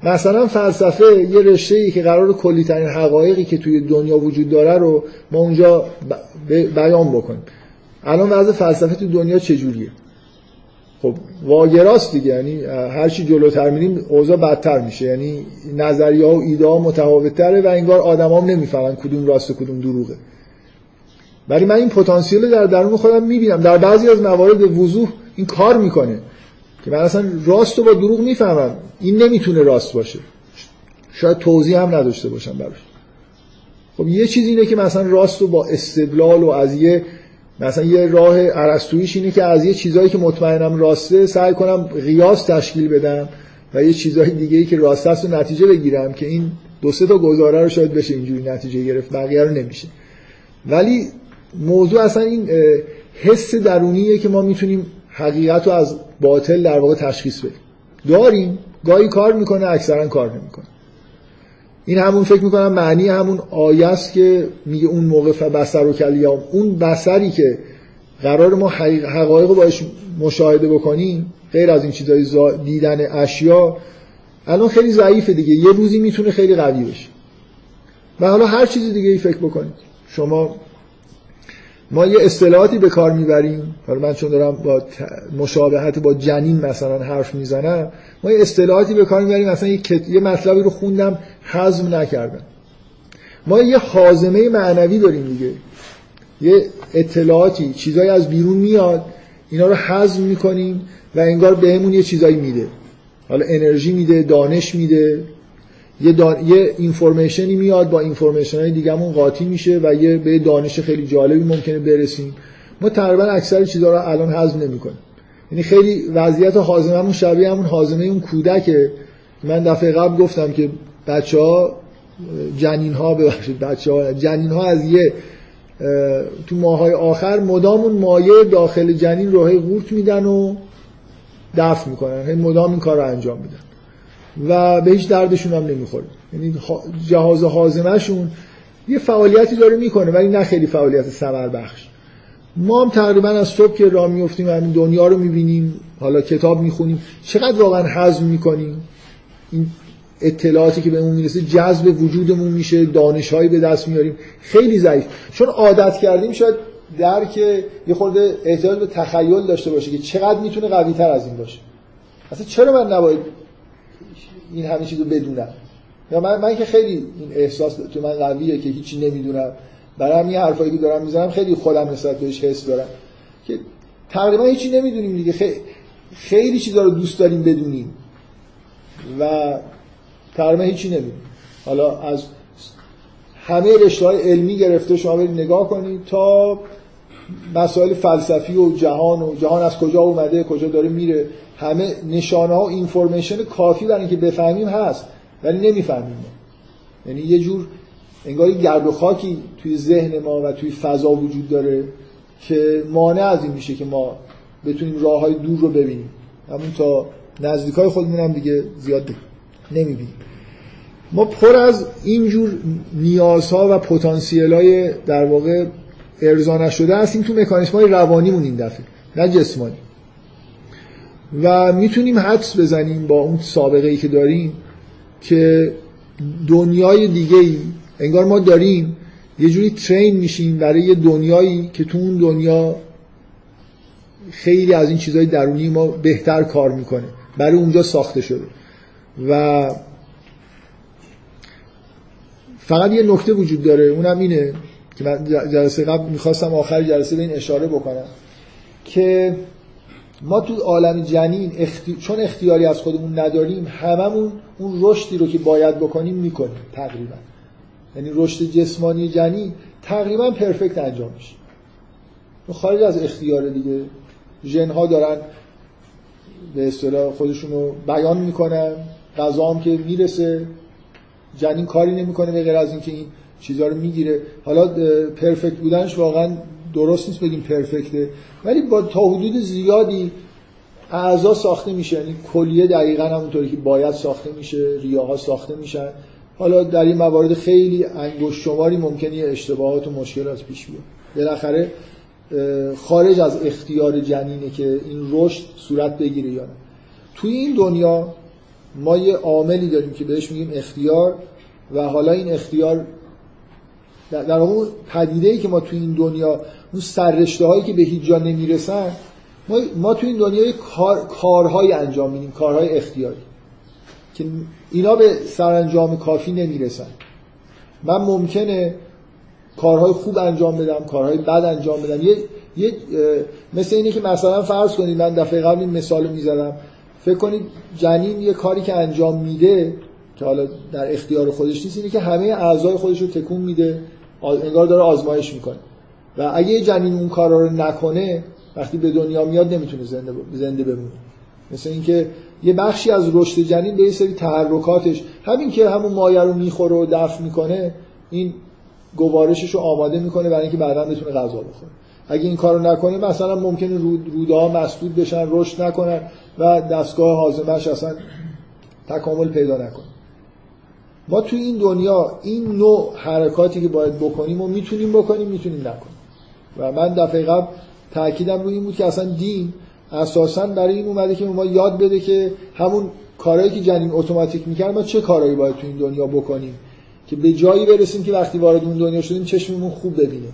مثلا فلسفه یه رشته ای که قرار کلی ترین حقایقی که توی دنیا وجود داره رو ما اونجا بیان بکنیم. الان وضع فلسفه تو دنیا چجوریه؟ خب واگراست دیگه یعنی هر چی جلوتر میریم اوضاع بدتر میشه. یعنی نظریه ها و ایده ها متفاوت‌تره و انگار آدما نمی‌فهمن کدوم راست و کدوم دروغه. ولی من این پتانسیل در درون خودم می‌بینم. در بعضی از موارد وضوح این کار می‌کنه. که من اصلا راست رو با دروغ می‌فهمم. این نمی‌تونه راست باشه. شاید توضیح هم نداشته باشم براش. خب یه چیز اینه که مثلا راست رو با استدلال و از یه مثلا یه راه عرستویش اینه که از یه چیزایی که مطمئنم راسته سعی کنم قیاس تشکیل بدم و یه چیزای دیگه ای که راست است و نتیجه بگیرم که این دو سه تا گزاره رو شاید بشه اینجوری نتیجه گرفت. بقیه رو نمیشه. ولی موضوع اصلا این حس درونیه که ما می‌تونیم حقیقت رو از باطل در واقع تشخیص بدیم. داریم؟ گاهی کار می‌کنه اکثرا کار نمی‌کنه. این همون فکر می‌کنم معنی همون آیه است که میگه اون موقع بسر و کلیام اون بسری که قرار ما حقایق رو باش مشاهده بکنیم غیر از این چیزای دیدن اشیا الان خیلی ضعیفه دیگه. یه روزی می‌تونه خیلی قوی بشه. و حالا هر چیز دیگه ای فکر بکنید. شما ما یه اصطلاحاتی به کار می‌بریم. حالا من چون دارم با مشابهت با جنین مثلا حرف می‌زنم ما یه اصطلاحاتی به کار می‌بریم. مثلا یه, یه مطلبی رو خوندم حزم نکردم. ما یه حازمه معنوی داریم دیگه. یه اطلاعاتی چیزایی از بیرون میاد اینا رو حزم می‌کنیم و انگار بهمون یه چیزایی میده. حالا انرژی میده دانش میده. یه, دان... یه اینفورمیشنی میاد با اینفورمیشن های قاطی میشه و یه به دانش خیلی جالبی ممکنه برسیم. ما تقریبا اکثر چیزها رو الان هضم نمی‌کنیم. یعنی خیلی وضعیت حازممون شبیه همون حازمه اون کودکه. من دفعه قبل گفتم که بچه ها جنین ها ببخشید بچه ها از یه تو ماهای آخر مدام اون داخل جنین رو هی قورت میدن و دفع می‌کنن. مدام این کار انجام میدن. و به هیچ دردشون هم نمی‌خوره. یعنی جهاز حازمهشون یه فعالیتی داره می‌کنه ولی نه خیلی فعالیت ثمر بخش ما هم تقریبا از صبح که راه میفتیم همین دنیا رو می‌بینیم حالا کتاب می‌خونیم چقدر واقعا هضم می‌کنیم. این اطلاعاتی که بهمون می‌رسه جذب وجودمون میشه دانشهایی به دست میاریم. خیلی ضعیف. چون عادت کردیم شاید درک یه خورده احتیاج به تخیل داشته باشه که چقدر می‌تونه قوی تر از این باشه. اصلا چرا من نباید این همه چیزو بدونم. یا من, من که خیلی این احساس تو من قویه که هیچی نمی‌دونم. برای همین حرفایی که دارم می‌زنم خیلی خودم نسبت بهش حس دارم. که تقریبا هیچی نمی‌دونیم دیگه. خیلی, خیلی چیزا رو دوست داریم بدونیم. و تقریبا هیچی نمی‌دونیم. حالا از همه رشته های علمی گرفته شما برید نگاه کنید تا مسائل فلسفی و جهان و جهان از کجا اومده کجا داره میره. همه نشانه ها و اینفورمیشن کافی برای اینکه بفهمیم هست ولی نمی‌فهمیم. یعنی یه جور انگار گرد و خاکی توی ذهن ما و توی فضا وجود داره که مانع از این میشه که ما بتونیم راه های دور رو ببینیم. همون تا نزدیک های خودمون هم دیگه زیاد نمی‌بینیم. ما پر از اینجور نیازها و پتانسیل های در واقع ارضا نشده هستیم تو مکانیسم های روانیمون این دفعه نه جسمانی. و می‌تونیم حدس بزنیم با اون سابقه ای که داریم که دنیای دیگه ای انگار ما داریم یه جوری ترین میشیم برای یه دنیایی که تو اون دنیا خیلی از این چیزهای درونی ما بهتر کار می‌کنه برای اونجا ساخته شده. و فقط یه نکته وجود داره اونم اینه که من جلسه قبل می‌خواستم آخر جلسه به این اشاره بکنم که ما تو عالم جنین اختی... چون اختیاری از خودمون نداریم هممون اون رشدی رو که باید بکنیم می‌کنیم تقریبا. یعنی رشد جسمانی جنین تقریبا پرفکت انجام میشه. خارج از اختیار دیگه ژن ها دارن به اصطلاح خودشون رو بیان می‌کنن غذا هم که می‌رسه. جنین کاری نمی‌کنه به غیر از اینکه این چیزها رو می‌گیره. حالا پرفکت بودنش واقعا درست نیست بگیم پرفکته. ولی با تا حدود زیادی اعضا ساخته میشه یعنی کلیه دقیقا همونطوری که باید ساخته میشه ریاها ساخته میشن. حالا در این موارد خیلی انگشت شماری ممکنه اشتباهات و مشکلات پیش بیاد. بالاخره خارج از اختیار جنینه که این رشد صورت بگیره یا توی این دنیا ما یه عاملی داریم که بهش میگیم اختیار و حالا این اختیار در اون پدیده ای که ما توی این دنیا اون سررشته هایی که به هیچ جا نمی‌رسن ما, ما توی این دنیا کار، کارهایی انجام میدیم کارهای اختیاری که اینا به سرانجام کافی نمی‌رسن. من ممکنه کارهای خوب انجام بدم کارهای بد انجام بدم. یه, یه مثل اینه که مثلا فرض کنید من دفعه قبل این مثال می‌زدم. فکر کنید جنین یه کاری که انجام میده که حالا در اختیار خودش نیست اینه که همه اعضای خودش رو تکون میده انگار داره آزمایش می‌کنه. و اگه یه جنین اون کارا رو نکنه وقتی به دنیا میاد نمی‌تونه زنده زنده بمونه. مثل اینکه یه بخشی از رشد جنین به یه سری تحرکاتش همین که همون مایه رو می‌خوره و دفع می‌کنه این گوارشش رو آماده می‌کنه برای اینکه بعدا بتونه غذا بخوره. اگه این کارو نکنه مثلا ممکنه رود مسدود بشن رشد نکنن و دستگاه هاضمه‌اش اصلا تکامل پیدا نکنه. ما توی این دنیا این نوع حرکاتی که باید بکنیم و می‌تونیم بکنیم می‌تونیم نکنیم. و من دفعه قبل تاکیدم روی این بود که اصلا دین اساسا برای این اومده که ما یاد بده که همون کارهایی که جنین اتوماتیک می‌کرد ما چه کارهایی باید توی این دنیا بکنیم؟ که به جایی برسیم که وقتی وارد اون دنیا شدیم چشممون خوب ببینه.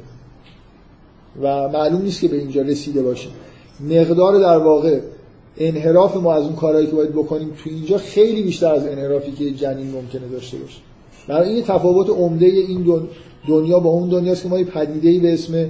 و معلوم نیست که به اینجا رسیده باشیم مقدار در واقع انحراف ما از اون کارهایی که باید بکنیم تو اینجا خیلی بیشتر از انحرافی که جنین ممکنه داشته باشه. برای این تفاوت عمده این دنیا با اون دنیاست که ما یه پدیده‌ای به اسم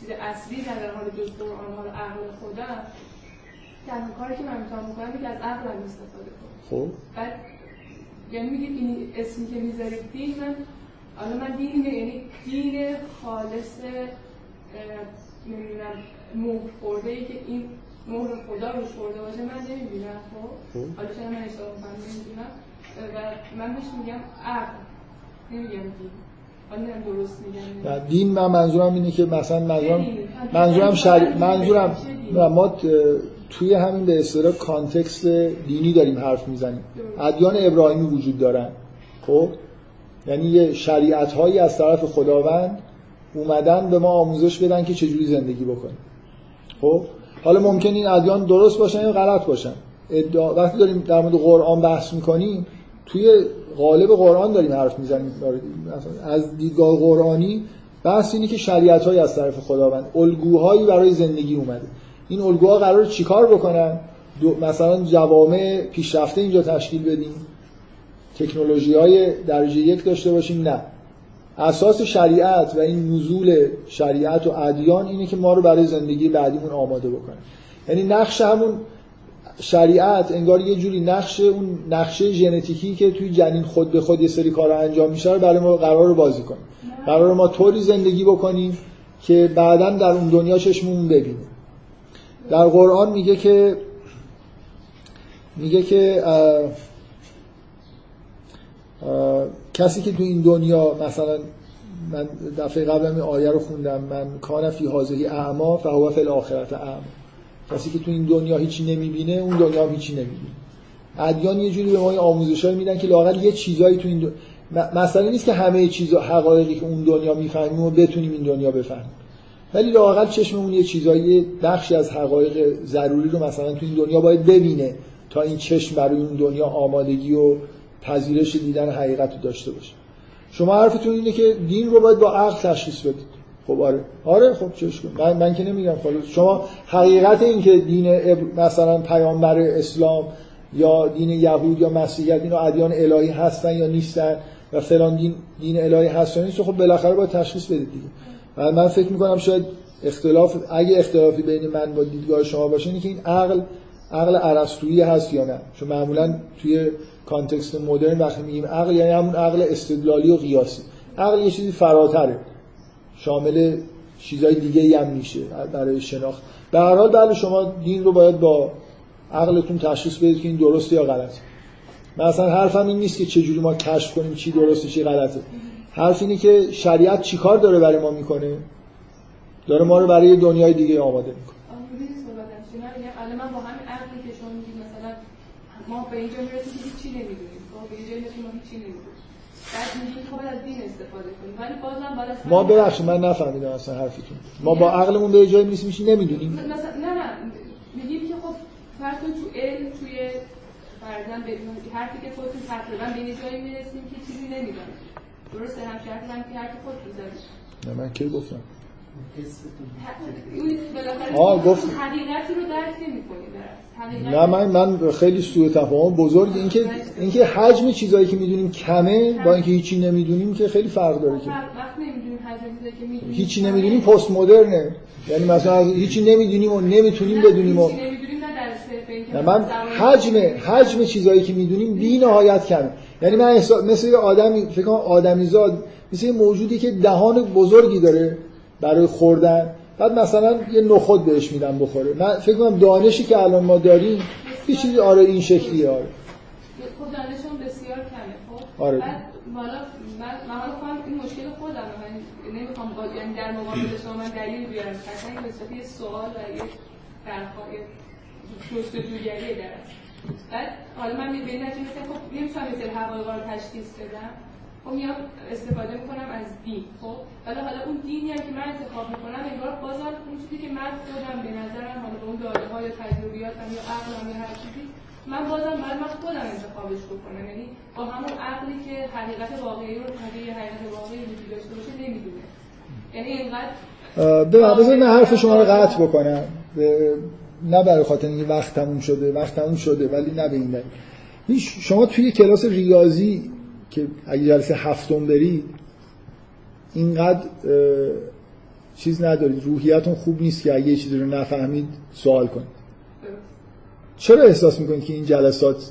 چیز اصلی در حال جز قرآن حال عقل خودم تنها کاری که من می‌تونم بکنم که از عقلم استفاده کنم خب. بعد یعنی میگید این اسمی که می‌ذارید دین من حالا من دین یعنی دین خالص نمی‌دونم مهر خورده ای که این مهر خدا روش خورده باشه من نمی‌بینم خب, خب. حالا چرا من اشتباه می‌کنم؟ نمی‌دونم. و من بهش میگم عقل نمیگم دین. میگم دین من منظورم اینه که مثلا منظورم منظورم شر... منظورم ما توی همین به اصطلاح کانتکست دینی داریم حرف می‌زنیم. ادیان ابراهیمی وجود دارن. خب؟ یعنی یه شریعت هایی از طرف خداوند اومدن به ما آموزش بدن که چجوری زندگی بکنیم. خب؟ حالا ممکن این ادیان درست باشن یا غلط باشن. ادعا... وقتی داریم در مورد قرآن بحث می‌کنیم توی قالب قرآن داریم حرف می‌زنیم. از دیدگاه قرآنی بحث اینه که شریعت های از طرف خداوند الگوهایی برای زندگی اومده. این الگوها قرار چیکار بکنن؟ مثلا جوامع پیشرفته اینجا تشکیل بدیم. تکنولوژی های درجه یک داشته باشیم؟ نه. اساس شریعت و این نزول شریعت و ادیان اینه که ما رو برای زندگی بعدیمون آماده بکنه. یعنی نقش همون شریعت انگار یه جوری نقش اون نقشه ژنتیکی که توی جنین خود به خود یه سری کار انجام میشه رو برای ما قرار بازی کنه قرار ما طوری زندگی بکنیم که بعدا در اون دنیا چشممون ببینیم در قرآن میگه که میگه که اه اه کسی که تو این دنیا مثلا من دفعه قبل این آیه رو خوندم من کان فی حاضری اعما فهو فی الاخرت اعما. کسی که تو این دنیا هیچی نمی‌بینه اون دنیا هم هیچی نمی‌بینه. ادیان یه جوری به ما آموزشایی میدن که لاقل یه چیزایی تو این دنیا مثلا نیست که همه چیزا حقایقی که اون دنیا می‌فهمیم و بتونیم این دنیا بفهمیم. ولی لاقل چشممون یه چیزایی بخشی از حقایق ضروری رو مثلا تو این دنیا باید ببینه تا این چشم برای اون دنیا آمادگی و پذیرش دیدن حقیقت رو داشته باشه. شما حرفتون اینه که دین رو باید با عقل تشخیص بدید. خب آره. آره خب چش کن من, من که نمیگم خالص شما حقیقت این که دین مثلا پیامبر اسلام یا دین یهود یا مسیحیت اینا ادیان الهی هستن یا نیستن و فلان دین دین الهی هست یا نیست خب بالاخره باید تشخیص بدید دیگه. و من فکر می‌کنم شاید اختلاف اگه اختلافی بین من با دیدگاه شما باشه اینه که این عقل عقل ارسطویی هست یا نه. چون معمولا توی کانتکست مدرن وقتی میگیم عقل یعنی همون عقل استدلالی و قیاسی. عقل یه چیزی فراتره. شامل چیزای دیگه ای هم میشه برای شناخت. به هر حال بله شما دین رو باید با عقلتون تشخیص بدید که این درسته یا غلطه. مثلا حرفم این نیست که چجوری ما کشف کنیم چی درسته چی غلطه. حرف اینه که شریعت چیکار داره برای ما می‌کنه؟ داره ما رو برای دنیای دیگه آماده می‌کنه. الان من با همین عقلی که شما میگید مثلا ما به اینجا می‌رسیم که هیچی نمی‌دونیم. خب به اینجا می‌رسیم ما هیچی نمی‌دونیم. ما ببخشید من نفهمیدم اصلا حرفتون. ما با عقلمون به جای می‌رسیم نمی‌دونیم. مثلا نه نه میگیم که خب فرض تو علم توی فرضاً به حرفی که خودتون تقریبا به جایی می‌رسیم که چیزی نمی‌دونیم. درسته؟ هم شرطی هم که حرف خودتون زدید. نه من کی گفتم؟ آه گفت. حقیقتی رو درک نمی‌کنی نه من من خیلی سوء تفاهم. بزرگ اینکه اینکه حجم چیزایی که می‌دونیم کمه با اینکه هیچی نمی‌دونیم که خیلی فرق داره که. هیچی نمی‌دونیم پست مدرنه یعنی مثلا هیچی نمی‌دونیم و نمی‌تونیم بدونیم و نه من حجم حجم چیزایی که می‌دونیم بی نهایت کمه. یعنی من مثل یه آدمی فکر کنم آدمیزاد مثل یه موجودی که دهان بزرگی داره. برای خوردن. بعد مثلا یه نخود بهش میدم بخوره. من فکر کنم دانشی که الان ما داریم یه چیزی آره این شکلی آره. خب دانشم بسیار کمه خب. آره. بعد حالا من حالا خودم این مشکل خودم من نمی‌خوام با یعنی در مقابل شما من دلیل بیارم. مثلا این به یه سوال و یه درخواست جستجوگری دارم بعد حالا من به نتیجه رسیدم خب نمی‌تونم یه حقایق رو تشخیص بدم. خب میام استفاده می‌کنم از دین. خب ولی حالا اون دینی هم که من انتخاب می‌کنم انگار بازم اون چیزی که من خودم به نظرم حالا اون داده های تجربیاتم یا عقلم یا هر چیزی من بازم باید من خودم انتخابش بکنم. یعنی با همون عقلی که حقیقت واقعی رو یه حقیقت واقعی وجود داشته باشه نمی‌دونه. یعنی اینقدر بذارید من حرف شما رو قطع بکنم. نه برای خاطر اینکه وقت تموم شده وقت تموم شده ولی نه به این شما توی کلاس ریاضی که اگه جلسه هفتم برید اینقدر چیز ندارید روحیتون خوب نیست که اگه یه چیزی رو نفهمید سوال کنید. چرا احساس می‌کنید که این جلسات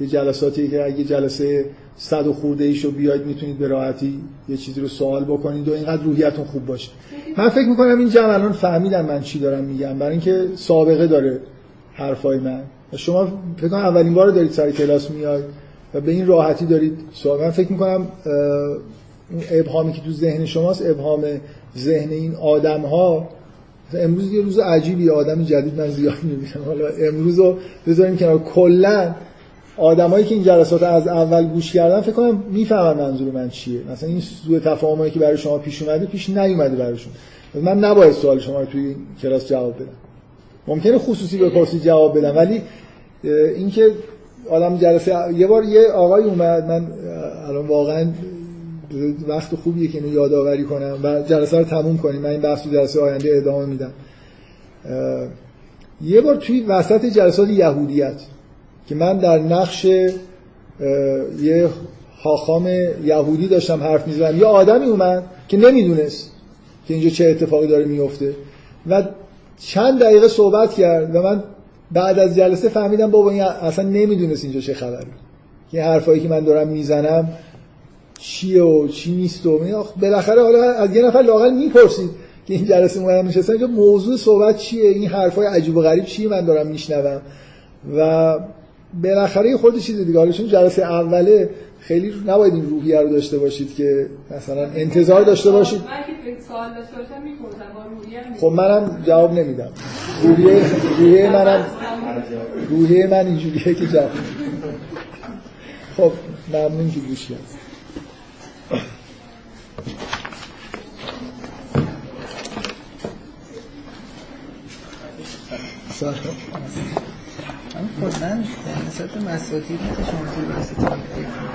یه جلساتی که اگه جلسه صد و خورده ایشو بیاید می‌تونید به راحتی یه چیزی رو سوال بکنید و اینقدر روحیتون خوب باشه. من فکر می‌کنم این جمع الان فهمیدم من چی دارم میگم. برای اینکه سابقه داره حرفای من. شما فکر کنم اولین بار دارید سر کلاس میاد و به این راحتی دارید سوال من فکر می‌کنم اون ابهامی که تو ذهن شماست ابهام ذهن این آدم ها امروز یه روز عجیبی آدم جدید من زیاد می‌بینم. حالا امروز رو بذاریم کنار. کلا آدمایی که این جلسات از اول گوش کردن فکر کنم می‌فهمن منظور من چیه. مثلا این سوء تفاهمی که برای شما پیش اومده پیش نیومده براشون. من نباید سوال شما رو توی کلاس جواب بدم. ممکنه خصوصی بپرسید جواب بدم ولی اینکه آدم جلسه یه بار یه آقای اومد من الان واقعا وقت خوبیه که اینو یادآوری کنم و جلسه رو تموم کنیم. من این بحث رو جلسه آینده ادامه میدم. یه بار توی وسط جلسات یهودیت که من در نقش یه حاخام یهودی داشتم حرف می‌زدم یه آدمی اومد که نمی‌دونست که اینجا چه اتفاقی داره میفته و چند دقیقه صحبت کرد و من بعد از جلسه فهمیدم بابا این اصلا نمی‌دونست اینجا چه خبره. این حرفایی که من دارم می‌زنم چیه و چی نیست و بالاخره حالا از یه نفر لاقل می‌پرسید که این جلسه اومدم نشستم اینجا موضوع صحبت چیه؟ این حرفای عجیب و غریب چیه من دارم میشنوم؟ و بالاخره یه خورده چیز دیگه. حالا چون جلسه اوله خیلی نباید این روحیه رو داشته باشید که مثلا انتظار داشته باشید سوال خب منم جواب نمیدم روحیه روحیه منم روحیه من اینجوریه که جواب. خب ممنون که گوش کرد سلام. من خود من نسبت به مساتیری که شما توی